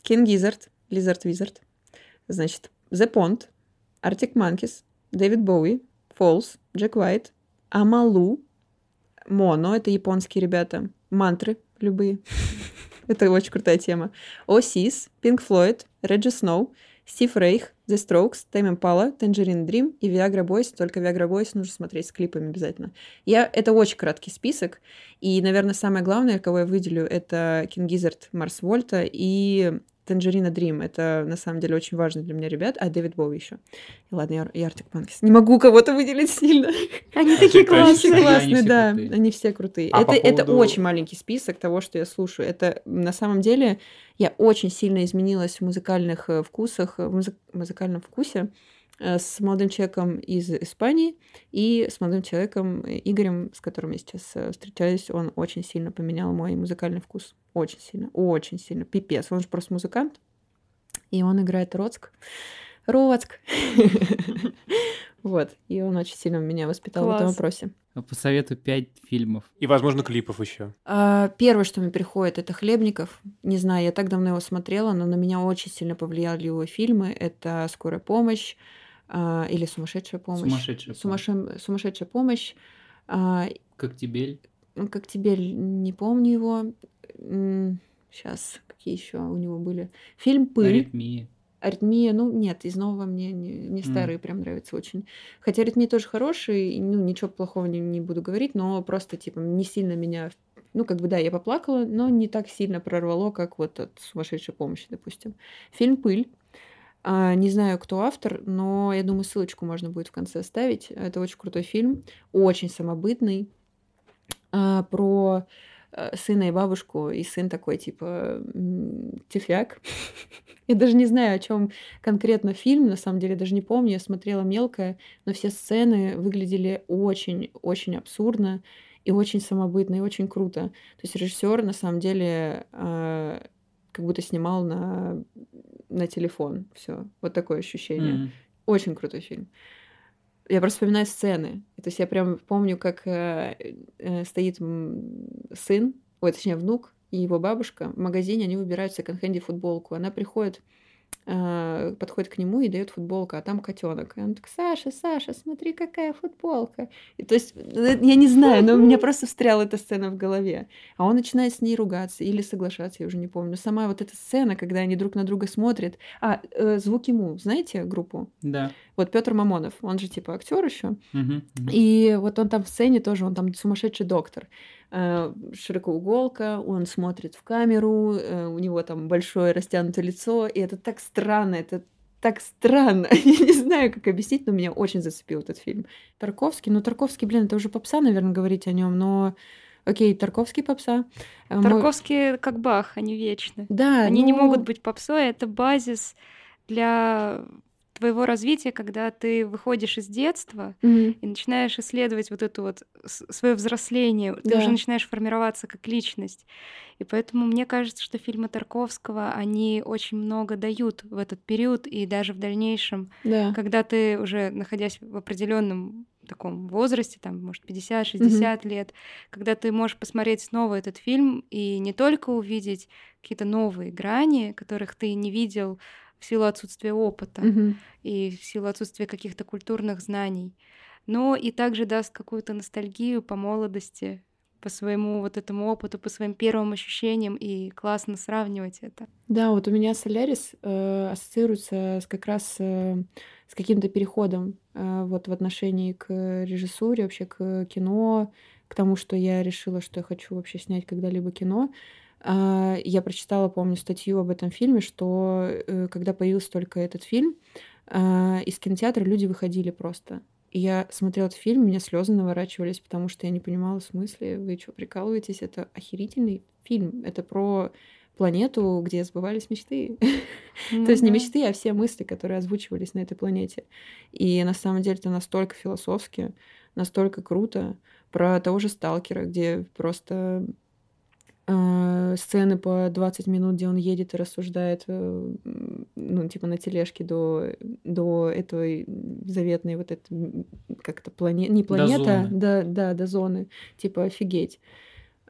Кинг Гизард, Лизард Визард, значит, The Pond, Arctic Monkeys, Дэвид Боуи, Фолс, Джек Уайт, Амалу, Моно, это японские ребята, мантры любые. это очень крутая тема. Осис, Pink Floyd, Реджи Сноу, Стив Рейх, The Strokes, Тайм Impala, Tangerine Dream и Viagra Boys. Только Viagra Boys нужно смотреть с клипами обязательно. Я... Это очень краткий список. И, наверное, самое главное, кого я выделю, это Gizzard, Марс Вольта и Tangerine Dream. Это, на самом деле, очень важно для меня ребят. А, Дэвид Боуи еще. И ладно, я, Arctic Monkeys. Не могу кого-то выделить сильно. Они такие Точно. Они классные. классные, да. Они все крутые. А это, это очень маленький список того, что я слушаю. Это на самом деле я очень сильно изменилась в музыкальных э, вкусах, в музы- музыкальном вкусе э, с молодым человеком из Испании и с молодым человеком э, Игорем, с которым я сейчас э, встречаюсь. Он очень сильно поменял мой музыкальный вкус. Очень сильно, очень сильно. Пипец. Он же просто музыкант. И он играет Роцк. Роцк. Вот. И он очень сильно меня воспитал в этом вопросе. Посоветую пять фильмов. И, возможно, клипов еще. А, Первое, что мне приходит, это Хлебников. Не знаю, я так давно его смотрела, но на меня очень сильно повлияли его фильмы. Это «Скорая помощь» а, или «Сумасшедшая помощь». Сумасшедшая помощь. Сумасше- «Сумасшедшая помощь». А, Как тебе? как тебе, не помню его. Сейчас, какие еще у него были? Фильм «Пыль». Аритмия. Аритмия, ну нет, из нового мне не, не старые прям нравятся очень. Хотя аритмия тоже хороший, ну ничего плохого не, не буду говорить, но просто типа не сильно меня, ну как бы да, я поплакала, но не так сильно прорвало, как вот от сумасшедшей помощи, допустим. Фильм «Пыль». А, не знаю, кто автор, но я думаю, ссылочку можно будет в конце оставить. Это очень крутой фильм, очень самобытный, а, про э, сына и бабушку, и сын такой, типа, м, тюфяк. Я даже не знаю, о чем конкретно фильм, на самом деле даже не помню, я смотрела мелкое, но все сцены выглядели очень-очень абсурдно и очень самобытно, и очень круто. То есть режиссер на самом деле э, как будто снимал на, на телефон. Все, вот такое ощущение. Мгм. Очень крутой фильм. Я просто вспоминаю сцены. То есть я прям помню, как э, э, стоит сын, ой, точнее, внук и его бабушка в магазине, они выбирают секонд-хенде футболку. Она приходит, подходит к нему и дает футболку, а там котенок. И он так, Саша, Саша, смотри, какая футболка. И, то есть, э, я не знаю, но у меня просто встряла эта сцена в голове. А он начинает с ней ругаться или соглашаться, я уже не помню. Но сама вот эта сцена, когда они друг на друга смотрят. А, э, звуки му, знаете группу? Да. Вот Петр Мамонов, он же типа актер еще. Мгм, мгм. И вот он там в сцене тоже, он там сумасшедший доктор. Э, Широкоуголка, он смотрит в камеру, э, у него там большое растянутое лицо, и это так странно, это так странно. Я не знаю, как объяснить, но меня очень зацепил этот фильм. Тарковский, ну Тарковский, блин, это уже попса, наверное, говорить о нем, но окей, Тарковский попса. Э, мой- Тарковские как Бах, они вечны. Да, Они не ну, могут быть попсой, это базис для твоего развития, когда ты выходишь из детства мгм. и начинаешь исследовать вот это вот свое взросление, ты Да. уже начинаешь формироваться как личность. И поэтому мне кажется, что фильмы Тарковского, они очень много дают в этот период и даже в дальнейшем, Да. когда ты уже находясь в определенном таком возрасте, там, может, 50-60 лет, когда ты можешь посмотреть снова этот фильм и не только увидеть какие-то новые грани, которых ты не видел в силу отсутствия опыта Мгм. и в силу отсутствия каких-то культурных знаний, но и также даст какую-то ностальгию по молодости, по своему вот этому опыту, по своим первым ощущениям, и классно сравнивать это. Да, вот у меня Солярис э, ассоциируется с как раз э, с каким-то переходом э, вот в отношении к режиссуре, вообще к кино, к тому, что я решила, что я хочу вообще снять когда-либо кино. Я прочитала, помню, статью об этом фильме, что э, когда появился только этот фильм, а, из кинотеатра люди выходили просто. И я смотрела этот фильм, у меня слезы наворачивались, потому что я не понимала в смысле, вы что, прикалываетесь? Это охерительный фильм. Это про планету, где сбывались мечты. То есть не мечты, а все мысли, которые озвучивались на этой планете. И на самом деле это настолько философски, настолько круто. Про того же Сталкера, где просто э, сцены по 20 минут, где он едет и рассуждает, э, ну, типа на тележке до, до этой заветной вот этой, как-то планета, не планета, да, да, до зоны, типа офигеть.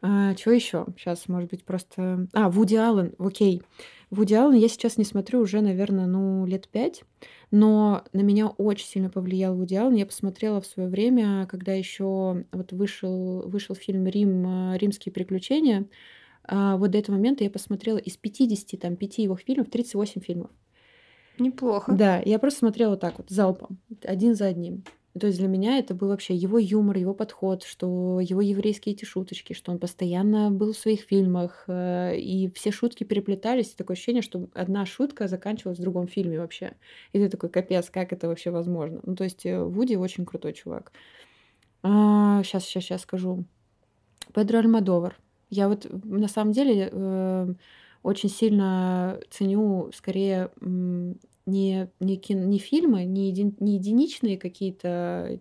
А, чего еще? Сейчас, может быть, просто... А, Вуди Аллен, окей. Вуди Аллен я сейчас не смотрю уже, наверное, ну, лет пять, но на меня очень сильно повлиял Вуди Аллен. Я посмотрела в свое время, когда еще вот вышел, вышел фильм «Рим. А, Римские приключения». А, вот до этого момента я посмотрела из 50, там, 5 его фильмов, 38 фильмов. Неплохо. Да, я просто смотрела так вот, залпом, один за одним. То есть для меня это был вообще его юмор, его подход, что его еврейские эти шуточки, что он постоянно был в своих фильмах, э, и все шутки переплетались, и такое ощущение, что одна шутка заканчивалась в другом фильме вообще. И ты такой, капец, как это вообще возможно? Ну, то есть э, Вуди очень крутой чувак. А, сейчас, сейчас, сейчас скажу. Педро Альмадовар. Я вот на самом деле э, очень сильно ценю скорее не, не, кин, не фильмы, не, един, не единичные какие-то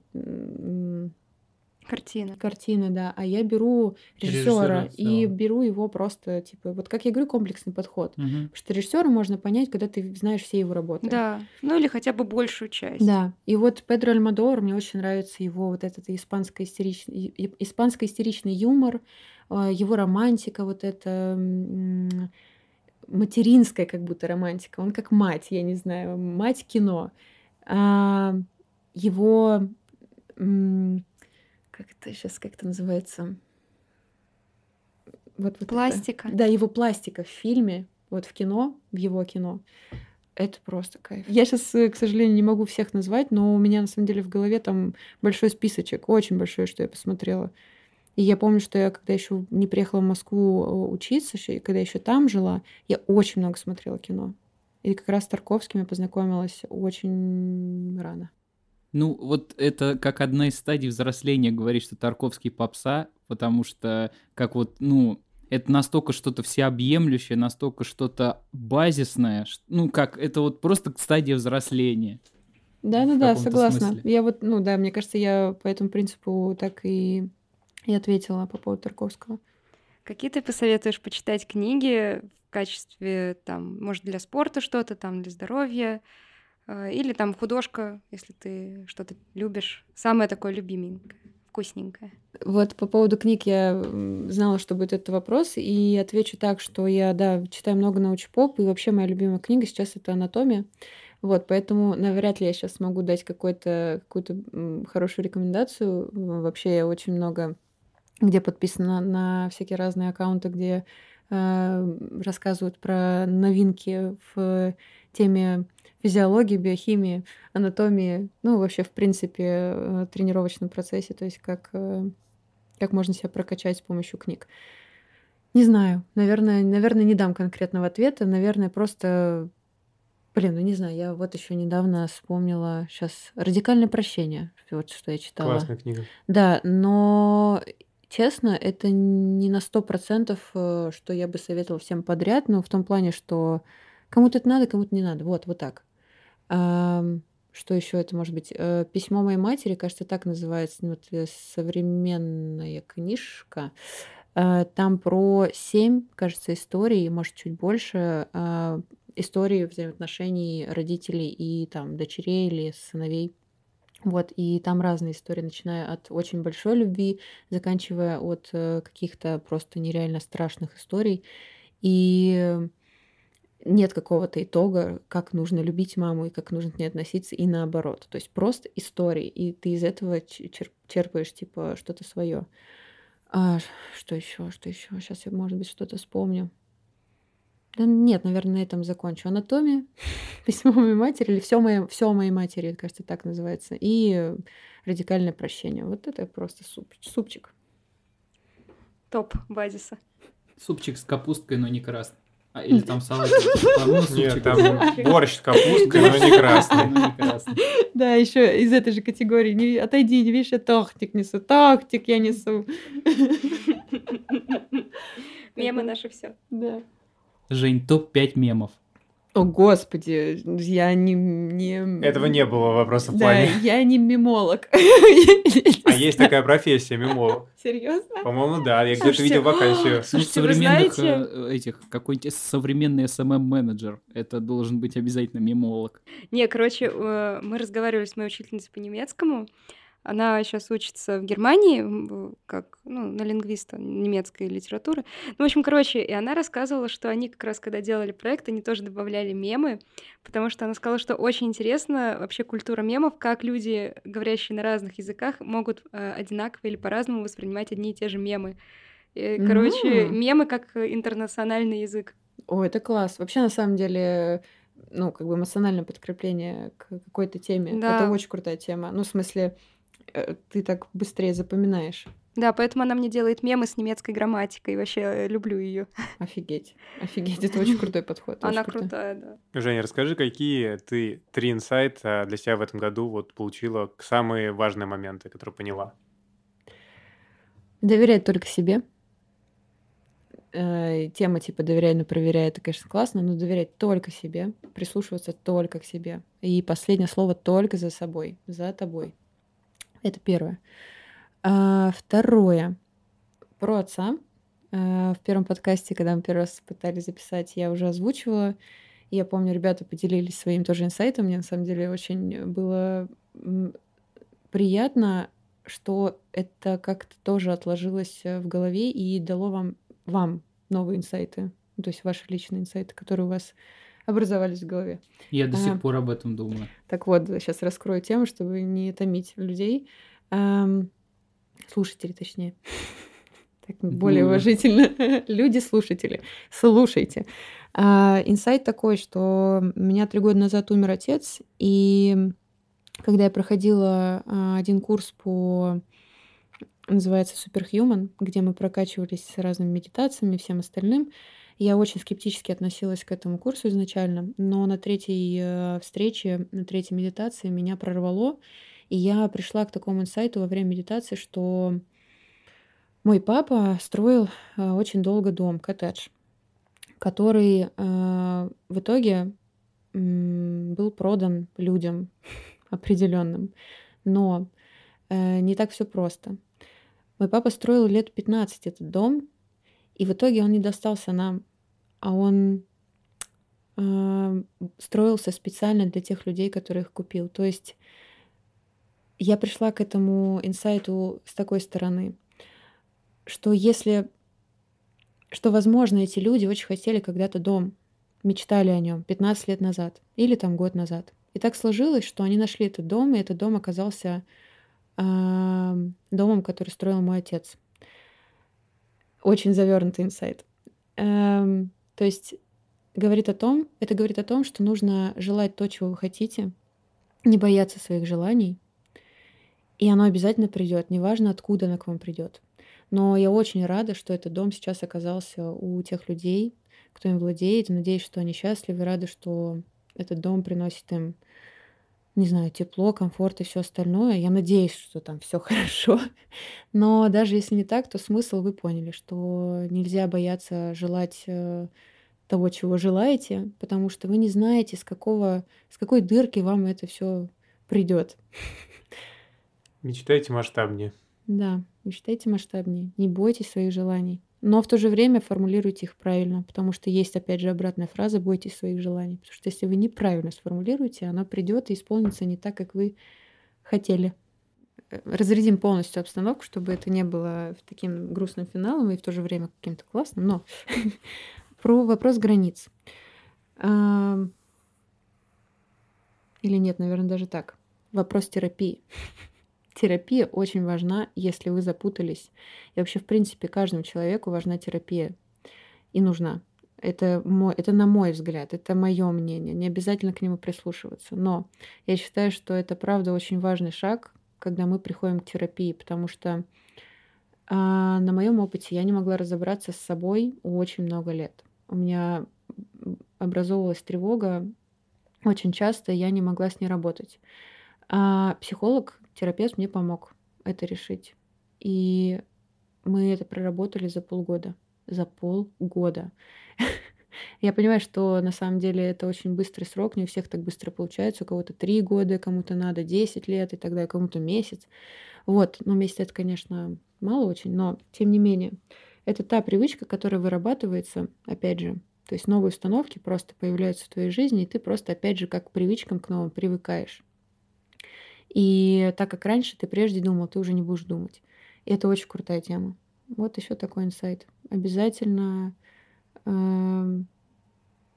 Картины. Картины, да. А я беру режиссера и беру его просто, типа, вот как я говорю, комплексный подход. Угу. Потому что режиссера можно понять, когда ты знаешь все его работы. Да. Ну или хотя бы большую часть. Да. И вот Педро Альмадор, мне очень нравится его вот этот испанско-истеричный, испанско-истеричный юмор, а, его романтика, вот это материнская как будто романтика. Он как мать, я не знаю, мать кино. А, его как это сейчас как это называется? Вот, вот пластика. Это. Да, его пластика в фильме, вот в кино, в его кино. Это просто кайф. Я сейчас, э, к сожалению, не могу всех назвать, но у меня на самом деле в голове там большой списочек, очень большой, что я посмотрела. И я помню, что я, когда еще не приехала в Москву э, учиться, когда еще там жила, я очень много смотрела кино. И как раз с Тарковским я познакомилась очень рано. Ну, вот это как одна из стадий взросления говорить, что Тарковский попса, потому что как вот, ну, это настолько что-то всеобъемлющее, настолько что-то базисное, ну, как это вот просто стадия взросления. Да, да, да, согласна. Смысле. Я вот, ну да, мне кажется, я по этому принципу так и и ответила по поводу Тарковского. Какие ты посоветуешь почитать книги в качестве, там, может, для спорта что-то, там, для здоровья, э, или там художка, если ты что-то любишь. Самое такое любименькое, вкусненькое. Вот по поводу книг я знала, что будет этот вопрос, и отвечу так, что я, да, читаю много научпоп, и вообще моя любимая книга сейчас это «Анатомия». Вот, поэтому навряд ли я сейчас смогу дать какую-то какую хорошую рекомендацию. Вообще я очень много где подписано на всякие разные аккаунты, где э, рассказывают про новинки в теме физиологии, биохимии, анатомии, ну, вообще, в принципе, э, тренировочном процессе, то есть как, э, как можно себя прокачать с помощью книг. Не знаю, наверное, наверное, не дам конкретного ответа, наверное, просто Блин, ну не знаю, я вот еще недавно вспомнила сейчас «Радикальное прощение», вот что я читала. Классная книга. Да, но Честно, это не на сто процентов, э, что я бы советовала всем подряд, но в том плане, что кому-то это надо, кому-то не надо. Вот, вот так. Что еще это может быть? Э, Письмо моей матери, кажется, так называется, ну, вот э, современная книжка. Там про семь, кажется, историй, может, чуть больше, истории взаимоотношений родителей и там дочерей или сыновей вот, и там разные истории, начиная от очень большой любви, заканчивая от э, каких-то просто нереально страшных историй. И нет какого-то итога, как нужно любить маму и как нужно к ней относиться, и наоборот. То есть просто истории, и ты из этого черпаешь типа что-то свое. А, что еще, что еще? Сейчас я, может быть, что-то вспомню. Да нет, наверное, на этом закончу. Анатомия, письмо моей матери, или все, мое, все о моей матери, кажется, так называется. И радикальное прощение. Вот это просто суп, супчик. Топ базиса. Супчик с капусткой, но не красный. А, или там салат. Нет, там борщ с капусткой, но не красный. Да, еще из этой же категории. Не, отойди, не видишь, я тортик несу. Тортик я несу. Мемы наши все. Да. Жень, топ-5 мемов. О, господи, я не... не... Этого не было вопроса в Да, плане. я не мемолог. А есть такая профессия, мемолог. Серьезно? По-моему, да. Я где-то видел вакансию. Слушайте, вы современных знаете- э, этих, какой-нибудь современный SMM-менеджер. Это должен быть обязательно мемолог. Не, короче, э, мы разговаривали с моей учительницей по немецкому. Она сейчас учится в Германии, как, ну, на лингвиста немецкой литературы. Ну, в общем, короче, и она рассказывала, что они как раз, когда делали проект, они тоже добавляли мемы, потому что она сказала, что очень интересно вообще культура мемов, как люди, говорящие на разных языках, могут э, одинаково или по-разному воспринимать одни и те же мемы. Э, Короче, М. мемы как интернациональный язык. О, это класс. Вообще, на самом деле, ну, как бы эмоциональное подкрепление к какой-то теме. Да. Это очень крутая тема. Ну, в смысле, ты так быстрее запоминаешь. Да, поэтому она мне делает мемы с немецкой грамматикой. Вообще э, люблю ее. Офигеть. Офигеть, это очень крутой подход. Она крутой. крутая, да. Женя, расскажи, какие ты три инсайта для себя в этом году вот получила, к- самые важные моменты, которые поняла? Доверять только себе. Э, Тема типа «доверяй, но проверяй» — это, конечно, классно, но доверять только себе, прислушиваться только к себе. И последнее слово только за собой, за тобой. Это первое. А, Второе. Про отца. А, В первом подкасте, когда мы первый раз пытались записать, я уже озвучивала. Я помню, ребята поделились своим тоже инсайтом. Мне на самом деле очень было приятно, что это как-то тоже отложилось в голове и дало вам, вам новые инсайты, то есть ваши личные инсайты, которые у вас образовались в голове. Я до сих пор об этом думаю. Так вот, сейчас раскрою тему, чтобы не томить людей. Ам, слушатели, точнее. Так, более уважительно. Люди-слушатели. Слушайте. А, Инсайт такой, что у меня три года назад умер отец, и когда я проходила а, один курс по называется Superhuman, где мы прокачивались с разными медитациями и всем остальным, я очень скептически относилась к этому курсу изначально, но на третьей э, встрече, на третьей медитации меня прорвало, и я пришла к такому инсайту во время медитации, что мой папа строил э, очень долго дом, коттедж, который э, в итоге был продан людям определенным. Но не так все просто. Мой папа строил лет 15 этот дом, и в итоге он не достался нам, а он э, строился специально для тех людей, которые их купил. То есть я пришла к этому инсайту с такой стороны, что если, что, возможно, эти люди очень хотели когда-то дом, мечтали о нем 15 лет назад или там год назад. И так сложилось, что они нашли этот дом, и этот дом оказался а, домом, который строил мой отец. Очень завернутый инсайт. Эм, то есть говорит о том, это говорит о том, что нужно желать то, чего вы хотите, не бояться своих желаний, и оно обязательно придет, неважно, откуда оно к вам придет. Но я очень рада, что этот дом сейчас оказался у тех людей, кто им владеет. Надеюсь, что они счастливы, рады, что этот дом приносит им, не знаю, тепло, комфорт и все остальное. Я надеюсь, что там все хорошо. Но даже если не так, то смысл вы поняли, что нельзя бояться желать э, того, чего желаете, потому что вы не знаете, с какого, с какой дырки вам это все придет. Мечтайте масштабнее. Да, мечтайте масштабнее, не бойтесь своих желаний. Но в то же время формулируйте их правильно, потому что есть, опять же, обратная фраза «бойтесь своих желаний». Потому что если вы неправильно сформулируете, оно придет и исполнится не так, как вы хотели. Э, Разрядим полностью обстановку, чтобы это не было таким грустным финалом и в то же время каким-то классным. Но про вопрос границ. Или нет, наверное, даже так. Вопрос терапии. Терапия очень важна, если вы запутались. И вообще, в принципе, каждому человеку важна терапия. И нужна. Это, мой, это на мой взгляд, это мое мнение. Не обязательно к нему прислушиваться. Но я считаю, что это правда очень важный шаг, когда мы приходим к терапии, потому что а, на моем опыте я не могла разобраться с собой очень много лет. У меня образовывалась тревога очень часто, я не могла с ней работать. А психолог, терапевт мне помог это решить. И мы это проработали за полгода. За полгода. Я понимаю, что на самом деле это очень быстрый срок, не у всех так быстро получается. У кого-то 3 года, кому-то надо 10 лет и так далее, кому-то месяц. Вот, ну месяц это, конечно, мало очень, но тем не менее, это та привычка, которая вырабатывается, опять же, то есть новые установки просто появляются в твоей жизни, и ты просто, опять же, как к привычкам к новым привыкаешь. И так как раньше ты прежде думал, ты уже не будешь думать. И это очень крутая тема. Вот еще такой инсайт. Обязательно э,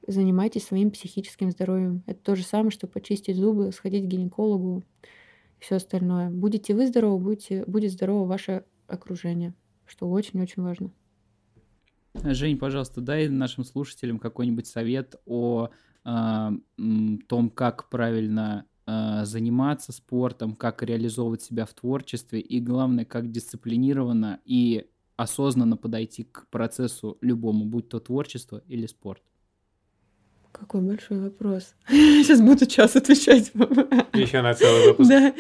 занимайтесь своим психическим здоровьем. Это то же самое, что почистить зубы, сходить к гинекологу и все остальное. Будете вы здоровы, будете, будет здорово ваше окружение, что очень-очень важно. Жень, пожалуйста, дай нашим слушателям какой-нибудь совет о э, том, как правильно э, заниматься спортом, как реализовывать себя в творчестве и, главное, как дисциплинированно и осознанно подойти к процессу любому, будь то творчество или спорт. Какой большой вопрос. Сейчас буду час отвечать. Еще на целый выпуск. Да.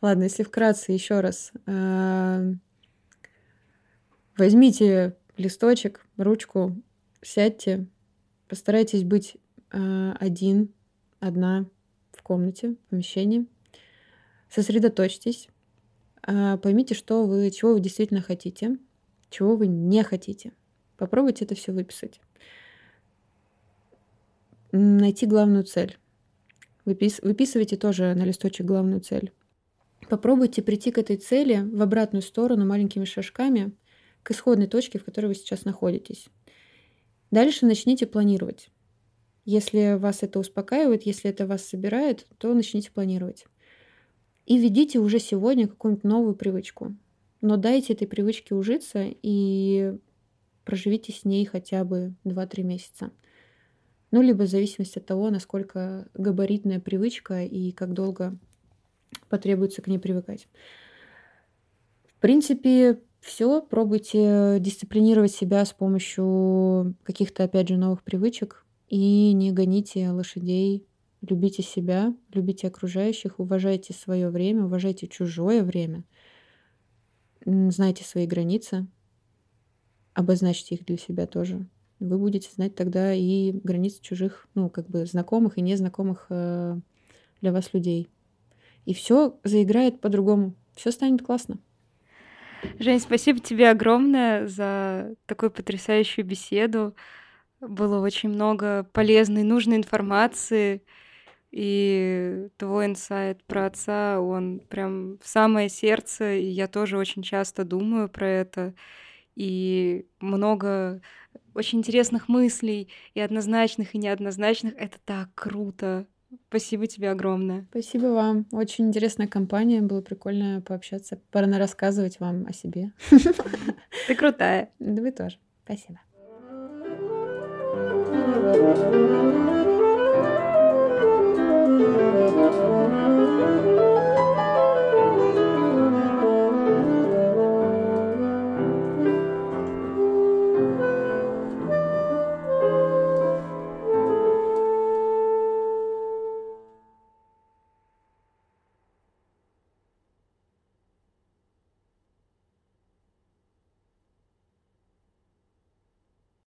Ладно, если вкратце еще раз. Э, возьмите листочек, ручку, сядьте, постарайтесь быть э, один, одна комнате, в помещении. Сосредоточьтесь, э, поймите, что вы, чего вы действительно хотите, чего вы не хотите. Попробуйте это все выписать. Найти главную цель. Выпис, выписывайте тоже на листочек главную цель. Попробуйте прийти к этой цели в обратную сторону маленькими шажками – к исходной точке, в которой вы сейчас находитесь. Дальше начните планировать. Если вас это успокаивает, если это вас собирает, то начните планировать. И введите уже сегодня какую-нибудь новую привычку. Но дайте этой привычке ужиться и проживите с ней хотя бы 2-3 месяца. Ну, либо в зависимости от того, насколько габаритная привычка и как долго потребуется к ней привыкать. В принципе, все, пробуйте дисциплинировать себя с помощью каких-то, опять же, новых привычек и не гоните лошадей. Любите себя, любите окружающих, уважайте свое время, уважайте чужое время, знайте свои границы, обозначьте их для себя тоже. Вы будете знать тогда и границы чужих, ну, как бы знакомых и незнакомых э, для вас людей. И все заиграет по-другому. Все станет классно. Жень, спасибо тебе огромное за такую потрясающую беседу. Было очень много полезной, нужной информации. И твой инсайт про отца, он прям в самое сердце, и я тоже очень часто думаю про это. И много очень интересных мыслей, и однозначных, и неоднозначных. Это так круто. Спасибо тебе огромное. Спасибо вам. Очень интересная компания. Было прикольно пообщаться. Пора рассказывать вам о себе. Ты крутая. Да вы тоже. Спасибо. Música